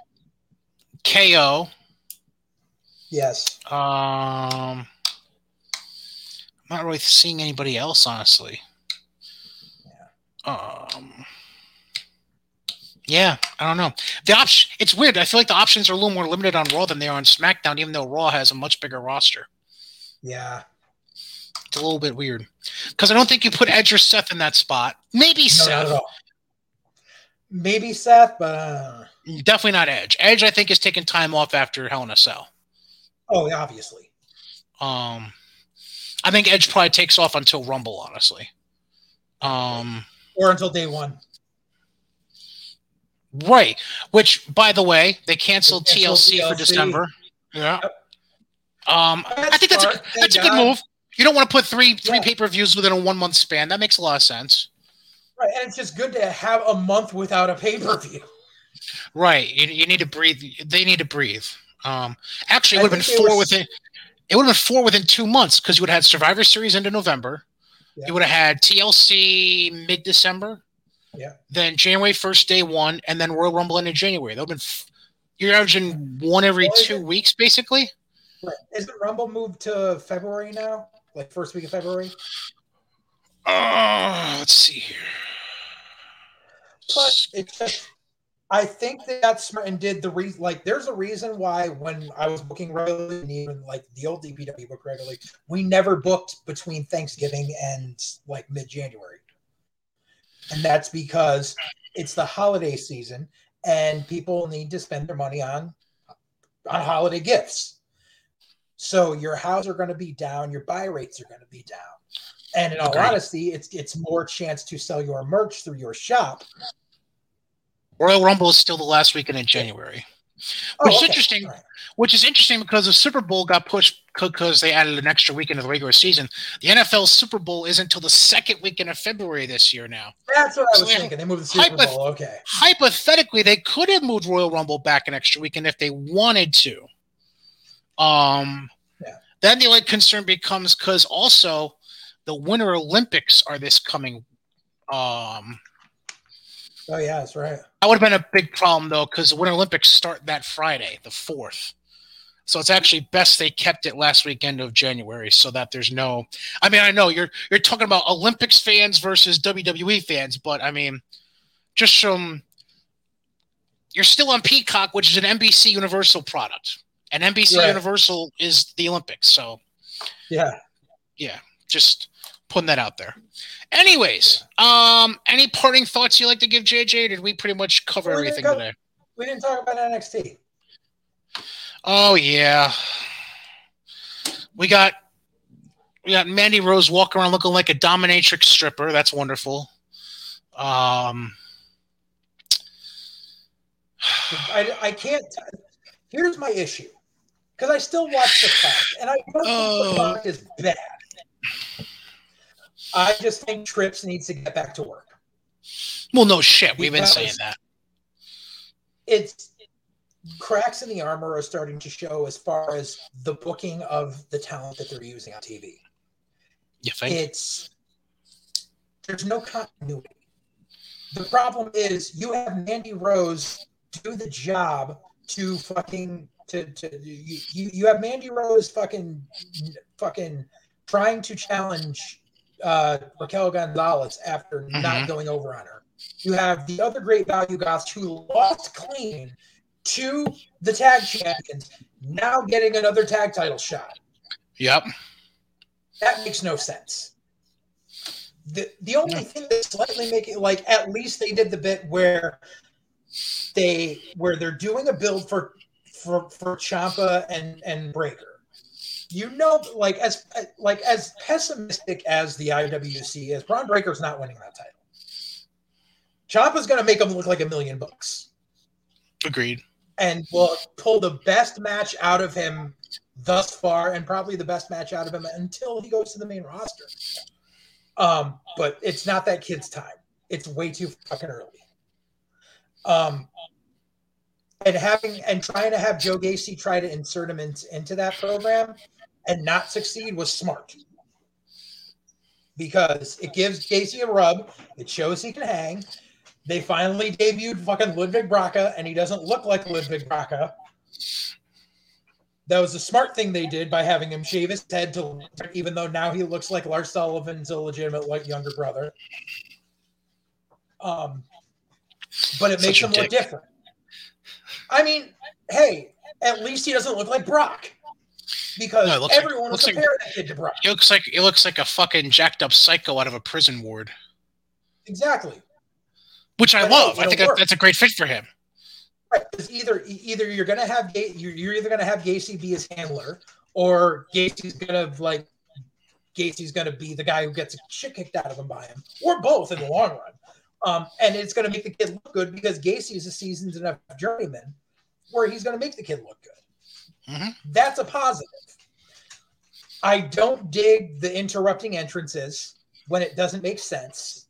KO. Yes. Um, I'm not really seeing anybody else, honestly. Yeah. Um, yeah, I don't know. The option it's weird. I feel like the options are a little more limited on Raw than they are on SmackDown, even though Raw has a much bigger roster. Yeah. It's a little bit weird because I don't think you put Edge or Seth in that spot. Maybe No, Seth. not at all. Maybe Seth, but uh, Definitely not Edge. Edge, I think, is taking time off after Hell in a Cell. oh, obviously. Um, I think Edge probably takes off until Rumble, honestly. Um, Or until day one. right. Which, by the way, they canceled They canceled TLC, for December. Yeah. Yep. Um, I think that's a, that's a good God. move. You don't want to put three three Yeah. pay per views within a one month span. That makes a lot of sense. Right, and it's just good to have a month without a pay per view. Right. You, you need to breathe. They need to breathe. Um, actually, it would have been four was- within. It would have been four within two months because you would have had Survivor Series into November. Yeah. You would have had TLC mid December. Yeah. Then January first, day one, and then Royal Rumble in January. That would have been. F- you're averaging one every Well, two it- weeks, basically. Right. Isn't Rumble moved to February now? Like first week of February? Uh, let's see here. But it's just, I think they got smart and did the reason. Like, there's a reason why when I was booking regularly, and even like the old DPW book regularly, we never booked between Thanksgiving and like mid January, and that's because it's the holiday season and people need to spend their money on on holiday gifts. So your houses are going to be down, your buy rates are going to be down. And in all Agreed. honesty, it's it's more chance to sell your merch through your shop. Royal Rumble is still the last weekend in January. Oh, Which is interesting. Right. which is interesting because the Super Bowl got pushed because they added an extra weekend of the regular season. The NFL Super Bowl isn't until the second weekend of February this year now. That's what I was thinking. They moved the Super Hypoth- Bowl. Okay. Hypothetically, they could have moved Royal Rumble back an extra weekend if they wanted to. Um, Yeah. Then the only concern becomes because also the Winter Olympics are this coming. Um, Oh yeah, that's right. That would have been a big problem though, because the Winter Olympics start that Friday, the fourth. So it's actually best they kept it last weekend of January, so that there's no. I mean, I know you're you're talking about Olympics fans versus WWE fans, but I mean, just from you're still on Peacock, which is an NBC Universal product, and NBC Right. Universal is the Olympics. So yeah, Yeah. just putting that out there. Anyways, um, any parting thoughts you like to give, JJ? Did we pretty much cover Well, we everything got- today? We didn't talk about NXT. Oh yeah. We got we got Mandy Rose walking around looking like a dominatrix stripper. That's wonderful. Um I, I can't. T- Here's my issue, because I still watch the product, and I think Oh. the product is bad. I just think Trips needs to get back to work. well no shit. We've been saying that. It's cracks in the armor are starting to show as far as the booking of the talent that they're using on TV. You think? it's there's no continuity. The problem is you have Mandy Rose do the job to fucking to to you you, you have Mandy Rose fucking fucking trying to challenge uh, Raquel Gonzalez after Mhm. not going over on her. You have the other great value guys who lost clean to the tag champions, now getting another tag title shot Yep. that makes no sense. The the only thing that slightly make it like at least they did the bit where they where they're doing a build for for for Ciampa and and Breakker. You know, like as like as pessimistic as the IWC is, Bron Breakker's not winning that title. Ciampa's going to make him look like a million bucks. Agreed. and will pull the best match out of him thus far, and probably the best match out of him until he goes to the main roster. Um, but it's not that kid's time. It's way too fucking early. Um, and having and trying to have Joe Gacy try to insert him in, into that program and not succeed was smart because it gives Gacy a rub. It shows he can hang. They finally debuted fucking Ludwig Braka, and he doesn't look like Ludwig Braka. That was a smart thing they did by having him shave his head to, even though now he looks like Lars Sullivan's illegitimate like younger brother. Um, but it makes him look different. I mean, hey, at least he doesn't look like Brock because no, everyone like, was comparing like, that kid to Brock. He looks like he looks like a fucking jacked up psycho out of a prison ward. Exactly. Which I but love. I think that, that's a great fit for him. Right. Because either either you're gonna have you're, you're either gonna have Gacy be his handler, or Gacy's gonna like Gacy's gonna be the guy who gets shit kicked out of him by him, or both in the long run. Um, and it's going to make the kid look good because Gacy is a seasoned enough journeyman where he's going to make the kid look good. Mm-hmm. That's a positive. I don't dig the interrupting entrances when it doesn't make sense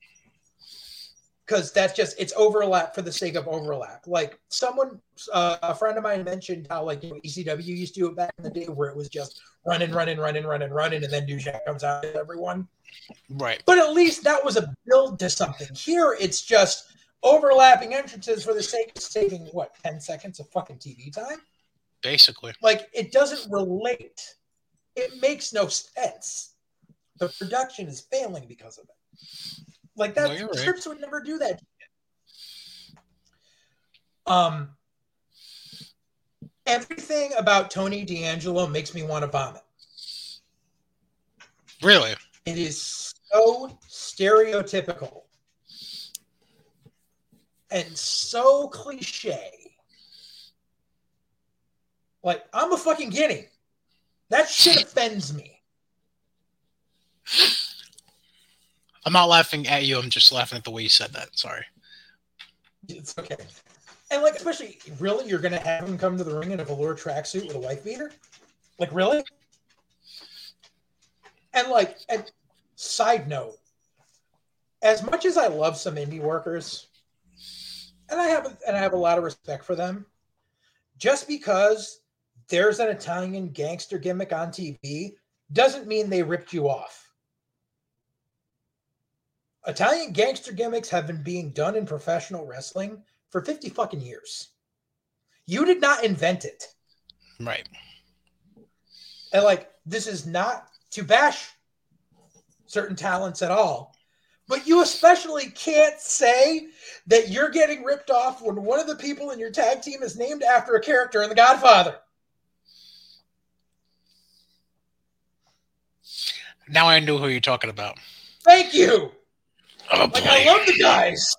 because that's just it's overlap for the sake of overlap. Like someone, uh, a friend of mine mentioned how like you know, ECW used to do it back in the day where it was just running, running, running, running, running, and then Dijak comes out to everyone. Right. But at least that was a build to something. Here it's just overlapping entrances for the sake of saving what ten seconds of fucking TV time. Basically, like it doesn't relate. It makes no sense. The production is failing because of it. Like that, no, right. would never do that. Um, everything about Tony D'Angelo makes me want to vomit. Really? It is so stereotypical and so cliche. Like, I'm a fucking guinea. That shit offends me. I'm not laughing at you. I'm just laughing at the way you said that. Sorry. It's okay. And like, especially, really, you're gonna have him come to the ring in a velour tracksuit with a wife beater? Like, really? And like, and side note, as much as I love some indie workers, and I have and I have a lot of respect for them, just because there's an Italian gangster gimmick on TV doesn't mean they ripped you off. Italian gangster gimmicks have been being done in professional wrestling for 50 fucking years. You did not invent it. Right. And like, this is not to bash certain talents at all. But you especially can't say that you're getting ripped off when one of the people in your tag team is named after a character in The Godfather. Now I know who you're talking about. Thank you. Oh, like I love the guys,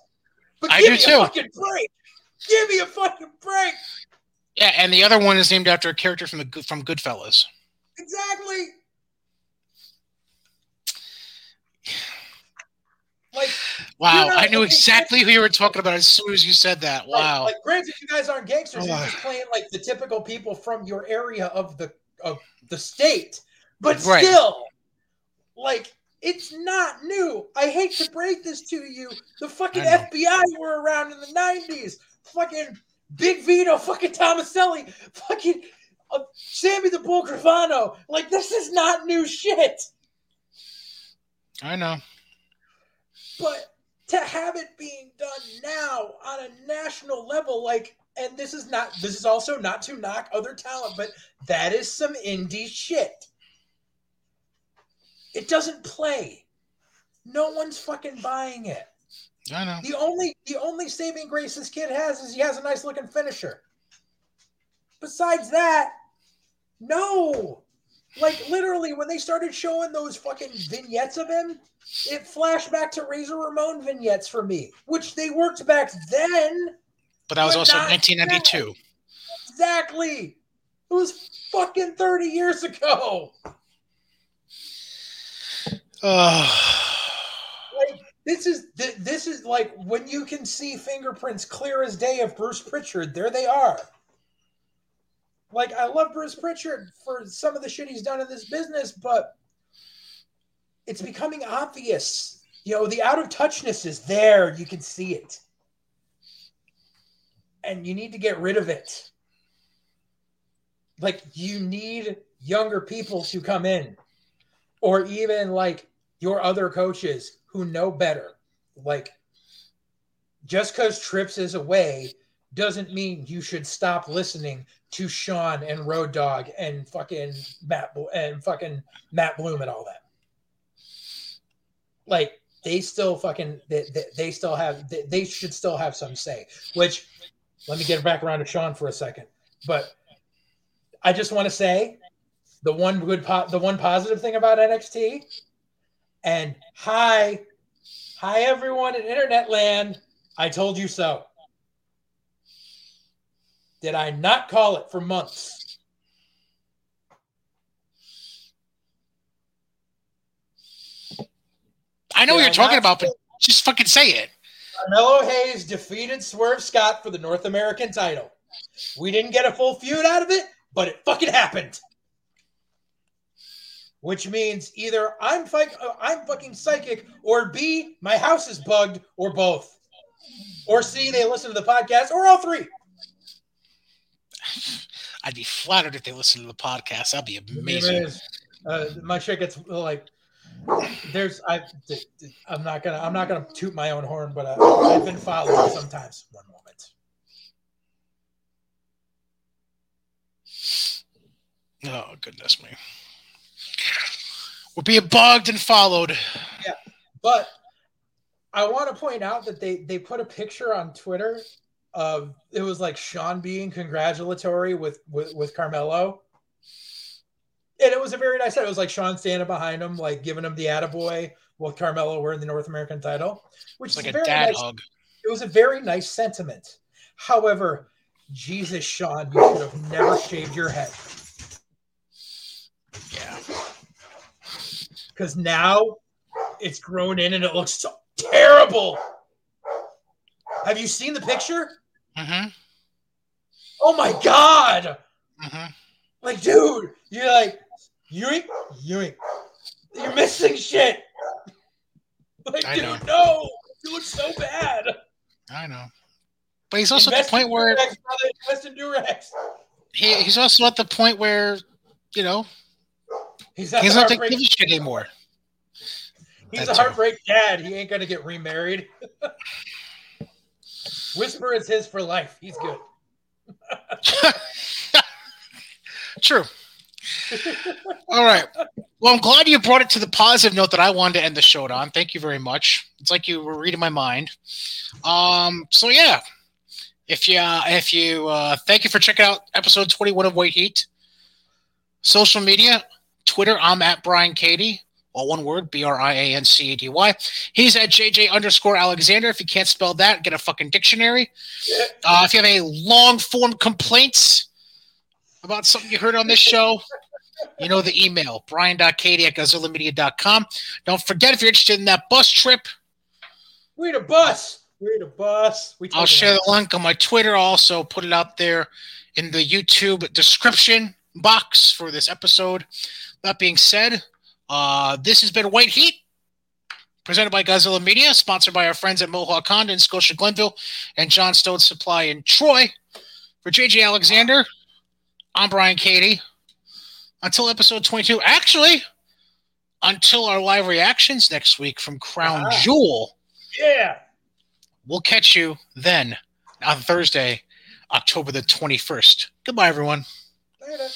but I give me too. a fucking break. Give me a fucking break. Yeah, and the other one is named after a character from the from Goodfellas. Exactly. Like, wow, I knew exactly who you were talking about as soon as you said that. Wow. Like, like granted, you guys aren't gangsters; oh. you're just playing like the typical people from your area of the of the state, but right. still, like it's not new. I hate to break this to you. The fucking FBI were around in the 90s. Fucking Big Vito, fucking Tomaselli, fucking uh, Sammy the Bull Gravano. Like, this is not new shit. I know. But to have it being done now on a national level, like, and this is not, this is also not to knock other talent, but that is some indie shit. It doesn't play. No one's fucking buying it. I know. The only the only saving grace this kid has is he has a nice looking finisher. Besides that, no. Like literally, when they started showing those fucking vignettes of him, it flashed back to Razor Ramon vignettes for me, which they worked back then. But that was but also 1992. Then. Exactly. It was fucking 30 years ago. This is this is like when you can see fingerprints clear as day of Bruce Pritchard. There they are. like I love Bruce Pritchard for some of the shit he's done in this business, but it's becoming obvious. You know, the out of touchness is there. You can see it. And you need to get rid of it. Like, you need younger people to come in, or even like your other coaches who know better. Like, just because Trips is away doesn't mean you should stop listening to Shawn and Road Dog and fucking Matt and fucking Matt Bloom and all that. Like they still fucking they, they, they still have they, they, should still have some say. Which let me get back around to Shawn for a second. But I just want to say the one good po- the one positive thing about NXT and hi hi everyone in internet land I told you so. Did I not call it for months? I know Did what you're I talking about, but just fucking say it. Carmelo Hayes defeated Swerve Scott for the North American title. We didn't get a full feud out of it, but it fucking happened. Which means either I'm, fi- I'm fucking psychic, or B, my house is bugged, or both. Or C, they listen to the podcast, or all three. I'd be flattered if they listen to the podcast. That'd be amazing. Uh, my shit gets like there's I I'm not gonna I'm not gonna toot my own horn, but uh, I've been following sometimes. One moment. Oh goodness me. We're being bugged and followed. Yeah, but I want to point out that they they put a picture on Twitter uh, it was like Shawn being congratulatory with, with with Carmelo. And it was a very nice set. It was like Shawn standing behind him, like giving him the attaboy while Carmelo were in the North American title, which is like a very dad nice, hug. It was a very nice sentiment. However, Jesus, Shawn, you should have never shaved your head. Yeah. Because now it's grown in and it looks so terrible. Have you seen the picture? Mm-hmm. Oh my god! Mm-hmm. Like, dude, you're like, yoink, yoink. You're missing shit. Like, I dude, know. no, you look so bad. I know, but he's also Invest at the point where Durex, Invest in Durex. He, he's also at the point where, you know, he's not, he's not to give a shit anymore. He's That's a heartbreak true. dad. He ain't gonna get remarried. Whisper is his for life. He's good. True. All right. Well, I'm glad you brought it to the positive note that I wanted to end the show on. Thank you very much. It's like you were reading my mind. Um. So yeah, if you uh, if you uh, thank you for checking out episode 21 of White Heat. Social media, Twitter, I'm at Brian Cady all one word, B R I A N C A D Y. He's at JJ underscore Alexander. If you can't spell that, get a fucking dictionary. Uh, if you have any long form complaints about something you heard on this show, you know the email, brian.cady at godzillamedia.com. Don't forget, if you're interested in that bus trip, we need a bus. We need a bus. We I'll share the link on my Twitter. I'll also put it out there in the YouTube description box for this episode. That being said, uh, this has been White Heat, presented by Godzilla Media, sponsored by our friends at Mohawk Honda in Scotia Glenville and Johnstone Supply in Troy. For JJ Alexander, I'm Brian Cady. Until episode 22, actually, until our live reactions next week from Crown uh-huh. Jewel. Yeah. We'll catch you then on Thursday, October the 21st. Goodbye, everyone. Later.